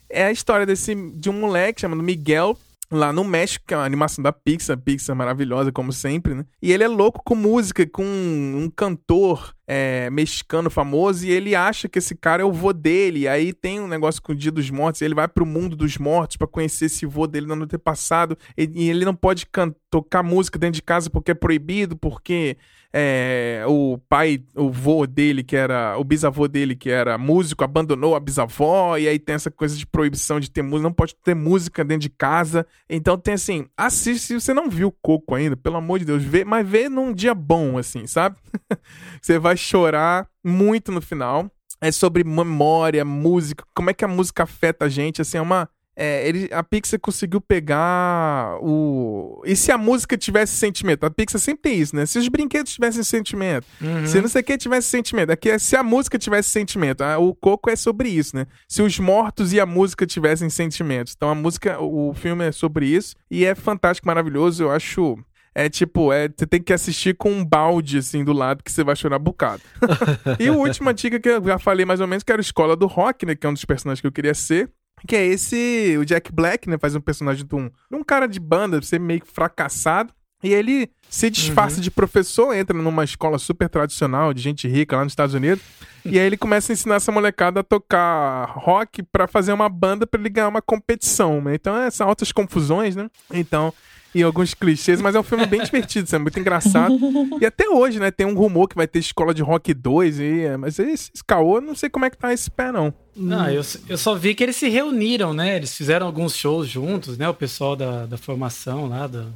É a história desse de um moleque chamado Miguel lá no México, que é uma animação da Pixar, Pixar maravilhosa, como sempre, né? E ele é louco com música, com um cantor é, mexicano famoso, e ele acha que esse cara é o vô dele. E aí tem um negócio com o Dia dos Mortos, ele vai pro mundo dos mortos para conhecer esse vô dele no antepassado, e, e ele não pode tocar música dentro de casa porque é proibido, porque é, o pai, o vô dele, que era. O bisavô dele, que era músico, abandonou a bisavó, e aí tem essa coisa de proibição de ter música, não pode ter música dentro de casa. Então tem assim, assiste se você não viu Coco ainda, pelo amor de Deus, vê, mas vê num dia bom, assim, sabe? você vai chorar muito no final. É sobre memória, música, como é que a música afeta a gente, assim, é uma é, ele, a Pixar conseguiu pegar o. E se a música tivesse sentimento? A Pixar sempre tem isso, né? Se os brinquedos tivessem sentimento, uhum. se não sei o que tivesse sentimento. Aqui é se a música tivesse sentimento. O Coco é sobre isso, né? Se os mortos e a música tivessem sentimentos. Então a música, o filme é sobre isso. E é fantástico, maravilhoso. Eu acho é tipo, é, você tem que assistir com um balde, assim, do lado, que você vai chorar bocado. e a última dica que eu já falei mais ou menos, que era a Escola do Rock, né? Que é um dos personagens que eu queria ser. Que é esse, o Jack Black, né? Faz um personagem de um, de um cara de banda, ser meio fracassado. E ele se disfarça uhum. de professor, entra numa escola super tradicional de gente rica lá nos Estados Unidos. e aí ele começa a ensinar essa molecada a tocar rock para fazer uma banda para ele ganhar uma competição, né? Então, é, são altas confusões, né? Então, e alguns clichês, mas é um filme bem divertido, é muito engraçado. E até hoje, né, tem um rumor que vai ter escola de rock 2, e, é, mas esse, esse caô, não sei como é que tá esse pé, não. Não, eu, eu só vi que eles se reuniram, né? Eles fizeram alguns shows juntos, né? O pessoal da, da formação lá, do,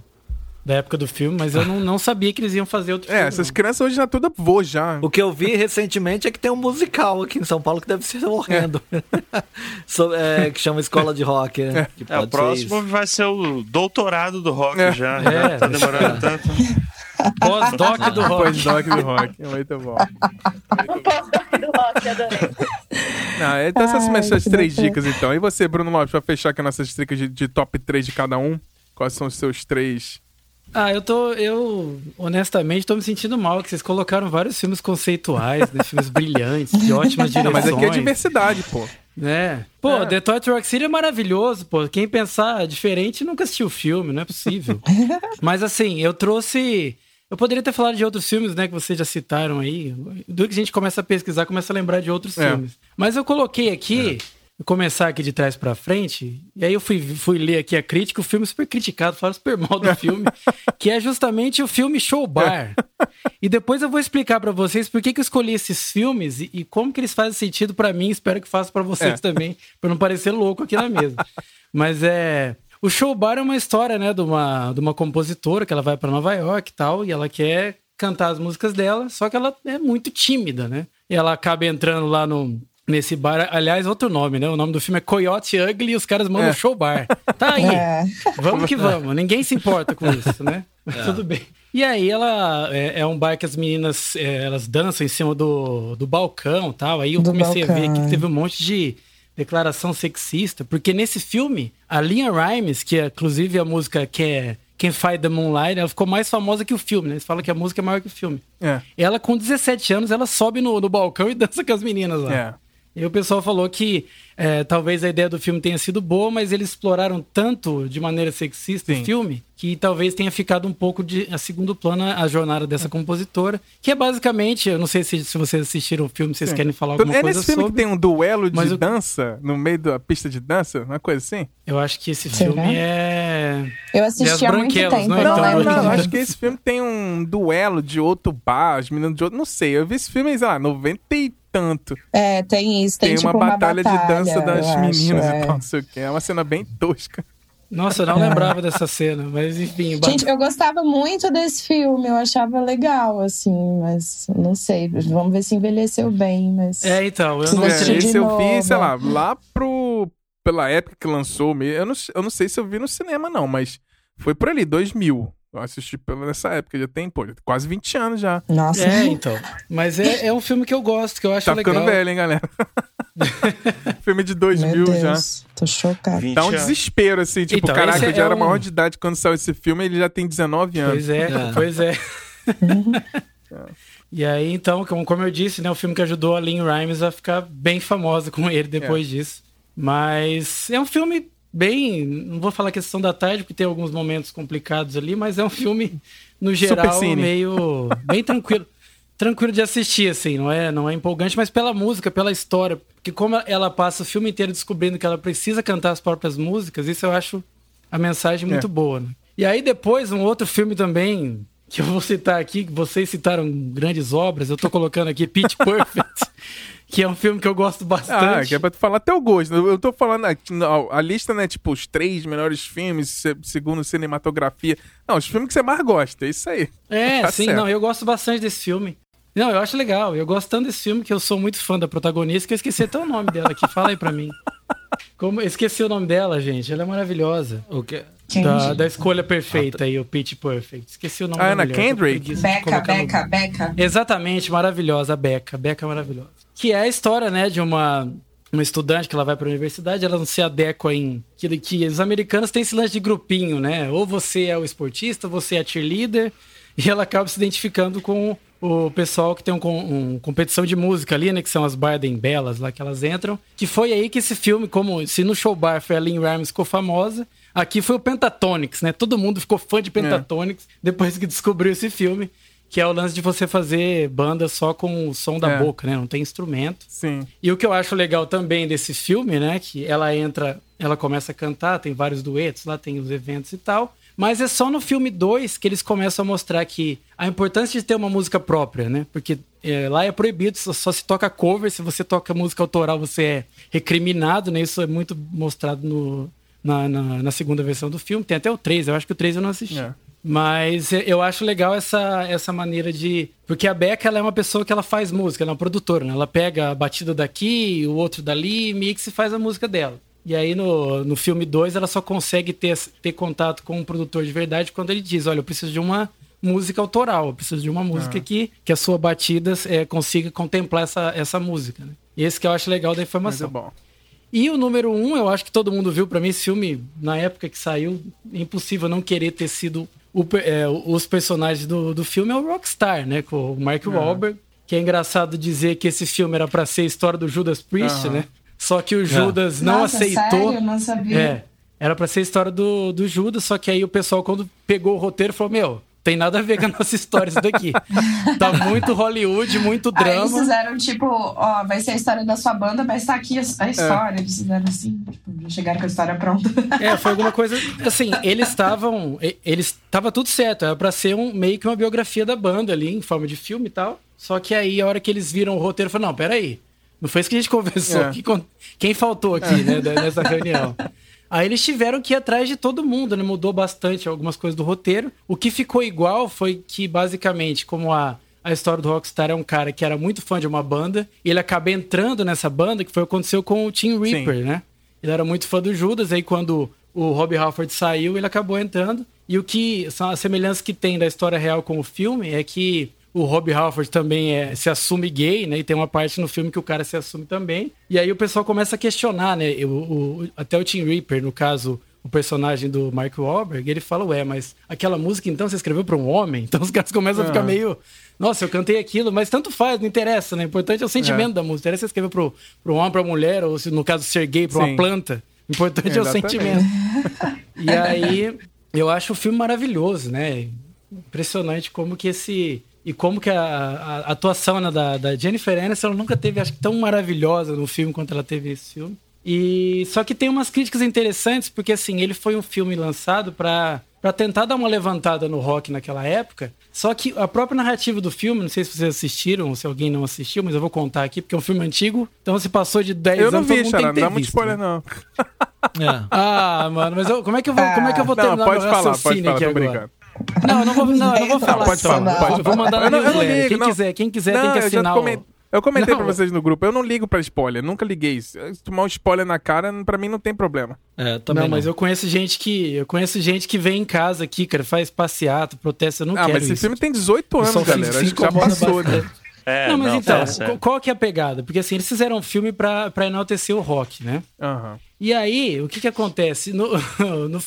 da época do filme, mas eu não, não sabia que eles iam fazer outro é, filme. É, essas não. crianças hoje já tudo vô já. O que eu vi recentemente é que tem um musical aqui em São Paulo que deve ser morrendo. É. so, é, que chama Escola de Rock. Né? É. é o próximo vai ser o doutorado do rock é. já. É, tá demorando tanto. Pós-doc do rock. Pós-doc do rock. Muito bom. Pós-doc do rock, adorei. Não, então essas Ai, essas três dicas então. E você, Bruno Lopes, pra fechar aqui nossas dicas de, de top 3 de cada um, quais são os seus três ah, eu tô. Eu, honestamente, tô me sentindo mal, que vocês colocaram vários filmes conceituais, né, filmes brilhantes, de ótimas direções. Não, mas aqui é diversidade, pô. Né? Pô, é. Detroit Rock City é maravilhoso, pô. Quem pensar diferente nunca assistiu o filme, não é possível. mas assim, eu trouxe. Eu poderia ter falado de outros filmes, né, que vocês já citaram aí. Do que a gente começa a pesquisar, começa a lembrar de outros é. filmes. Mas eu coloquei aqui. É começar aqui de trás para frente, e aí eu fui, fui ler aqui a crítica, o filme super criticado, fala super mal do filme, que é justamente o filme Show Bar. E depois eu vou explicar para vocês por que, que eu escolhi esses filmes e, e como que eles fazem sentido para mim, espero que faça para vocês é. também, para não parecer louco aqui na mesa. Mas é, o Show Bar é uma história, né, de uma, de uma compositora que ela vai para Nova York e tal, e ela quer cantar as músicas dela, só que ela é muito tímida, né? E ela acaba entrando lá no, nesse bar. Aliás, outro nome, né? O nome do filme é Coyote Ugly e os caras mandam é. show bar. Tá aí. É. Vamos que vamos. Ninguém se importa com isso, né? É. Tudo bem. E aí ela é, é, um bar que as meninas é, elas dançam em cima do, do balcão tal. Aí eu do comecei balcão. a ver que teve um monte de declaração sexista, porque nesse filme, a Liam Rimes, que é inclusive a música que é Quem Fight the Moonlight, ela ficou mais famosa que o filme, né? Eles falam que a música é maior que o filme. É. Ela, com 17 anos, ela sobe no, no balcão e dança com as meninas lá. É. E o pessoal falou que é, talvez a ideia do filme tenha sido boa, mas eles exploraram tanto de maneira sexista Sim. o filme que talvez tenha ficado um pouco de a segundo plano a jornada dessa compositora, que é basicamente, eu não sei se, se vocês assistiram o filme, vocês Sim. querem falar alguma é coisa sobre. É nesse filme que tem um duelo de dança no meio da pista de dança, uma coisa assim? Eu acho que esse filme é Eu assisti há muito tempo, não, não, então... não, não, acho que esse filme tem um duelo de outro bar, os meninos de outro, não sei, eu vi esse filme, sei lá, 90 e tanto. É, tem isso. Tem, tem uma, tipo, batalha uma, batalha de dança das meninas acho, e é. tal, não sei o que. É uma cena bem tosca. Nossa, eu não lembrava dessa cena, mas enfim. Gente, eu gostava muito desse filme, eu achava legal, assim, mas não sei. Vamos ver se envelheceu bem, mas. É, então, eu não sei. Esse eu vi, sei lá, lá pro. Pela época que lançou, eu não, eu não sei se eu vi no cinema, não, mas foi por ali, 2000. Eu assisti nessa época, já tem, pô, quase 20 anos já. Nossa. É, então. Mas é, é um filme que eu gosto, que eu acho tá legal. Tá ficando velho, hein, galera? filme de 2000 já. Tô chocado. Dá um desespero, assim, tipo, então, caraca, eu já é era um... maior de idade quando saiu esse filme, ele já tem 19 anos. Pois é, é. pois é. e aí, então, como eu disse, né, o filme que ajudou a Lynn Rimes a ficar bem famosa com ele depois é. disso. Mas é um filme bem. Não vou falar questão da tarde, porque tem alguns momentos complicados ali, mas é um filme, no geral, meio. bem tranquilo. tranquilo de assistir, assim, não é, não é empolgante, mas pela música, pela história. Porque como ela passa o filme inteiro descobrindo que ela precisa cantar as próprias músicas, isso eu acho a mensagem muito é. boa. Né? E aí depois, um outro filme também, que eu vou citar aqui, que vocês citaram grandes obras, eu tô colocando aqui Pitch Perfect. que é um filme que eu gosto bastante. Ah, que é pra tu falar teu gosto. Eu tô falando aqui, a lista, né, tipo, os três melhores filmes, segundo cinematografia. Não, os filmes que você mais gosta, é isso aí. É, tá sim, certo. não, eu gosto bastante desse filme. Não, eu acho legal. Eu gosto tanto desse filme que eu sou muito fã da protagonista que eu esqueci até o nome dela aqui. Fala aí pra mim. Como, esqueci o nome dela, gente. Ela é maravilhosa. O quê? Da, da, escolha perfeita aí, o Pitch Perfect. Esqueci o nome ah, Ana Kendrick? Becca, Becca, no... Becca. Exatamente, maravilhosa, a Becca. Becca é maravilhosa. Que é a história, né, de uma, uma estudante que ela vai para a universidade, ela não se adequa em... Que, que os americanos têm esse lance de grupinho, né? Ou você é o esportista, você é a cheerleader, e ela acaba se identificando com o pessoal que tem um, um, competição de música ali, né? Que são as Barden Belas lá que elas entram. Que foi aí que esse filme, como se no show bar foi a Lynn Rhymes ficou famosa, aqui foi o Pentatonix, né? Todo mundo ficou fã de Pentatonix é. depois que descobriu esse filme. Que é o lance de você fazer banda só com o som da é. boca, né? Não tem instrumento. Sim. E o que eu acho legal também desse filme, né? Que ela entra, ela começa a cantar, tem vários duetos, lá tem os eventos e tal. Mas é só no filme 2 que eles começam a mostrar que a importância de ter uma música própria, né? Porque é, lá é proibido, só, só, se toca cover, se você toca música autoral você é recriminado, né? Isso é muito mostrado no, na, na, na segunda versão do filme. Tem até o 3, eu acho que o 3 eu não assisti. É. Mas eu acho legal essa, essa maneira de. Porque a Becca ela é uma pessoa que ela faz música, ela é uma produtora, né? Ela pega a batida daqui, o outro dali, mixa e faz a música dela. E aí no, no filme 2 ela só consegue ter, ter contato com um produtor de verdade quando ele diz: Olha, eu preciso de uma música autoral, eu preciso de uma música ah. que, que a sua batida é, consiga contemplar essa, essa música. Né? E esse que eu acho legal da informação. Muito bom. E o número um, eu acho que todo mundo viu, para mim, esse filme, na época que saiu, é impossível não querer ter sido o, é, os personagens do, do filme, é o Rockstar, né? Com o Mark Wahlberg. Que é engraçado dizer que esse filme era para ser a história do Judas Priest, né? Só que o é. Judas não Nossa, aceitou. Sério? Eu não sabia. É. Era pra ser a história do, do Judas, só que aí o pessoal, quando pegou o roteiro, falou: Meu, tem nada a ver com a nossa história isso daqui. tá muito Hollywood, muito drama. Aí eles fizeram tipo, ó, vai ser a história da sua banda, mas tá aqui a, a história. É. Eles fizeram assim, tipo, chegaram com a história pronta. É, foi alguma coisa. Assim, eles estavam. Eles. Tava tudo certo, era pra ser um, meio que uma biografia da banda ali, em forma de filme e tal. Só que aí, a hora que eles viram o roteiro, falaram: Não, peraí. Não foi isso que a gente conversou. É. Que, quem faltou aqui, né, nessa reunião? Aí eles tiveram que ir atrás de todo mundo, né? Mudou bastante algumas coisas do roteiro. O que ficou igual foi que, basicamente, como a, a história do Rockstar é um cara que era muito fã de uma banda, e ele acaba entrando nessa banda, que foi o que aconteceu com o Tim Reaper, Sim. né? Ele era muito fã do Judas, aí quando o Rob Halford saiu, ele acabou entrando. E o que são as semelhanças que tem da história real com o filme é que o Rob Halford também é, se assume gay, né? E tem uma parte no filme que o cara se assume também. E aí o pessoal começa a questionar, né? O, o, até o Tim Reaper, no caso, o personagem do Mark Wahlberg, ele fala, ué, mas aquela música então você escreveu para um homem? Então os caras começam a ficar meio. Nossa, eu cantei aquilo, mas tanto faz, não interessa, né? O importante é o sentimento é. da música. Interessa você escrever para um homem, para mulher, ou se no caso ser gay, para uma planta. O importante é o sentimento. e aí, eu acho o filme maravilhoso, né? Impressionante como que esse e como que a, a, a atuação né, da, da, Jennifer Aniston nunca teve, acho que, tão maravilhosa no filme quanto ela teve nesse filme. E só que tem umas críticas interessantes, porque assim, ele foi um filme lançado para para tentar dar uma levantada no rock naquela época. Só que a própria narrativa do filme, não sei se vocês assistiram ou se alguém não assistiu, mas eu vou contar aqui, porque é um filme antigo. Então se passou de 10 anos. Eu não vi, Xará, não dá muito spoiler, né? não. É. Ah, mano, mas eu, como é que eu vou, como é que eu vou terminar não, pode meu falar, pode falar, aqui agora? Brincando. Não, eu não vou, não, eu não vou falar. Pode falar, pode. Eu vou mandar na newsletter. Quem quiser, quem quiser não, tem que assinar eu o... Eu comentei não. pra vocês no grupo, eu não ligo pra spoiler, nunca liguei. Se tomar um spoiler na cara, pra mim não tem problema. É, também não, não, mas eu conheço gente que. Eu conheço gente que vem em casa aqui, cara, faz passeata, protesta, eu não ah, quero. Ah, mas esse isso. filme tem 18 anos, galera. Acho que já passou, né? É, não, mas não, então, tá qual que é a pegada? Porque assim, eles fizeram um filme pra, pra enaltecer o rock, né? Uhum. E aí, o que que acontece? No, no,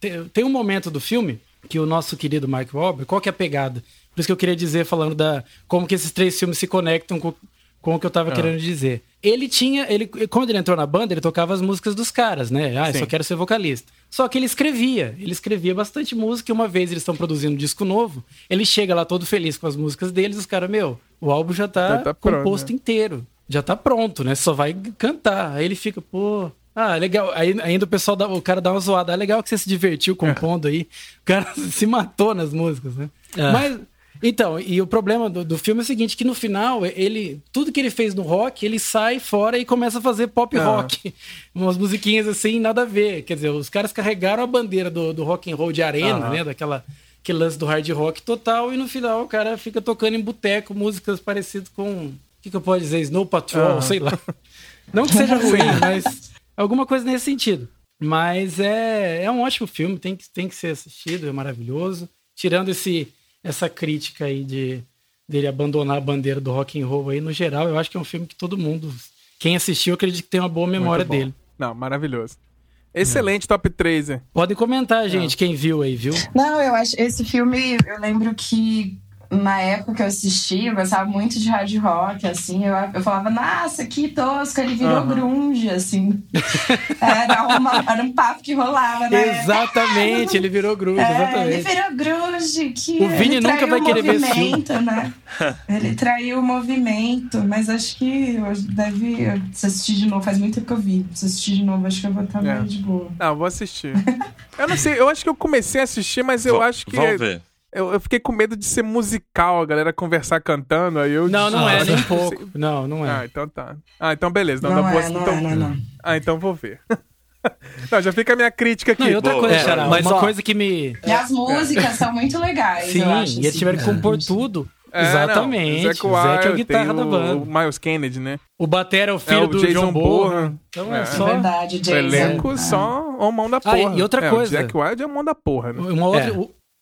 tem, tem um momento do filme que o nosso querido Mike Wahlberg, qual que é a pegada? Por isso que eu queria dizer, falando da como que esses três filmes se conectam com, com o que eu tava ah. querendo dizer. Ele tinha, ele, quando ele entrou na banda, ele tocava as músicas dos caras, né? Ah, eu só quero ser vocalista. Só que ele escrevia, ele escrevia bastante música e uma vez eles estão produzindo um disco novo, ele chega lá todo feliz com as músicas deles, os caras, meu, o álbum já tá, já tá composto pronto, né? inteiro. Já tá pronto, né? Só vai cantar. Aí ele fica, pô, ah, legal. Aí, ainda o pessoal, dá, o cara dá uma zoada. É legal que você se divertiu compondo aí. O cara se matou nas músicas, né? É. Mas, então, e o problema do, do, filme é o seguinte, que no final, ele, tudo que ele fez no rock, ele sai fora e começa a fazer pop é. rock. Umas musiquinhas assim, nada a ver. Quer dizer, os caras carregaram a bandeira do, do rock and roll de arena, né? Daquela aquele lance do hard rock total, e no final o cara fica tocando em boteco músicas parecidas com. O que, que eu posso dizer? Snow Patrol, sei lá. Não que seja ruim, mas Alguma coisa nesse sentido. Mas é, é um ótimo filme, tem que, tem que ser assistido, é maravilhoso. Tirando esse, essa crítica aí de dele abandonar a bandeira do rock and roll aí, no geral, eu acho que é um filme que todo mundo, quem assistiu, acredito que tem uma boa memória dele. Não, maravilhoso. Excelente top 3. Hein? Podem comentar, gente, quem viu aí, viu? Não, eu acho esse filme, eu lembro que na época que eu assisti, eu gostava muito de hard rock, assim, eu, eu falava, nossa, que tosco, ele virou uhum. grunge, assim. era, uma, era um papo que rolava, né? Exatamente, ele virou grunge, é, exatamente. Ele virou grunge, que o Vini nunca vai querer ver esse né? ele traiu o movimento, mas acho que deve se assistir de novo, faz muito tempo que eu vi. Se assistir de novo, acho que eu vou estar é. mais de boa. Não, vou assistir. eu não sei, eu acho que eu comecei a assistir, mas eu acho que... Vamos ver. Eu, eu, fiquei com medo de ser musical, a galera conversar cantando, aí eu... Não, não é, nem um pouco. Não, não é. Ah, então tá. Ah, então beleza. Não, não, é, não, então... É, não, não, Ah, então vou ver. não, já fica a minha crítica aqui. Não, e outra Boa. coisa, é, Xará, mas uma ó, coisa que me... E as músicas são muito legais, Sim, acho, e eles tiveram que compor tudo. É, Exatamente. Não, o Zac, é o guitarra da banda. O Miles Kennedy, né? O Batera é o filho é, o do Jason John Bohan. Então é, é só... verdade, Jason. O elenco é. só o mão da porra. Ah, e outra coisa. O Jack Wilde é o mão da porra, né? Uma outra,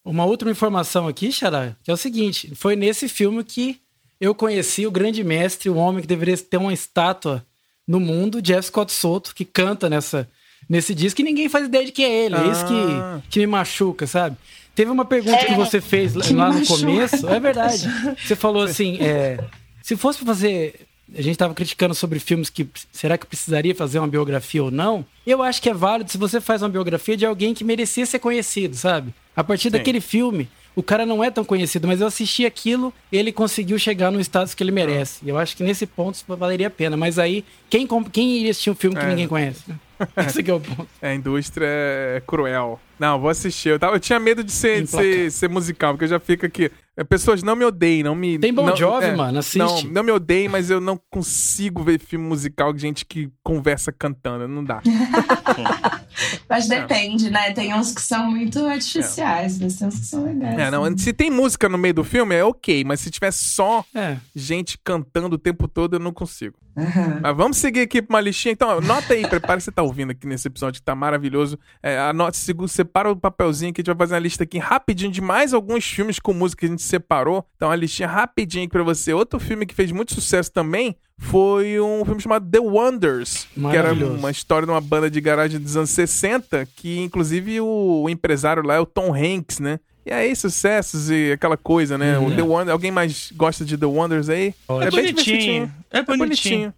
uma outra informação aqui, Xará, que é o seguinte: foi nesse filme que eu conheci o grande mestre, o homem que deveria ter uma estátua no mundo, Jeff Scott Soto, que canta nessa, nesse disco e ninguém faz ideia de quem é ele. Ah. É isso que, ah. que me machuca, sabe? Teve uma pergunta é, que você fez lá no começo. É verdade. Você falou assim: é, se fosse fazer a gente estava criticando sobre filmes que será que precisaria fazer uma biografia ou não? Eu acho que é válido se você faz uma biografia de alguém que merecia ser conhecido, sabe? A partir Sim. daquele filme, o cara não é tão conhecido, mas eu assisti aquilo e ele conseguiu chegar no status que ele merece. E eu acho que nesse ponto valeria a pena. Mas aí, quem, quem iria assistir um filme que é. ninguém conhece? Esse é o ponto. É, a indústria é cruel. Não, vou assistir. Eu, tava, eu tinha medo de ser, de ser, ser, musical, porque já fica aqui. É, pessoas não me odeiem, não me. Tem Bon não, Jovi, é, mano, assiste. Não, não me odeiem, mas eu não consigo ver filme musical de gente que conversa cantando. Não dá. mas depende, né? Tem uns que são muito artificiais, mas tem uns que são legais. É, não, se tem música no meio do filme, é ok, mas se tiver só é. gente cantando o tempo todo, eu não consigo. Uhum. Mas vamos seguir aqui pra uma listinha. Então, anota aí, prepara que você tá ouvindo aqui nesse episódio que tá maravilhoso. É, anota, separa o papelzinho que a gente vai fazer uma lista aqui rapidinho de mais alguns filmes com música que a gente separou. Então, uma listinha rapidinho aqui pra você. Outro filme que fez muito sucesso também foi um filme chamado The Wonders, que era uma história de uma banda de garagem dos anos 60, que inclusive o, o empresário lá é o Tom Hanks, né? E aí, sucessos e aquela coisa, né? Uhum. O The Wonders, alguém mais gosta de The Wonders aí? É, é, bonitinho. É, bonitinho. é bonitinho.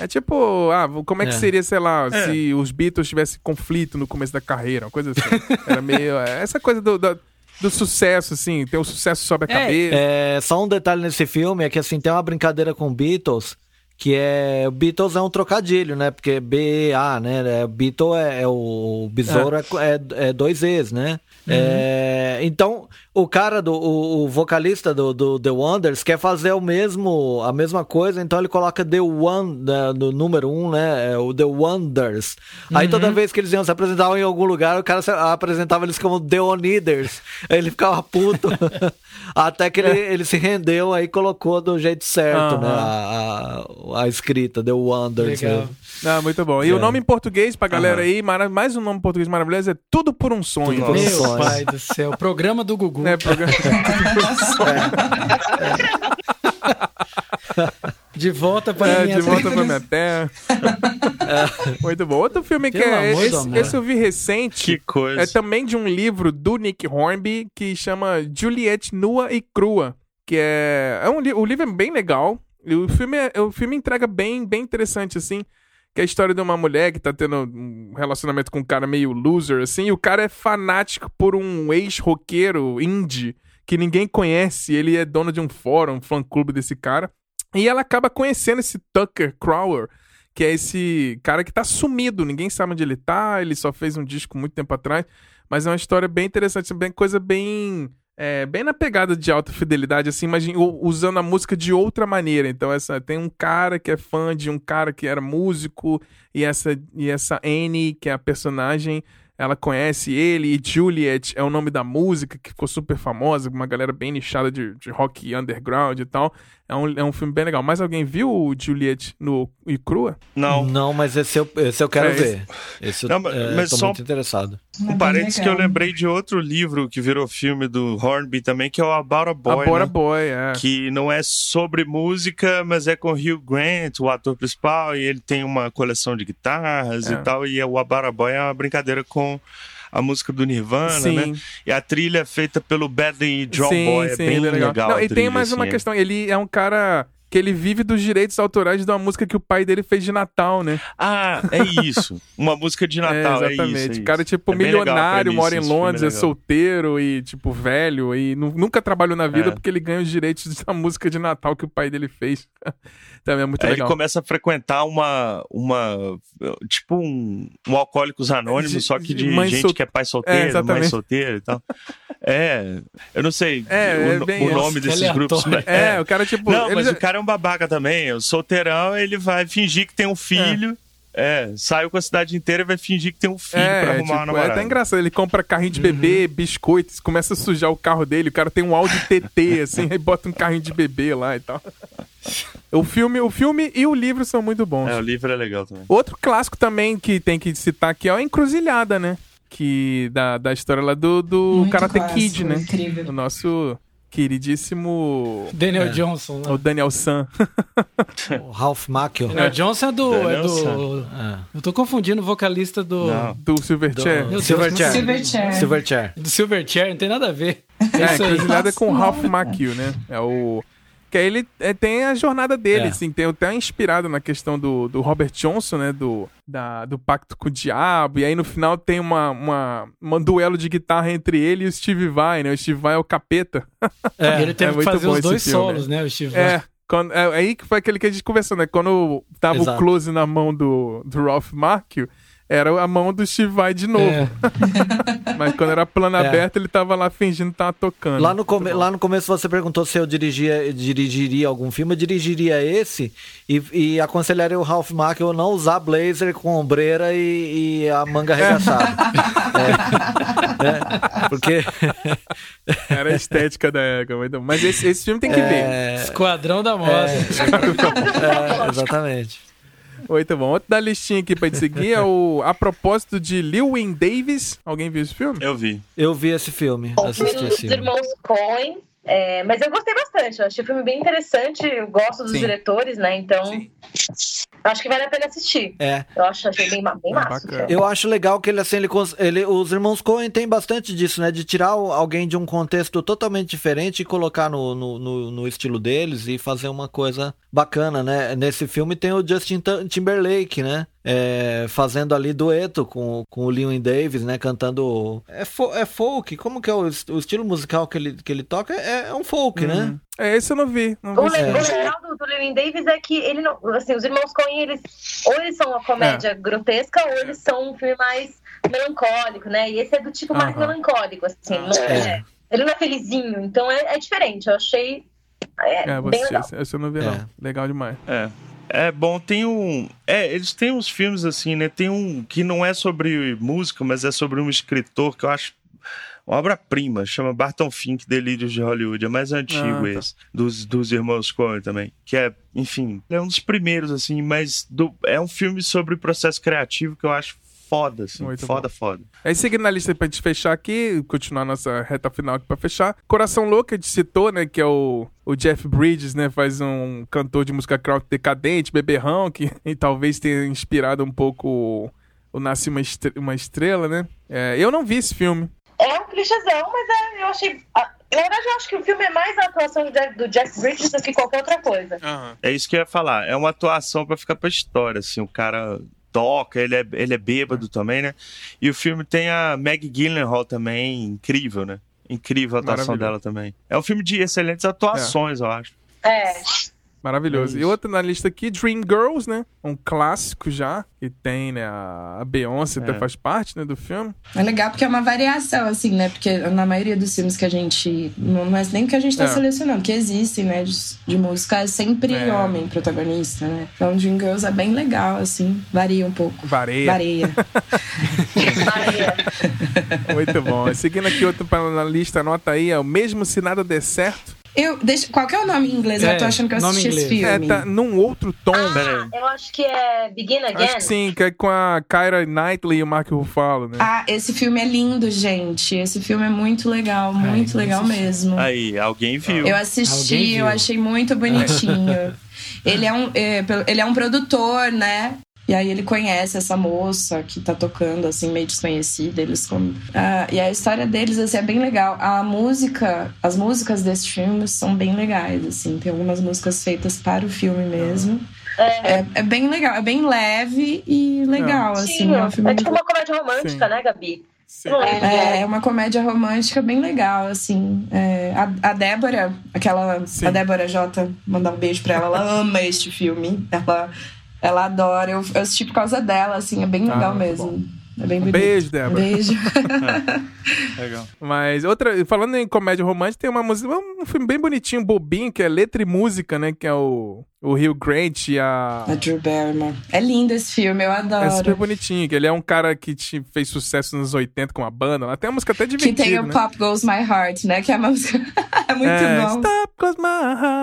É tipo, ah, como é que é. seria, sei lá, é. se os Beatles tivessem conflito no começo da carreira, uma coisa assim. Era meio. É, essa coisa do, do, do, sucesso, assim, ter o sucesso sob a é, cabeça. É, só um detalhe nesse filme é que, assim, tem uma brincadeira com Beatles que é Beatles é um trocadilho, né? Porque B A, né? Beatles é, é o besouro é. é, é dois E's, né? Uhum. É, então, o cara do o, o vocalista do, do, The Wonders quer fazer o mesmo a mesma coisa, então ele coloca The One né, no número um, né? É o The Wonders. Uhum. Aí toda vez que eles iam se apresentar em algum lugar, o cara se, apresentava eles como The Oniders. Aí ele ficava puto. Até que ele, ele se rendeu aí colocou do jeito certo, uhum. né? A, a, a, escrita, The Wonders. Legal. Ah, muito bom. E é. o nome em português pra galera aí, mais um nome em português maravilhoso, é Tudo por um Sonho. Tudo por um Meu pai do céu. Programa do Gugu. É, programa... De volta para é, minha De volta para minha terra. é. Muito bom. Outro filme Pelo que é. Esse, esse, eu vi recente. Que coisa. É também de um livro do Nick Hornby que chama Juliette Nua e Crua. Que é. é um, o livro é bem legal. E o filme, é, o filme entrega bem, bem interessante, assim. Que é a história de uma mulher que tá tendo um relacionamento com um cara meio loser, assim. E o cara é fanático por um ex-roqueiro indie que ninguém conhece. Ele é dono de um fórum, um fã-clube desse cara. E ela acaba conhecendo esse Tucker Crower, que é esse cara que tá sumido, ninguém sabe onde ele tá, ele só fez um disco muito tempo atrás, mas é uma história bem interessante, bem coisa bem é, bem na pegada de alta fidelidade, assim, mas usando a música de outra maneira. Então, essa tem um cara que é fã de um cara que era músico, e essa, e essa Annie, que é a personagem, ela conhece ele, e Juliet é o nome da música, que ficou super famosa, uma galera bem nichada de, de rock underground e tal. É um, é um filme bem legal. Mas alguém viu o Juliet no e crua? Não. Não, mas esse eu, esse eu quero é, ver. Esse eu mas, é, tô só muito interessado. Um parênteses que eu lembrei de outro livro que virou filme do Hornby também, que é o About a Boy. About né? a Boy, é. Que não é sobre música, mas é com Hugh Grant, o ator principal, e ele tem uma coleção de guitarras é. e tal. E o About a Boy é uma brincadeira com a música do Nirvana, sim. né? E a trilha é feita pelo Badly John sim, Boy, é sim, bem legal. legal Não, e trilha, tem mais assim, uma é. questão, ele é um cara que ele vive dos direitos autorais de uma música que o pai dele fez de Natal, né? Ah, é isso. Uma música de Natal, é, exatamente. É isso, é o cara, tipo, é milionário, mora em Londres, é, é solteiro e, tipo, velho e nunca trabalhou na vida é. porque ele ganha os direitos da música de Natal que o pai dele fez. Também é muito Aí legal. ele começa a frequentar uma, uma tipo um, um Alcoólicos Anônimos, de, só que de gente sol... que é pai solteiro, é, mãe solteira e tal. É, eu não sei é, o, o nome desses grupos. Mas, é, o cara, tipo... Não, mas já... o cara é um babaca também. O solteirão, ele vai fingir que tem um filho. É. é, saiu com a cidade inteira e vai fingir que tem um filho é, pra arrumar tipo, uma namorada. É até engraçado, ele compra carrinho de bebê, uhum. biscoitos, começa a sujar o carro dele, o cara tem um Audi TT, assim, aí bota um carrinho de bebê lá e tal. O filme, o filme e o livro são muito bons. É, o livro é legal também. Outro clássico também que tem que citar aqui é o Encruzilhada, né? Que da, da história lá do, do Karate clássico, Kid, né? Incrível. O nosso queridíssimo Daniel é, Johnson. Né? O Daniel San. o Ralph Macchio. Daniel Johnson é do. é do é. Eu tô confundindo o vocalista do. Não. Do Silverchair. Do, Silverchair. Silverchair. Silverchair. Do Silverchair, não tem nada a ver. É, Encruzilhada é com o Ralph Macchio, né? É o que aí ele é, tem a jornada dele, é. assim, tem até inspirado na questão do, do Robert Johnson, né? Do, da, do pacto com o diabo. E aí no final tem uma, uma, uma duelo de guitarra entre ele e o Steve Vai, né? O Steve Vai é o capeta. É, ele teve é que fazer os dois filme, solos, né? O Steve Vai. É. Quando, é, aí que foi aquele que a gente conversou, né? Quando tava Exato. o close na mão do, do Ralph Macchio, era a mão do Steve Vai de novo. É. Mas quando era plano é. aberto, ele tava lá fingindo que tava tocando. Lá no, come lá no começo você perguntou se eu dirigia, dirigiria algum filme. Eu dirigiria esse e, e aconselharia o Ralph Macchio a não usar blazer com ombreira e, e a manga arregaçada. É. é. Porque... Era a estética da época. Mas esse, esse filme tem que é. ver. Esquadrão da Moda. É. exatamente. Muito bom. Outro da listinha aqui pra te seguir é o A Propósito de Lewin Davis. Alguém viu esse filme? Eu vi. Eu vi esse filme. O filme dos irmãos Coen. É, mas eu gostei bastante, eu achei o filme bem interessante, eu gosto dos Sim. diretores, né? Então, Sim. acho que vale a pena assistir. É. Eu acho, achei bem, bem ah, massa. Eu acho legal que ele, assim, ele, ele, os irmãos Coen tem bastante disso, né? De tirar alguém de um contexto totalmente diferente e colocar no, no, no, no estilo deles e fazer uma coisa bacana, né? Nesse filme tem o Justin Timberlake, né? É, fazendo ali dueto com, com o Lewin Davis, né? Cantando. É, fo é folk? Como que é o, o, estilo musical que ele, que ele toca? É, é um folk, né? uhum. né? É, esse eu não vi. Não vi o, legal do, do Lewin Davis é que ele não. Assim, os irmãos Coen, eles. Ou eles são uma comédia é. grotesca, ou eles são um filme mais melancólico, né? E esse é do tipo mais uhum. melancólico, assim. Não é. é. Ele não é felizinho, então é, é diferente. Eu achei é, é bem legal. Esse eu não vi, é. não. Legal demais. É. É bom, tem um. É, eles têm uns filmes assim, né? Tem um que não é sobre música, mas é sobre um escritor que eu acho uma obra-prima, chama Barton Fink, Delírios de Hollywood, é mais antigo ah, tá. esse, dos, dos irmãos Coen também, que é, enfim, é um dos primeiros, assim, mas do, é um filme sobre o processo criativo que eu acho foda, assim. Muito foda, bom. foda. Aí seguindo na lista pra gente fechar aqui, continuar nossa reta final aqui pra fechar. Coração Louco, a gente citou, né, que é o, o Jeff Bridges, né, faz um cantor de música crowd decadente, beberrão, que e talvez tenha inspirado um pouco o, o Nasce uma, Estrela, uma Estrela, né? É, eu não vi esse filme. É um clichêzão, mas é, eu achei... Na verdade, eu acho que o filme é mais a atuação do Jeff Bridges do que qualquer outra coisa. Uhum. É isso que eu ia falar. É uma atuação para ficar pra história, assim. O cara toca, ele é, ele é bêbado também, né? E o filme tem a Maggie Gyllenhaal também, incrível, né? Incrível a atuação dela também. É um filme de excelentes atuações, é. eu acho. É. Maravilhoso. É e outra na lista aqui, Dream Girls, né? Um clássico já, que tem, né? A Beyoncé é. até faz parte, né, do filme. É legal porque é uma variação, assim, né? Porque na maioria dos filmes que a gente. Não é nem que a gente tá é. selecionando, que existem, né? De, de música, é sempre é. homem protagonista, né? Então, Dream Girls é bem legal, assim. Varia um pouco. Vareia. Vareia. Vareia. Muito bom. Seguindo aqui outro na lista, anota aí, é o mesmo se nada der certo Eu, deixa, qual que é o nome em inglês? É, eu tô achando que eu assisti esse filme. É, tá num outro tom. Ah, eu acho que é Begin Again. Acho que sim, que é com a Kyra Knightley e o Mark Ruffalo, né? Ah, esse filme é lindo, gente. Esse filme é muito legal, muito Ai, legal mesmo. Aí, alguém viu. Eu assisti, viu. eu achei muito bonitinho. ele, é um, é, ele é um produtor, né? E aí ele conhece essa moça que tá tocando, assim, meio desconhecida. Eles com... ah, e a história deles, assim, é bem legal. A música, as músicas desse filme são bem legais, assim. Tem algumas músicas feitas para o filme mesmo. É, é, é bem legal, é bem leve e legal, assim. Sim, é, um filme é tipo uma comédia romântica, Sim. né, Gabi? É, é, uma comédia romântica bem legal, assim. É, a, a Débora, aquela. Sim. A Débora J, mandar um beijo pra ela, ela ama este filme. Ela ela adora. Eu, eu assisti por causa dela, assim, é bem legal ah, mesmo. Bom. É bem bonito. Beijo, Débora. Beijo. Legal. Mas outra, falando em comédia romântica, tem uma música, um filme bem bonitinho, bobinho, que é letra e música, né? Que é o o Hugh Grant e a. A Drew Barrymore. É lindo esse filme, eu adoro. É super bonitinho, que ele é um cara que te fez sucesso nos 80 com a banda. Lá tem uma música até divertida. Que tem o né? Pop Goes My Heart, né? Que é a música. é muito é, bom. Stop Goes My Heart.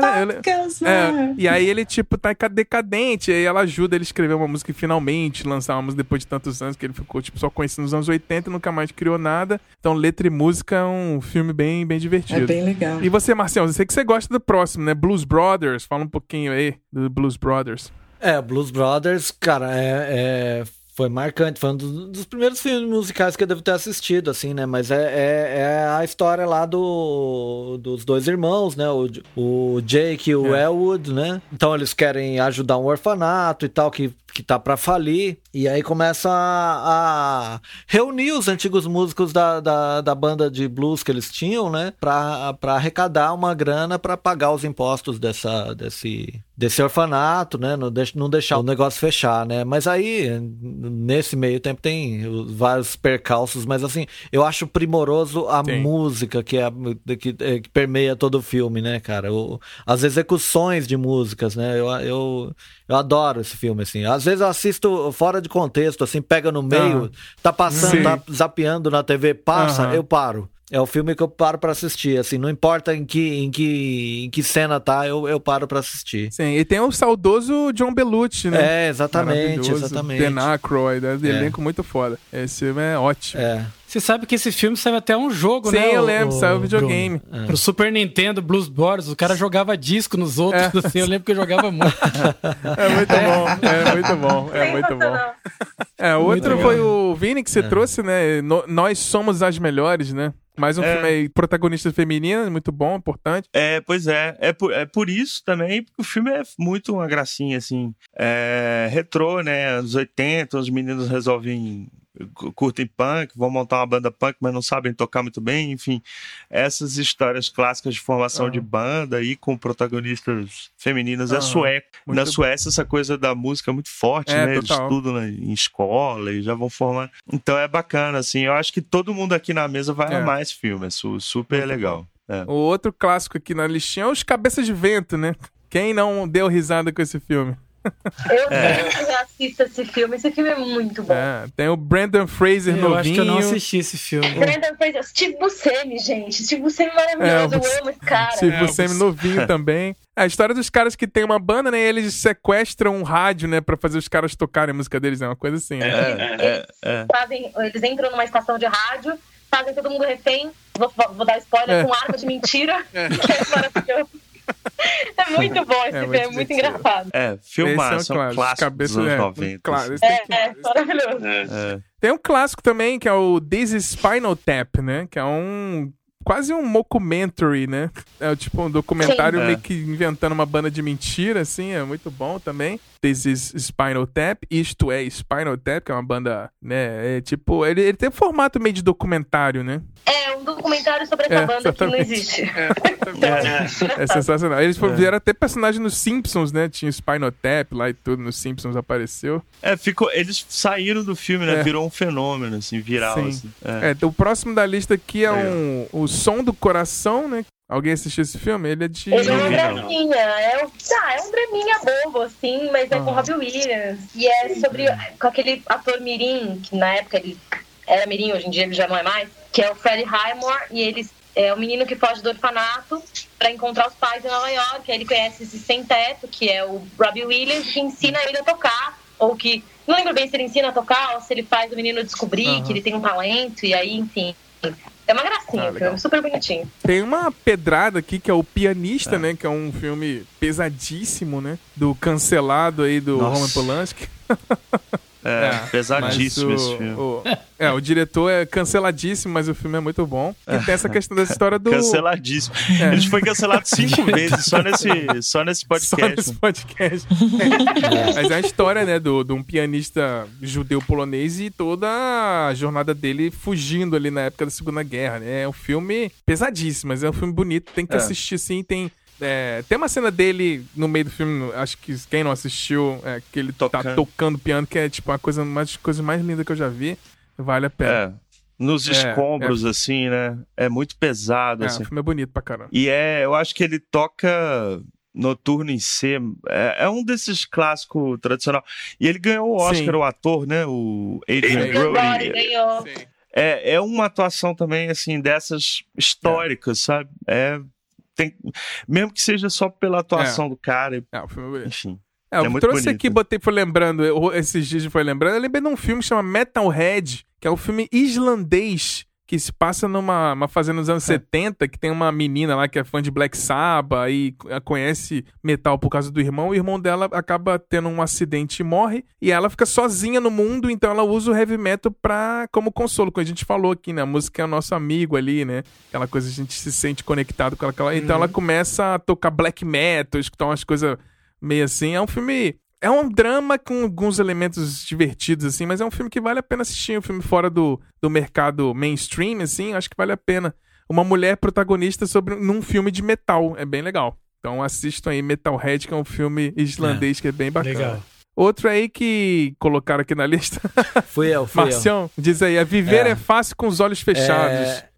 Pop goes my é, heart. E aí ele, tipo, tá decadente. E aí ela ajuda ele a escrever uma música e finalmente lançar uma música depois de tantos anos que ele ficou, tipo, só conhecido nos anos 80 e nunca mais criou nada. Então, letra e música é um filme bem, bem divertido. É bem legal. E você, Marcelo, eu sei que você gosta do próximo, né? Blues Brothers. Fala um pouquinho aí do Blues Brothers? É, Blues Brothers, cara, é, é foi marcante, foi um dos, primeiros filmes musicais que eu devo ter assistido, assim, né? Mas é, é, é a história lá do, dos dois irmãos, né? O, o Jake e o é. Elwood, né? Então eles querem ajudar um orfanato e tal, que que tá para falir. E aí começa a, a, reunir os antigos músicos da, da, da, banda de blues que eles tinham, né? Pra, pra arrecadar uma grana para pagar os impostos dessa, desse, desse orfanato, né? Não, deix, não deixar o negócio fechar, né? Mas aí, nesse meio tempo, tem vários percalços, mas assim, eu acho primoroso a Sim. música que, é, que, é, que, permeia todo o filme, né, cara? O, as execuções de músicas, né? Eu, eu, eu adoro esse filme, assim. Às vezes eu assisto fora de contexto, assim, pega no meio, tá passando, Sim. tá zapeando na TV, passa, eu paro. É o filme que eu paro para assistir, assim, não importa em que, em que, em que cena tá, eu, eu paro para assistir. Sim, e tem o saudoso John Belushi, né? É, exatamente, exatamente. Ben Aykroyd, é. elenco muito foda. Esse filme é ótimo. É. Você sabe que esse filme saiu até um jogo, Sim, né? Sim, eu lembro, o, saiu um videogame. É. Pro Super Nintendo, Blues Brothers, o cara jogava disco nos outros, é. assim, eu lembro que eu jogava muito. é muito bom, é muito bom, é muito bom. É, o outro foi o Vini que você é. trouxe, né? Nós somos as melhores, né? Mais um é. filme aí, protagonista feminina, muito bom, importante. É, pois é. É por, é por isso também, porque o filme é muito uma gracinha, assim. É, retrô, né? Anos 80, os meninos resolvem curtem punk, vão montar uma banda punk, mas não sabem tocar muito bem, enfim, essas histórias clássicas de formação uhum. de banda aí com protagonistas femininas uhum. é sueco. Muito Na Suécia essa coisa da música é muito forte, é, né? Eles estudam em escola e já vão formar. Então é bacana, assim, eu acho que todo mundo aqui na mesa vai é. amar esse filme, é super muito legal. É. O outro clássico aqui na listinha é os Cabeças de Vento, né? Quem não deu risada com esse filme? Eu é. assisto esse filme. Esse filme é muito bom. É, tem o Brandon Fraser eu novinho. Eu acho que eu não assisti esse filme. Brandon Fraser. Steve Buscemi, gente. Steve Buscemi é maravilhoso. É, eu amo esse cara. Steve é, Buscemi novinho também. É, a história dos caras que tem uma banda, né? E eles sequestram um rádio, né? Pra fazer os caras tocarem a música deles. É uma coisa assim, né? É, é, é. Fazem, eles entram numa estação de rádio, fazem todo mundo refém. Vou, vou dar spoiler com arma de mentira. Que é maravilhoso. É muito bom esse é filme, é muito engraçado. É, filmaço, é um clássico Cabeça, dos anos é, 90. Claro, é, é, maravilhoso. É. Tem um clássico também, que é o This is Spinal Tap, né? Que é um quase um mockumentary, né? É tipo um documentário Sim. meio que inventando uma banda de mentira, assim, é muito bom também. This is Spinal Tap, isto é Spinal Tap, que é uma banda, né? É tipo, ele, ele tem um formato meio de documentário, né? É, um documentário sobre essa é, banda exatamente. que não existe. É, é, sensacional. Eles é. vieram até personagem nos Simpsons, né? Tinha o Spinal Tap lá e tudo, nos Simpsons apareceu. É, ficou, eles saíram do filme, né? É. Virou um fenômeno, assim, viral. Sim. Assim. É. é. o próximo da lista aqui é, um, o Som do Coração, né? Alguém assistiu esse filme? Ele é de. Ele é um draminha. É um, tá, é um draminha bobo, assim, mas é com ah. Robbie Williams. E é sobre. com aquele ator Mirim, que na época ele era Mirim, hoje em dia ele já não é mais, que é o Freddie Highmore, e eles é o menino que foge do orfanato para encontrar os pais em Nova York. Aí ele conhece esse sem-teto, que é o Robbie Williams, que ensina ele a tocar, ou que. Não lembro bem se ele ensina a tocar ou se ele faz o menino descobrir uhum. que ele tem um talento, e aí, enfim. É uma gracinha, ah, filme, super bonitinho. Tem uma pedrada aqui que é o Pianista, é. né? Que é um filme pesadíssimo, né? Do cancelado aí do Nossa. Roman Polanski. É, é pesadíssimo o, esse filme. O, é, o diretor é canceladíssimo, mas o filme é muito bom. E tem essa questão dessa história do. Canceladíssimo. É. Ele foi cancelado cinco vezes só nesse, só nesse podcast. Só nesse podcast. mas é a história, né, do, de um pianista judeu polonês e toda a jornada dele fugindo ali na época da Segunda Guerra, né? É um filme pesadíssimo, mas é um filme bonito, tem que é. assistir sim, tem é, tem uma cena dele no meio do filme, acho que quem não assistiu, é, que ele tá tocando. tá tocando piano, que é tipo uma coisa mais, coisa mais linda que eu já vi. Vale a pena. É, nos é, escombros, é, assim, né? É muito pesado. É, assim. o filme é bonito pra caramba. E é, eu acho que ele toca Noturno em C. É, é um desses clássicos tradicional. E ele ganhou o Oscar, Sim. o ator, né? O Adrian Brody. ganhou. É, é uma atuação também, assim, dessas históricas, sabe? É tem, mesmo que seja só pela atuação é. do cara. É, o filme... Enfim. É, eu é trouxe bonito. aqui, botei, foi lembrando, esses dias foi lembrando, eu lembrei de um filme que chama Metalhead, que é um filme islandês que se passa numa uma fazenda nos anos é. 70, que tem uma menina lá que é fã de Black Sabbath e conhece metal por causa do irmão. O irmão dela acaba tendo um acidente e morre. E ela fica sozinha no mundo, então ela usa o heavy metal pra, como consolo. Como a gente falou aqui, né? A música é o nosso amigo ali, né? Aquela coisa a gente se sente conectado com aquela. Então ela uhum. começa a tocar black metal, escutar umas coisas meio assim. É um filme é um drama com alguns elementos divertidos, assim, mas é um filme que vale a pena assistir. Um filme fora do, do mercado mainstream, assim, acho que vale a pena. Uma mulher protagonista sobre num filme de metal. É bem legal. Então assistam aí Metalhead, que é um filme islandês é, que é bem bacana. Legal. Outro aí que colocaram aqui na lista. Fui eu, fui Marcião, eu. diz aí, a viver é, é fácil com os olhos fechados. É...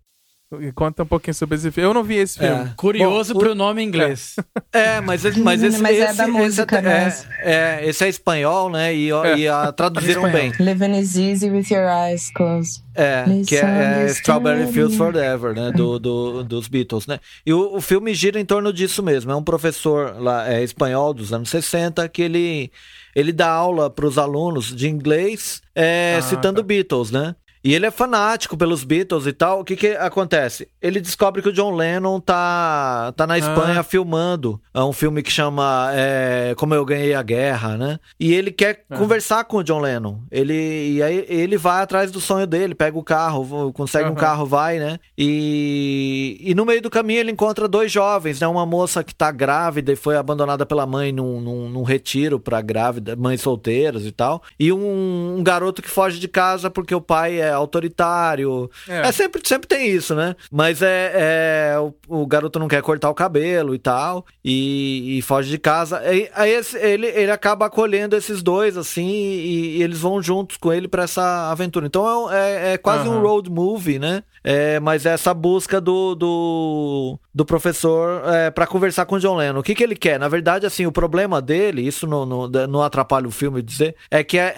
Conta um pouquinho sobre esse filme. Eu não vi esse filme. É. Curioso Bom, pro nome em inglês. É, mas, mas esse, mas é esse, da música, esse, é, né? é, esse é espanhol, né? E, é. e a, traduziram bem. Living is easy with your eyes closed. É, que é, é Strawberry Fields Forever, né? Do, do, dos Beatles, né? E o, o filme gira em torno disso mesmo. É um professor lá, é, espanhol dos anos 60 que ele, ele dá aula para os alunos de inglês é, ah, citando tá. Beatles, né? E ele é fanático pelos Beatles e tal. O que que acontece? Ele descobre que o John Lennon tá, tá na Espanha ah. filmando. É um filme que chama é, Como Eu Ganhei a Guerra, né? E ele quer ah. conversar com o John Lennon. Ele, e aí ele vai atrás do sonho dele, pega o carro, consegue uhum. um carro, vai, né? E, e no meio do caminho ele encontra dois jovens, né? Uma moça que tá grávida e foi abandonada pela mãe num, num, num retiro pra grávida, mães solteiras e tal. E um, um garoto que foge de casa porque o pai é autoritário. É, é sempre, sempre tem isso, né? Mas é, é o, o, garoto não quer cortar o cabelo e tal, e, e foge de casa. Aí, aí esse, ele, ele acaba acolhendo esses dois, assim, e, e eles vão juntos com ele para essa aventura. Então é, é, é quase uhum. um road movie, né? É, mas essa busca do, do, do professor é, para conversar com o John Lennon. O que, que ele quer? Na verdade, assim, o problema dele, isso não, não, não atrapalha o filme dizer, é que é,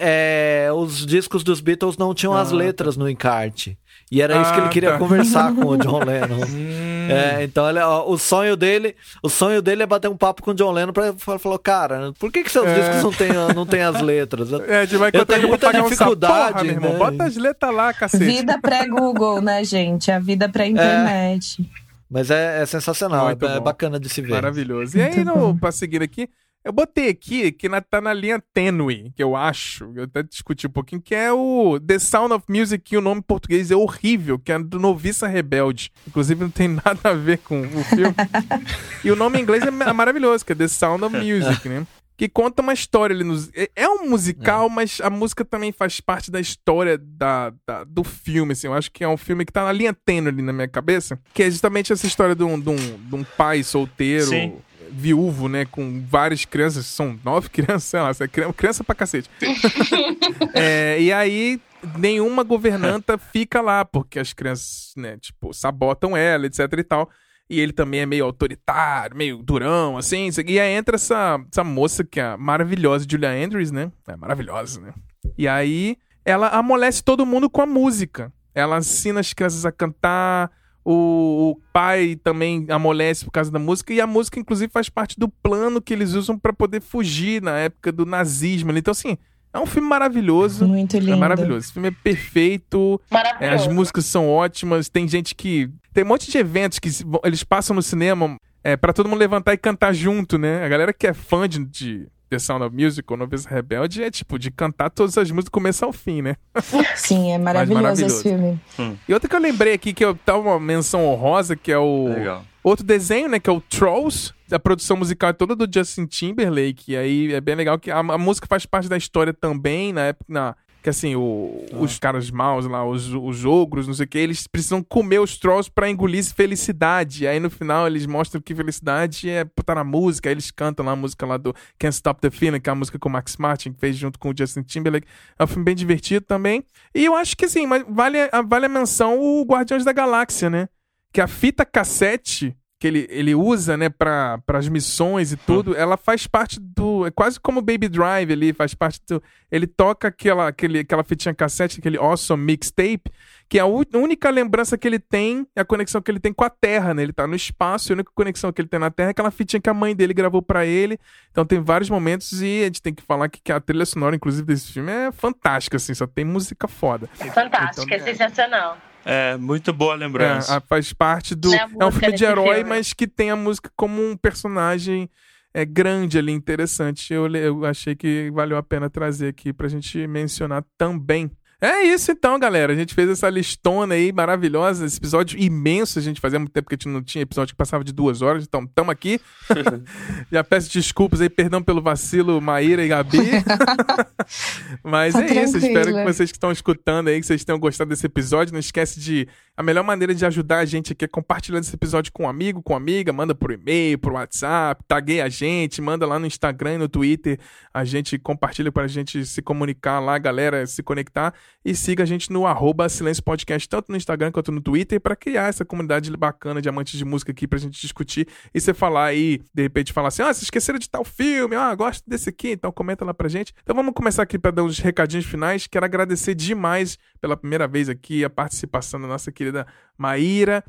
é os discos dos Beatles não tinham ah, as letras tá. no encarte. E era ah, isso que ele ah, queria tá. conversar com o John Lennon. Hum. é, então ele, ó, o sonho dele, o sonho dele é bater um papo com o John Lennon para falar, cara, por que que seus é. discos não tem, não tem as letras? É, de vai eu tenho muita dificuldade, porra, meu irmão. Né? Bota as letras lá, cacete. Vida pré-Google, né, gente? A vida pré-internet. É. Mas é, é sensacional, é, é, bacana de se ver. Maravilhoso. E aí, no, pra seguir aqui, eu botei aqui que na, tá na linha tênue, que eu acho, eu até discuti um pouquinho, que é o The Sound of Music, que o nome em português é horrível, que é do Noviça Rebelde. Inclusive não tem nada a ver com o filme. e o nome em inglês é maravilhoso, que é The Sound of Music, né? Que conta uma história ali nos. É, é um musical, é. mas a música também faz parte da história da, da, do filme, assim. Eu acho que é um filme que tá na linha tênue ali na minha cabeça. Que é justamente essa história de um, de um, de um pai solteiro. Sim viúvo, né? Com várias crianças, são nove crianças, sei lá, é criança pra cacete. é, e aí, nenhuma governanta fica lá, porque as crianças, né, tipo, sabotam ela, etc e tal. E ele também é meio autoritário, meio durão, assim. E aí entra essa, essa moça que é maravilhosa, Julia Andrews, né? É maravilhosa, né? E aí ela amolece todo mundo com a música. Ela ensina as crianças a cantar, o, o, pai também amolece por causa da música, e a música, inclusive, faz parte do plano que eles usam para poder fugir na época do nazismo. Então, assim, é um filme maravilhoso. Muito lindo. É maravilhoso. Esse filme é perfeito. É, as músicas são ótimas. Tem gente que. Tem um monte de eventos que eles passam no cinema é, para todo mundo levantar e cantar junto, né? A galera que é fã de, de The Sound of Music ou Noviça Rebelde é tipo de cantar todas as músicas do começo ao fim, né? Sim, é maravilhoso, maravilhoso. esse filme. Hum. E outra que eu lembrei aqui, que eu tá uma menção honrosa, que é o. Legal. Outro desenho, né? Que é o Trolls. A produção musical é toda do Justin Timberlake. E aí é bem legal que a, a música faz parte da história também, na época. Na, que assim, o, ah. os caras maus lá, os, os ogros, não sei o que, eles precisam comer os trolls pra engolir felicidade. Aí no final eles mostram que felicidade é botar na música. Aí eles cantam lá a música lá do Can't Stop the Feeling, que é a música com o Max Martin, que fez junto com o Justin Timberlake. É um filme bem divertido também. E eu acho que assim, vale, vale a menção o Guardiões da Galáxia, né? Que a fita cassete que ele, ele usa, né, para as missões e tudo, ela faz parte do. É quase como Baby Drive ali, faz parte do. Ele toca aquela, aquele, aquela fitinha cassete, aquele awesome mixtape, que é a única lembrança que ele tem é a conexão que ele tem com a Terra, né? Ele tá no espaço, e a única conexão que ele tem na Terra é aquela fitinha que a mãe dele gravou para ele. Então tem vários momentos e a gente tem que falar que, que a trilha sonora, inclusive, desse filme é fantástica, assim, só tem música foda. Fantástica, então, é sensacional. É, muito boa lembrança. É, faz parte do. É, é um filme de herói, filme. mas que tem a música como um personagem é, grande ali, interessante. Eu, eu achei que valeu a pena trazer aqui pra gente mencionar também. É isso então, galera. A gente fez essa listona aí maravilhosa, esse episódio imenso. A gente fazia muito tempo que a gente não tinha episódio que passava de duas horas, então estamos aqui. Já peço desculpas aí, perdão pelo vacilo, Maíra e Gabi. Mas tá é tranquilo. isso. Espero que vocês que estão escutando aí, que vocês tenham gostado desse episódio. Não esquece de. A melhor maneira de ajudar a gente aqui é compartilhando esse episódio com um amigo, com amiga. Manda por e-mail, por WhatsApp, tagueia a gente, manda lá no Instagram e no Twitter. A gente compartilha para a gente se comunicar lá, galera, se conectar. E siga a gente no arroba Silêncio Podcast, tanto no Instagram quanto no Twitter, para criar essa comunidade bacana de amantes de música aqui pra gente discutir. E você falar aí, de repente, falar assim: ah, vocês esqueceram de tal filme, ah, gosto desse aqui, então comenta lá pra gente. Então vamos começar aqui para dar uns recadinhos finais. Quero agradecer demais pela primeira vez aqui a participação da nossa querida Maíra.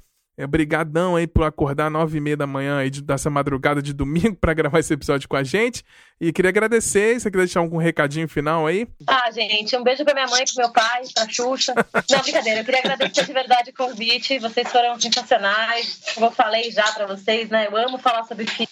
Obrigadão aí por acordar nove e meia da manhã aí de, dessa madrugada de domingo para gravar esse episódio com a gente. E queria agradecer. Você quer deixar algum recadinho final aí? Ah, gente, um beijo pra minha mãe, pro meu pai, pra Xuxa. Não, brincadeira. Eu queria agradecer de verdade o convite. Vocês foram sensacionais. Como eu falei já para vocês, né? Eu amo falar sobre filme.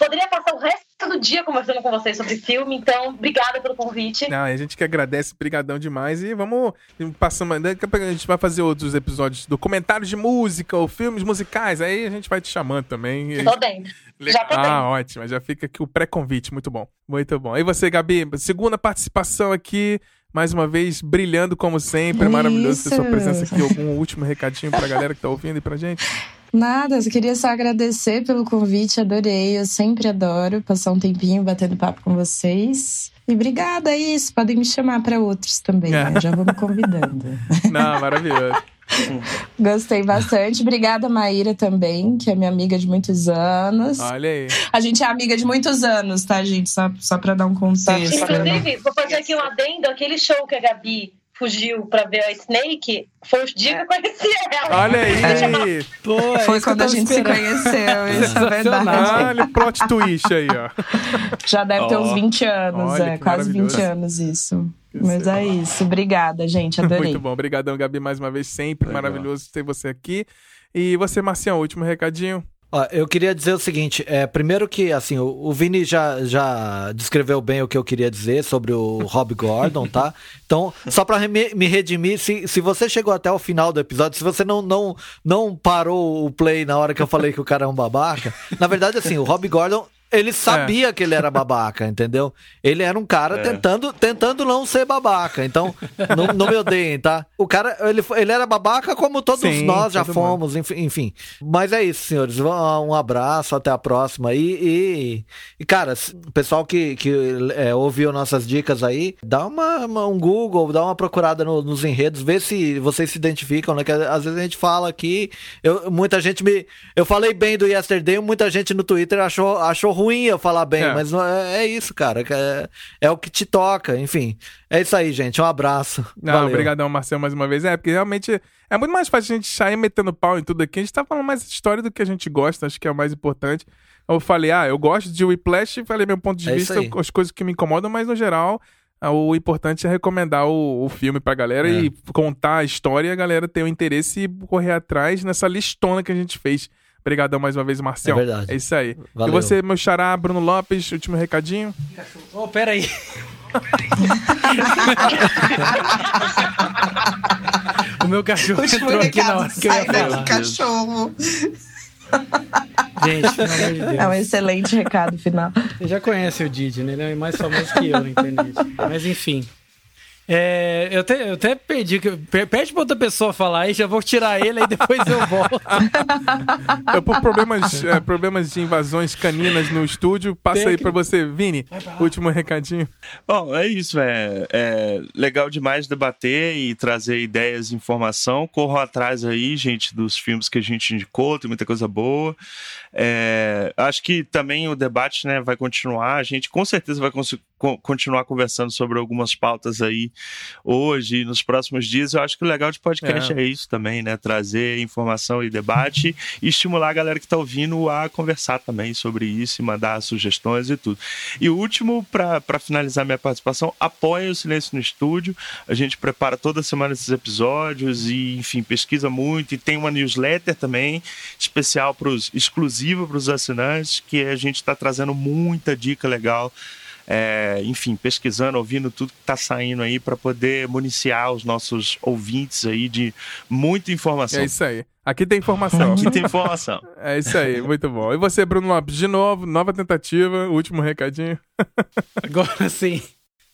Poderia passar o resto do dia conversando com vocês sobre filme, então obrigada pelo convite. Não, a gente que agradece, brigadão demais e vamos passando, daqui a gente vai fazer outros episódios documentários de música ou filmes musicais, aí a gente vai te chamando também. Tô dentro. Já tô ah, ótimo, já fica aqui o pré-convite, muito bom, muito bom. E você, Gabi, segunda participação aqui, mais uma vez, brilhando como sempre, é maravilhoso ter sua presença aqui. Algum último recadinho pra galera que tá ouvindo e pra gente? Nada, eu queria só agradecer pelo convite, adorei. Eu sempre adoro passar um tempinho batendo papo com vocês. E obrigada, é isso. Podem me chamar para outros também, né? já vou me convidando. Não, maravilhoso. Gostei bastante. Obrigada, Maíra, também, que é minha amiga de muitos anos. Olha aí. A gente é amiga de muitos anos, tá, gente? Só, só pra dar um contexto. Inclusive, vou fazer aqui um adendo: aquele show que a Gabi fugiu pra ver a Snake, foi os dias que eu conheci ela. Olha aí! Pô, é foi quando a gente esperando. se conheceu, isso é verdade. Olha o plot twist aí, ó. Já deve oh. ter uns 20 anos, Olha, é, quase 20 anos isso. Mas é isso. Obrigada, gente. Adorei. Muito bom. Obrigadão, Gabi, mais uma vez. Sempre Legal. maravilhoso ter você aqui. E você, Marcião, último recadinho? Ó, eu queria dizer o seguinte, é, primeiro que, assim, o, o, Vini já, já descreveu bem o que eu queria dizer sobre o Rob Gordon, tá? Então, só pra me, me redimir, se, se você chegou até o final do episódio, se você não, não, não parou o play na hora que eu falei que o cara é um babaca, na verdade, assim, o Rob Gordon ele sabia é. que ele era babaca, entendeu? Ele era um cara é. tentando, tentando não ser babaca. Então, não, não me odeiem, tá? O cara, ele, ele era babaca como todos Sim, nós já fomos, enfim, enfim, Mas é isso, senhores. Um abraço, até a próxima. E, e, e cara, o pessoal que, que é, ouviu nossas dicas aí, dá uma, uma, um Google, dá uma procurada no, nos enredos, vê se vocês se identificam, né? Que às vezes a gente fala aqui, eu, muita gente me. Eu falei bem do Yesterday, muita gente no Twitter achou, achou ruim eu falar bem, é. mas é, é, isso, cara. É, é, o que te toca, enfim. É isso aí, gente. Um abraço. Não, obrigadão, Marcelo, mais uma vez. É, porque realmente é muito mais fácil a gente sair metendo pau em tudo aqui. A gente tá falando mais história do que a gente gosta, acho que é o mais importante. Eu falei, ah, eu gosto de Whiplash, falei meu ponto de é vista, as coisas que me incomodam, mas no geral, o importante é recomendar o, o filme pra galera é. e contar a história e a galera ter o interesse e correr atrás nessa listona que a gente fez. Obrigadão mais uma vez, Marcel. É verdade. É isso aí. Valeu. E você, meu xará, Bruno Lopes, último recadinho. Ô, oh, pera aí. o meu cachorro último entrou aqui na hora que eu ia falar. cachorro. Gente, pelo amor de Deus. É um excelente recado final. Você já conhece o Didi, né? Ele é mais famoso que eu na internet. Mas enfim. É, eu, até, eu até pedi. Pede pra outra pessoa falar aí, já vou tirar ele, aí depois eu volto. eu, por problemas, é, problemas de invasões caninas no estúdio, passa Tem aí que... pra você, Vini. Último recadinho. Bom, é isso, é, é legal demais debater e trazer ideias e informação. Corram atrás aí, gente, dos filmes que a gente indicou, tem muita coisa boa. É, acho que também o debate né, vai continuar. A gente com certeza vai continuar conversando sobre algumas pautas aí hoje e nos próximos dias. Eu acho que o legal de podcast é, é isso também, né? Trazer informação e debate e estimular a galera que está ouvindo a conversar também sobre isso e mandar sugestões e tudo. E o último, para finalizar minha participação, apoia o Silêncio no Estúdio. A gente prepara toda semana esses episódios e, enfim, pesquisa muito e tem uma newsletter também especial para os exclusiva para os assinantes, que a gente está trazendo muita dica legal. É, enfim, pesquisando, ouvindo tudo que está saindo aí para poder municiar os nossos ouvintes aí de muita informação. É isso aí. Aqui tem informação. Aqui tem informação. é isso aí, muito bom. E você, Bruno Lopes, de novo, nova tentativa, último recadinho. Agora sim.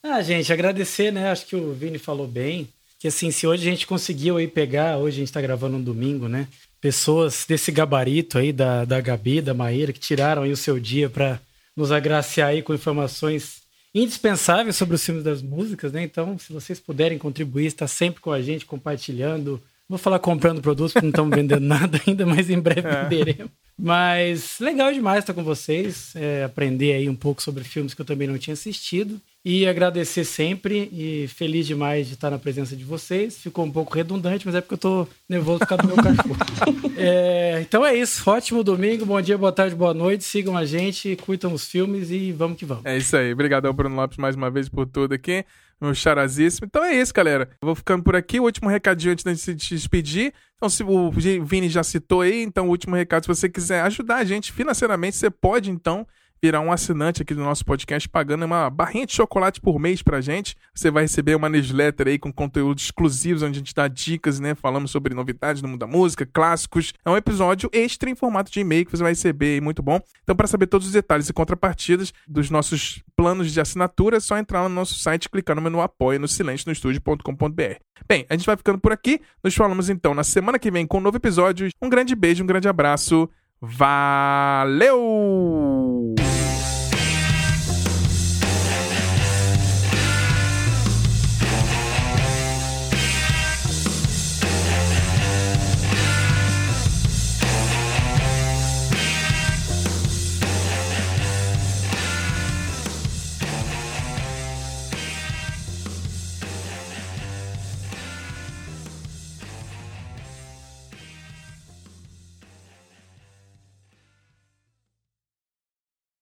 Ah, gente, agradecer, né? Acho que o Vini falou bem. Que assim, se hoje a gente conseguiu aí pegar, hoje a gente está gravando um domingo, né? pessoas desse gabarito aí da, da Gabi, da Maíra, que tiraram aí o seu dia para nos agraciar aí com informações indispensáveis sobre os filmes das músicas, né? Então, se vocês puderem contribuir, está sempre com a gente, compartilhando. Vou falar comprando produtos, porque não estamos vendendo nada ainda, mas em breve é. venderemos. Mas legal demais estar com vocês, é, aprender aí um pouco sobre filmes que eu também não tinha assistido. E agradecer sempre e feliz demais de estar na presença de vocês. Ficou um pouco redundante, mas é porque eu tô nervoso por causa do meu cachorro. é, então é isso. Ótimo domingo. Bom dia, boa tarde, boa noite. Sigam a gente, curtam os filmes e vamos que vamos. É isso aí. Obrigado ao Bruno Lopes mais uma vez por tudo aqui. Meu charazíssimo. Então é isso, galera. vou ficando por aqui. O último recadinho antes de se despedir. Então, se o Vini já citou aí, então o último recado, se você quiser ajudar a gente financeiramente, você pode então virar um assinante aqui do nosso podcast pagando uma barrinha de chocolate por mês pra gente. Você vai receber uma newsletter aí com conteúdos exclusivos, onde a gente dá dicas, né? Falamos sobre novidades no mundo da música, clássicos. É um episódio extra em formato de e-mail que você vai receber muito bom. Então, para saber todos os detalhes e contrapartidas dos nossos planos de assinatura, é só entrar no nosso site, clicar no menu Apoia no silencionostudio.com.br. Bem, a gente vai ficando por aqui. Nos falamos então na semana que vem com um novo episódio. Um grande beijo, um grande abraço. Valeu!